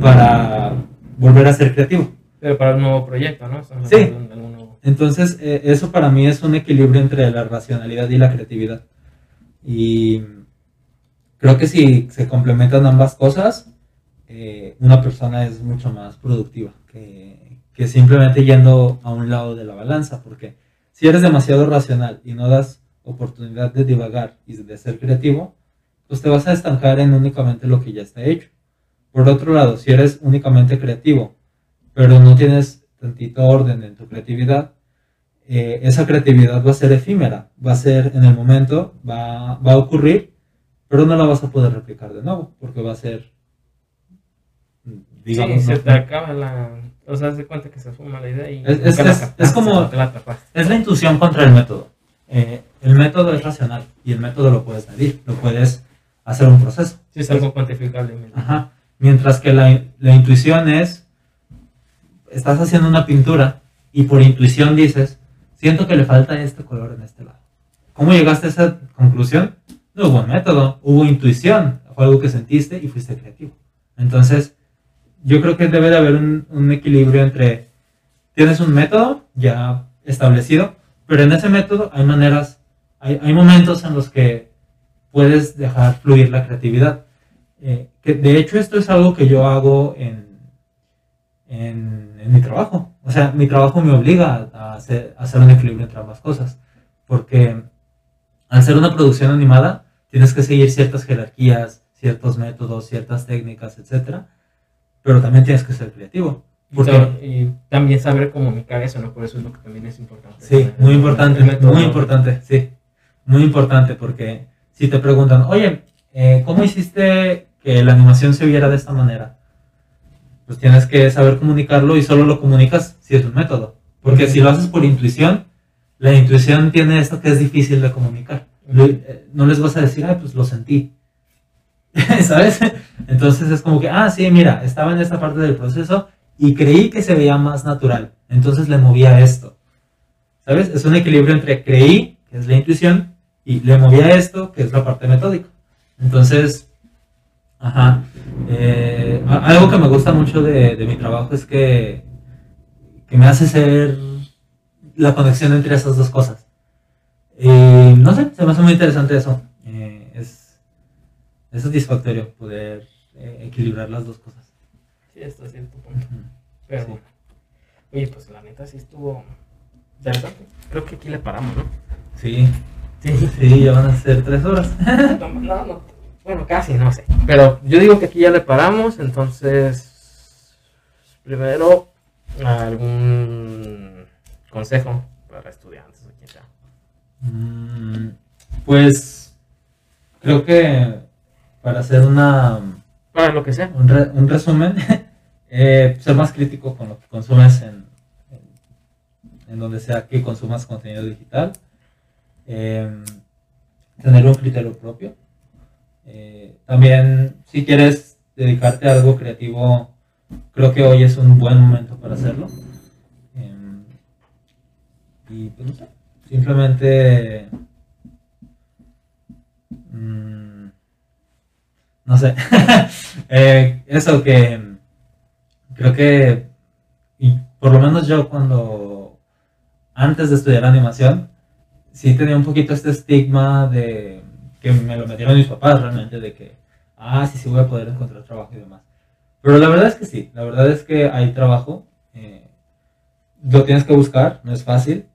para volver a ser creativo.
Pero para un nuevo proyecto, ¿no?
Sí.
nuevo-
Entonces, eh, eso para mí es un equilibrio entre la racionalidad y la creatividad. Y creo que si se complementan ambas cosas, eh, una persona es mucho más productiva que, que simplemente yendo a un lado de la balanza. Porque si eres demasiado racional y no das oportunidad de divagar y de ser creativo, pues te vas a estancar en únicamente lo que ya está hecho. Por otro lado, si eres únicamente creativo, pero no tienes tantito orden en tu creatividad, eh, esa creatividad va a ser efímera, va a ser en el momento, va, va a ocurrir, pero no la vas a poder replicar de nuevo, porque va a ser, digamos,
sí, se te acaba la... O sea, de cuenta que se fuma la idea y...
Es- es-
la
es-
captaste,
es como-
la
es la intuición contra el método. Eh, el método es racional y el método lo puedes medir, lo puedes hacer un proceso.
Sí, es algo cuantificable.
Ajá. Mientras que la, la intuición es, estás haciendo una pintura y por intuición dices, siento que le falta este color en este lado. ¿Cómo llegaste a esa conclusión? No hubo método, hubo intuición, fue algo que sentiste y fuiste creativo. Entonces, yo creo que debe de haber un, equilibrio entre, tienes un método ya establecido, pero en ese método hay maneras, hay momentos en los que puedes dejar fluir la creatividad. Eh, que de hecho esto es algo que yo hago en, en, en mi trabajo. O sea, mi trabajo me obliga a hacer, a hacer un equilibrio entre ambas cosas. Porque al ser una producción animada, tienes que seguir ciertas jerarquías, ciertos métodos, ciertas técnicas, etc. Pero también tienes que ser creativo.
Y
Porque,
sab- Y también saber comunicar eso, ¿no? Por eso es lo que también es importante.
sí, muy importante, muy importante, sí. Muy importante porque si te preguntan, oye, eh, ¿cómo hiciste que la animación se viera de esta manera? Pues tienes que saber comunicarlo y solo lo comunicas si es un método. Porque si lo haces por intuición, la intuición tiene esto que es difícil de comunicar. Eh, no les vas a decir, ah, pues lo sentí. ¿Sabes? Entonces es como que, ah, sí, mira, estaba en esta parte del proceso y creí que se veía más natural. Entonces le movía esto. ¿Sabes? Es un equilibrio entre creí, que es la intuición, y le movía esto, que es la parte metódica. Entonces, ajá. eh, algo que me gusta mucho de, de mi trabajo es que, que me hace ser la conexión entre esas dos cosas. Y no sé, se me hace muy interesante eso. Eh, es, es satisfactorio poder eh, equilibrar las dos cosas.
Sí, hasta cierto punto. Pero,
Sí.
oye, pues la neta sí estuvo interesante. Creo que aquí le paramos, ¿no?
Sí,
Sí.
sí, ya van a ser tres horas.
No, no, no, bueno, casi, no sé. Pero yo digo que aquí ya le paramos, entonces, primero, algún consejo para estudiantes.
Mm, Pues creo que para hacer una,
Para lo que sea.
un, re- un resumen, eh, ser más crítico con lo que consumes en, en, en donde sea que consumas contenido digital, em, tener un criterio propio. Eh, también, si quieres dedicarte a algo creativo, creo que hoy es un buen momento para hacerlo. Em, y pues no sé, simplemente... mm, no sé. Eh, eso que creo que, y por lo menos yo cuando antes de estudiar animación, sí tenía un poquito este estigma de que me lo metieron mis papás realmente, de que, ah, sí, sí voy a poder encontrar trabajo y demás. Pero la verdad es que sí, la verdad es que hay trabajo, eh, lo tienes que buscar, no es fácil,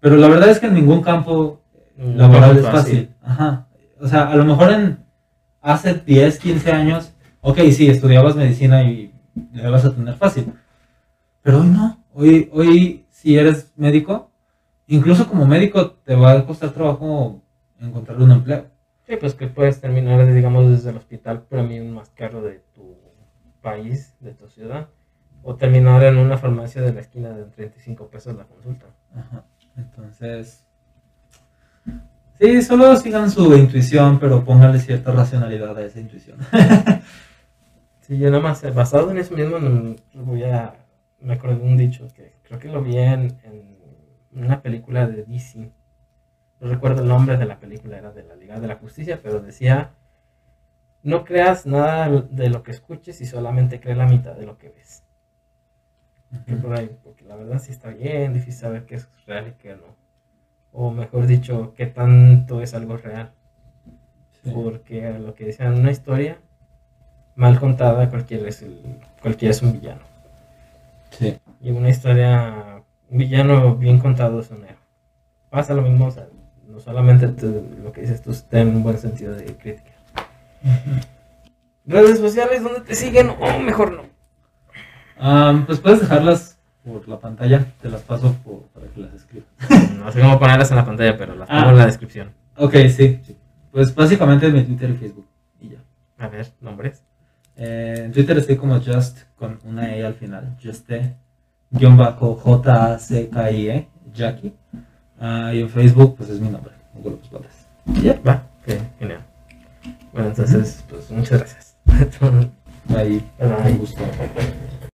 pero la verdad es que en ningún campo laboral es fácil. Ajá. O sea, a lo mejor en hace 10, 15 años, ok, sí, estudiabas medicina y le vas a tener fácil. Pero hoy no. Hoy, hoy si eres médico, incluso como médico te va a costar trabajo encontrar un empleo.
Sí, pues que puedes terminar, digamos, desde el hospital premium más caro de tu país, de tu ciudad, o terminar en una farmacia de la esquina de 35 pesos la consulta.
Ajá. Entonces, Sí, solo sigan su intuición, pero pónganle cierta racionalidad a esa intuición.
sí, yo nada más, basado en eso mismo, voy a. Me acuerdo de un dicho que creo que lo vi en, en una película de DC. No recuerdo el nombre de la película, era de la Liga de la Justicia, pero decía: No creas nada de lo que escuches y solamente cree la mitad de lo que ves. por ahí, porque la verdad sí está bien difícil saber qué es real y qué no o mejor dicho, qué tanto es algo real. Porque lo que decían, una historia mal contada, cualquiera es, el, cualquiera es un villano.
Sí.
Y una historia, un villano bien contado es un héroe. Pasa lo mismo, o sea, no solamente lo que dices tú ten un buen sentido de crítica. Redes sociales, ¿dónde te siguen? O mejor no.
Pues puedes dejarlas por la pantalla, te las paso para que las escribas.
no sé cómo ponerlas en la pantalla, pero las pongo en la ah. descripción.
Ok, sí, Pues básicamente mi Twitter y Facebook. Y ya.
A ver, nombres.
Eh, en Twitter estoy como Just con una E al final. Juste, guion bajo J-C-K-I-E, Jackie. Ah, y en Facebook, pues es mi nombre, Hugo López Valdés.
Ya, va, ok, genial. Bueno, entonces, pues muchas gracias.
Ahí, un gusto.